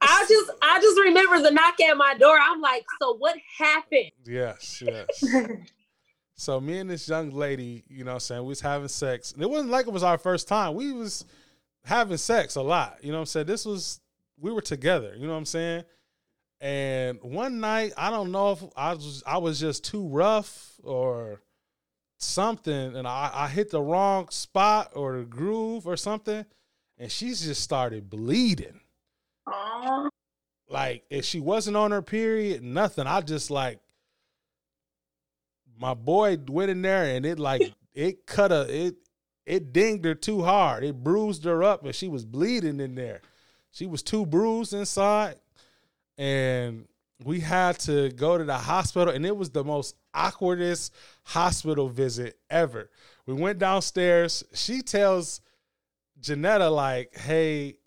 Speaker 5: I just I just remember the knock at my door. I'm like, so what happened?
Speaker 3: Yes, yes. *laughs* so me and this young lady, you know what I'm saying, we was having sex. And it wasn't like it was our first time. We was having sex a lot. You know what I'm saying? This was we were together, you know what I'm saying? And one night, I don't know if I was I was just too rough or something, and I, I hit the wrong spot or the groove or something, and she's just started bleeding
Speaker 6: Aw.
Speaker 3: like if she wasn't on her period, nothing. I just like my boy went in there and it like *laughs* it cut a it it dinged her too hard. It bruised her up and she was bleeding in there. She was too bruised inside and we had to go to the hospital and it was the most awkwardest hospital visit ever. We went downstairs. She tells Junetta like, "Hey,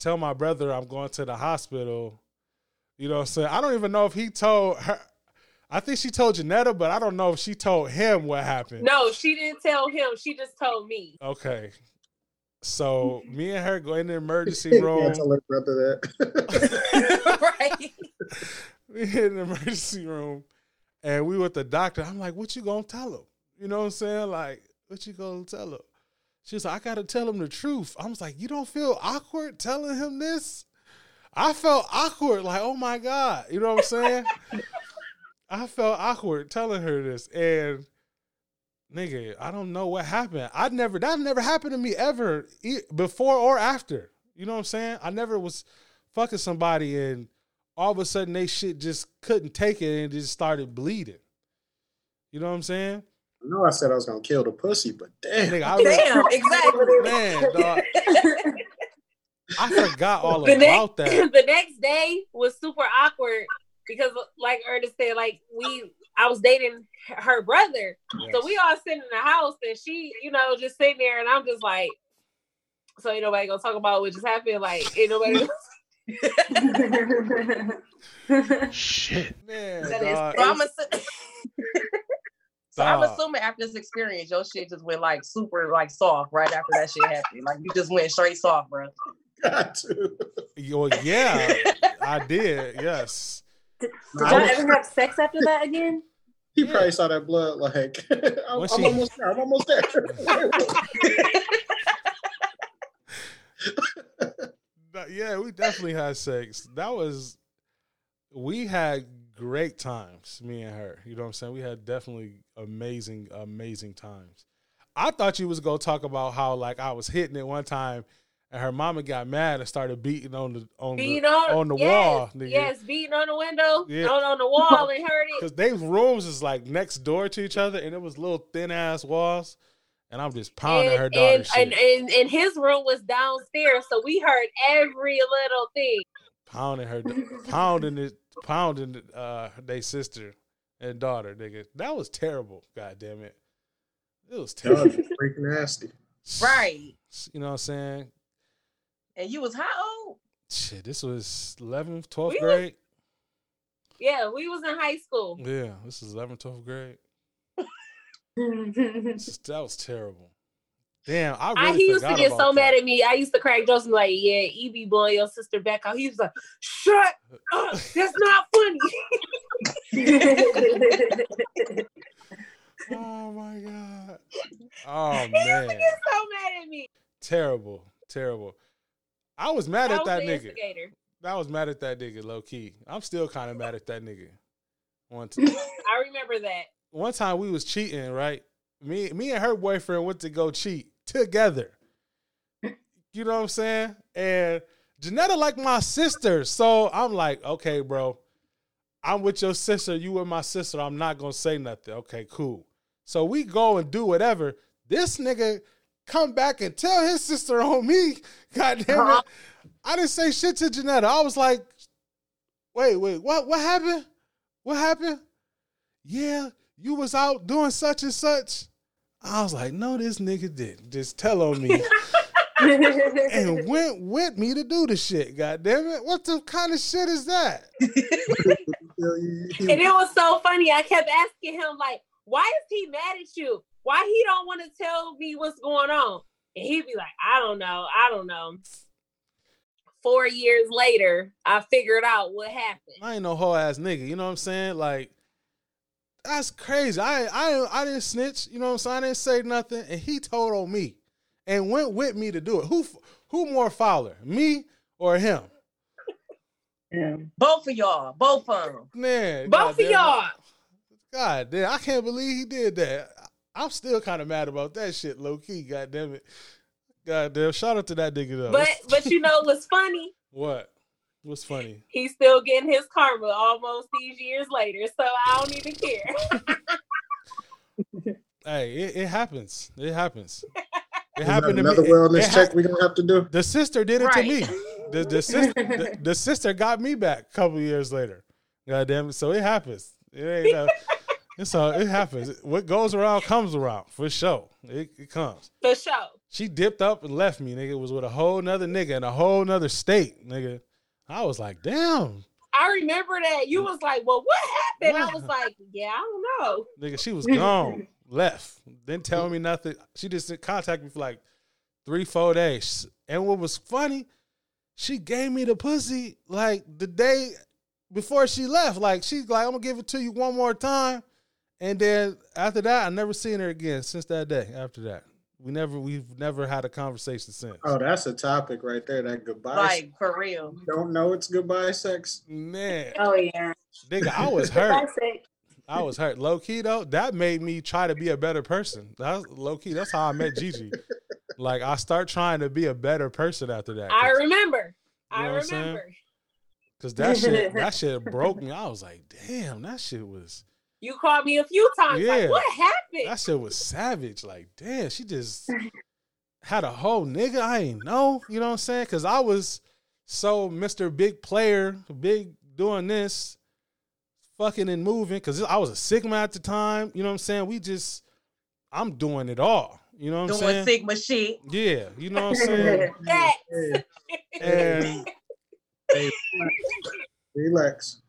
Speaker 3: tell my brother I'm going to the hospital." You know what I'm saying? I don't even know if he told her. I think she told Junetta, but I don't know if she told him what happened.
Speaker 5: No, she didn't tell him. She just told me.
Speaker 3: Okay. So me and her go in the emergency *laughs* room.
Speaker 7: brother that.
Speaker 4: right. *laughs*
Speaker 3: we in the emergency room and we with the doctor. I'm like, what you gonna tell him? You know what I'm saying? Like, what you gonna tell him? She's like, I gotta tell him the truth. I was like, you don't feel awkward telling him this? I felt awkward, like, oh my God. You know what I'm saying? I felt awkward telling her this. And nigga, I don't know what happened. I never that never happened to me ever before or after. You know what I'm saying? I never was fucking somebody and all of a sudden they shit just couldn't take it and just started bleeding. You know what I'm saying?
Speaker 7: I know I said I was gonna kill the pussy, but damn.
Speaker 3: Nigga, I really-
Speaker 4: Damn, exactly.
Speaker 3: man, dog, I forgot *laughs* all
Speaker 5: the
Speaker 3: about
Speaker 5: next,
Speaker 3: that. *laughs*
Speaker 5: the next day was super awkward because, like Ernest said, like we, I was dating her brother, so we all sitting in the house, and she, you know, just sitting there, and I'm just like, so ain't nobody gonna talk about what just happened, like ain't nobody. *laughs*
Speaker 3: Shit, man.
Speaker 4: That is-
Speaker 3: dog.
Speaker 4: so I'm, assu- *laughs* so I'm assuming after this experience, your shit just went like super like soft right after that shit happened. Like you just went straight soft, bro.
Speaker 7: Got to.
Speaker 3: Yo, yeah, I did. Yes.
Speaker 6: Did
Speaker 7: Nah,
Speaker 6: y'all
Speaker 7: I
Speaker 6: ever have sex after that again? *laughs*
Speaker 7: He probably saw that blood like *laughs* I'm, I'm
Speaker 3: she-
Speaker 7: almost there. I'm almost there. *laughs*
Speaker 3: Yeah, we definitely had sex. That was we had great times, me and her. You know what I'm saying? We had definitely amazing, amazing times. I thought you was gonna talk about how like I was hitting it one time and her mama got mad and started beating on the on
Speaker 5: beating
Speaker 3: the
Speaker 5: on,
Speaker 3: on the
Speaker 5: yes,
Speaker 3: wall, nigga.
Speaker 5: yes, beating on the window,
Speaker 3: Yeah.
Speaker 5: on on the wall, and heard it.
Speaker 3: Cause they rooms is like next door to each other and it was little thin ass walls. And I'm just pounding
Speaker 5: and,
Speaker 3: her daughter's
Speaker 5: and,
Speaker 3: shit.
Speaker 5: and, and, and his room was downstairs, so we heard every little thing.
Speaker 3: pounding her, pounding it, pounding uh their sister and daughter, nigga. That was terrible. God damn it. It was
Speaker 7: Y'all
Speaker 3: terrible.
Speaker 7: just freak nasty.
Speaker 4: Right.
Speaker 3: You know what I'm saying?
Speaker 4: And you was how old?
Speaker 3: Shit, this was 11th, 12th
Speaker 5: We was-
Speaker 3: grade.
Speaker 5: Yeah, we was in high school.
Speaker 3: Yeah, this is 11th, 12th grade. *laughs* That was terrible. Damn, I really
Speaker 5: I, he used to get so
Speaker 3: that.
Speaker 5: mad at me. I used to crack jokes and be like, "Yeah, E be blowing your sister back out." He was like, "Shut up, *laughs* that's not funny." *laughs*
Speaker 3: Oh my god. Oh
Speaker 5: he used to
Speaker 3: oh,
Speaker 5: get so mad at me.
Speaker 3: Terrible. Terrible. I was mad
Speaker 5: I
Speaker 3: at
Speaker 5: was
Speaker 3: that nigga.
Speaker 5: instigator.
Speaker 3: I was mad at that nigga, low key. I'm still kind of mad at that nigga. One *laughs* time,
Speaker 5: I remember that.
Speaker 3: one time we was cheating, right? Me, me and her boyfriend went to go cheat together. You know what I'm saying? And Junetta like my sister, so I'm like, okay, bro, I'm with your sister. You with my sister. I'm not gonna say nothing. Okay, cool. So we go and do whatever. This nigga come back and tell his sister on me. *laughs* God damn it. Uh-huh. I didn't say shit to Junetta. I was like, wait, wait, what what happened? What happened? Yeah, you was out doing such and such. I was like, no, this nigga didn't. Just tell on me. *laughs* and went with me to do the shit. God damn it. What the kind of shit is that? *laughs*
Speaker 5: And it was so funny. I kept asking him, like, why is he mad at you? Why he don't want to tell me what's going on? And he'd be like, I don't know. I don't know. Four years later, I figured out what happened.
Speaker 3: I ain't no whole ass nigga. You know what I'm saying? Like, that's crazy. I I I didn't snitch. You know what I'm saying? I didn't say nothing, and he told on me, and went with me to do it. Who who more fouler, me or him?
Speaker 4: Both of y'all. Both of them.
Speaker 3: Man,
Speaker 5: Both of
Speaker 3: goddamn it.
Speaker 5: y'all.
Speaker 3: God damn, I can't believe he did that. I'm still kind of mad about that shit, low key. God damn it. God damn. Shout out to that nigga though.
Speaker 5: But *laughs* but you know what's funny?
Speaker 3: what? What's funny?
Speaker 5: He's still getting his karma almost these years later. So I don't even care. *laughs*
Speaker 3: Hey, it, it happens. It happens. *laughs* It happened to
Speaker 7: another
Speaker 3: me.
Speaker 7: wellness
Speaker 3: It- it
Speaker 7: check
Speaker 3: hap-
Speaker 7: we gonna have to do.
Speaker 3: The sister did it
Speaker 4: Right.
Speaker 3: to me. The, the sister the, the sister got me back a couple years later. God damn it. So it happens. It ain't uh, it's all it happens. What goes around comes around for sure. It, it comes.
Speaker 5: For sure.
Speaker 3: She dipped up and left me, nigga. Was with a whole nother nigga in a whole nother state, nigga. I was like, damn,
Speaker 5: I remember that. You was like, Well, what happened? I was like, Yeah, I don't know.
Speaker 3: nigga. She was gone, *laughs* left, didn't tell me nothing. She just didn't contact me for like three, four days. And what was funny, she gave me the pussy like the day before she left. Like she's like, I'm gonna give it to you one more time. And then after that, I never seen her again since that day. After that, we never we've never had a conversation since.
Speaker 7: Oh, that's a topic right there. That goodbye.
Speaker 4: Like for real.
Speaker 7: Don't know it's goodbye sex.
Speaker 3: Man,
Speaker 6: oh yeah.
Speaker 3: nigga, I was *laughs* hurt. I was hurt. Low key though, that made me try to be a better person. That's low key. That's how I met Gigi. *laughs* like I start trying to be a better person after that.
Speaker 5: I remember.
Speaker 3: You know
Speaker 5: I
Speaker 3: what I'm saying?
Speaker 5: remember.
Speaker 3: 'cause that shit, *laughs* that shit broke me. I was like, damn, that shit was,
Speaker 5: You called me a few times.
Speaker 3: Yeah.
Speaker 5: Like, what happened?
Speaker 3: that shit was savage. Like, damn, she just *laughs* had a whole nigga I ain't know. You know what I'm saying? Cause I was so Mr. Big Player, big doing this, fucking and moving. Cause I was a Sigma at the time. You know what I'm saying? We just, I'm doing it all. You know what I'm
Speaker 4: Doing
Speaker 3: saying?
Speaker 4: Sigma shit.
Speaker 3: Yeah, you know what I'm saying? *laughs*
Speaker 5: That-
Speaker 7: Hey,
Speaker 3: and *laughs*
Speaker 7: hey, relax.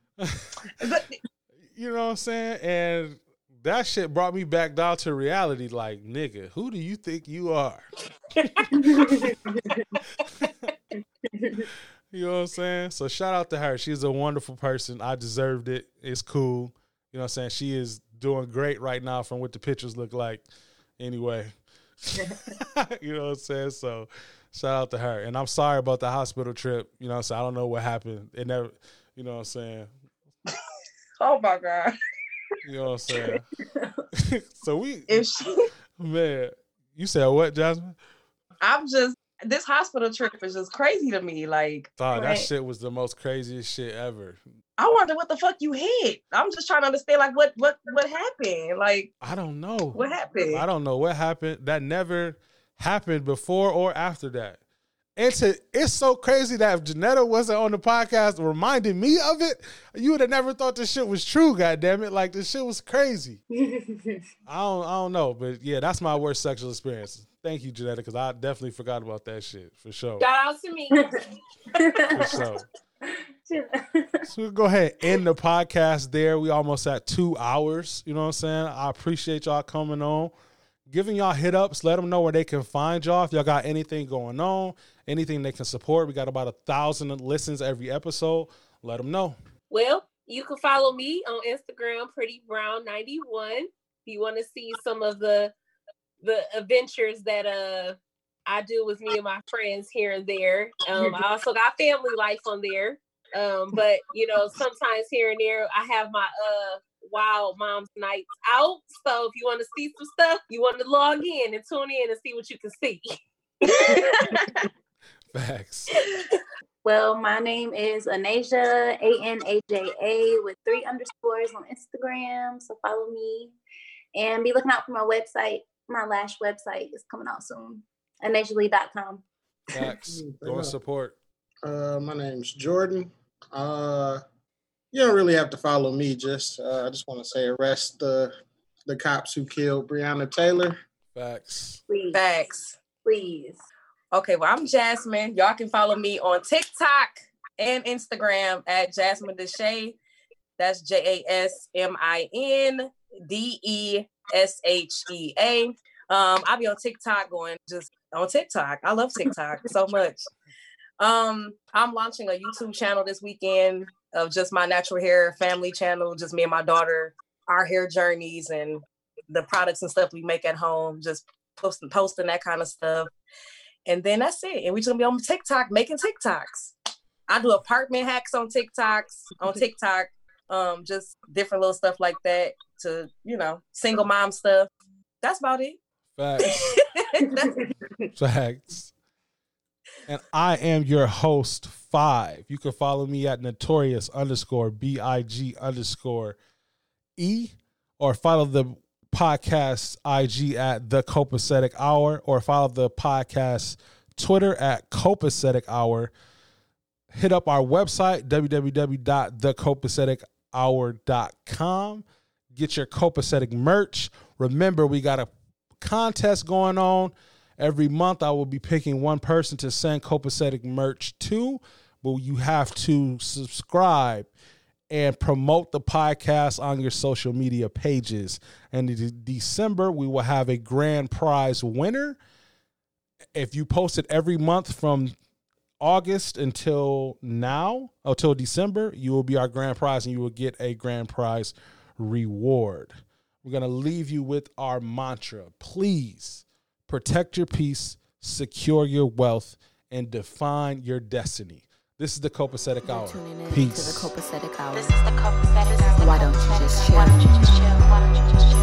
Speaker 3: You know what I'm saying? And that shit brought me back down to reality. Like, nigga, who do you think you are? *laughs* You know what I'm saying? So shout out to her. She's a wonderful person. I deserved it. It's cool. You know what I'm saying? She is doing great right now from what the pictures look like. Anyway. *laughs* you know what I'm saying? So shout out to her. And I'm sorry about the hospital trip. You know what I'm saying? I don't know what happened. It never you know what I'm saying?
Speaker 4: Oh my god.
Speaker 3: You know what I'm saying? *laughs* *laughs* so we
Speaker 4: If she,
Speaker 3: man, you said what, Jasmine?
Speaker 4: I'm just this hospital trip is just crazy to me. Like
Speaker 3: that shit was the most craziest shit ever.
Speaker 4: I wonder what the fuck you hit. I'm just trying to understand like what what what happened. Like
Speaker 3: I don't know.
Speaker 4: what happened?
Speaker 3: I don't know what happened. That never happened before or after that. And to, it's so crazy that if Junetta wasn't on the podcast reminding me of it, you would have never thought this shit was true. God damn it! Like this shit was crazy. *laughs* I don't, I don't know, but yeah, that's my worst sexual experience. Thank you, Junetta, because I definitely forgot about that shit for sure.
Speaker 5: Shout out to me.
Speaker 3: For *laughs* sure. So we'll go ahead end the podcast there. We almost at two hours. You know what I'm saying? I appreciate y'all coming on, giving y'all hit ups. Let them know where they can find y'all. If y'all got anything going on, anything they can support. We got about a thousand listens every episode. Let them know.
Speaker 5: Well, you can follow me on Instagram, Pretty Brown 91. If you want to see some of the the adventures that uh I do with me and my friends here and there. Um, I also got family life on there. Um, but you know, sometimes here and there I have my uh wild mom's nights out. So if you want to see some stuff, you want to log in and tune in and see what you can see. *laughs*
Speaker 3: Facts.
Speaker 6: Well, my name is Anaja, A N A J A, with three underscores on Instagram. So follow me and be looking out for my website. My lash website is coming out soon. AnajaLee.com.
Speaker 3: Facts. *laughs* Go and support.
Speaker 7: Uh, my name's Jordan. Uh, you don't really have to follow me. Just uh, I just want to say arrest the the cops who killed Breonna Taylor.
Speaker 3: Facts.
Speaker 6: Please.
Speaker 4: Facts.
Speaker 6: Please.
Speaker 4: Okay, well, I'm Jasmine. Y'all can follow me on TikTok and Instagram at Jasmine Deshay. That's J A S M I N D E S H E A. Um, I'll be on TikTok going just on TikTok. I love TikTok so much. Um, I'm launching a YouTube channel this weekend of just my natural hair family channel, just me and my daughter, our hair journeys and the products and stuff we make at home, just posting posting that kind of stuff. And then that's it. And we're just gonna be on TikTok making TikToks. I do apartment hacks on TikToks, on *laughs* TikTok, um, just different little stuff like that to, you know, single mom stuff. That's about it.
Speaker 3: Facts. *laughs* *laughs* Facts. And I am your host, Five. You can follow me at notorious underscore B I G underscore E or follow the podcast IG at the Copacetic Hour or follow the podcast Twitter at Copacetic Hour. Hit up our website, www.thecopacetichour.com. Get your Copacetic merch. Remember, we got a contest going on. Every month, I will be picking one person to send copacetic merch to, but you have to subscribe and promote the podcast on your social media pages. And in December, we will have a grand prize winner. If you post it every month from August until now, until December, you will be our grand prize and you will get a grand prize reward. We're going to leave you with our mantra. Please protect your peace, secure your wealth, and define your destiny. This is the Copacetic Hour. Peace.
Speaker 1: This is the Copacetic Hour.
Speaker 2: Why don't you just chill?
Speaker 1: Why don't you just chill?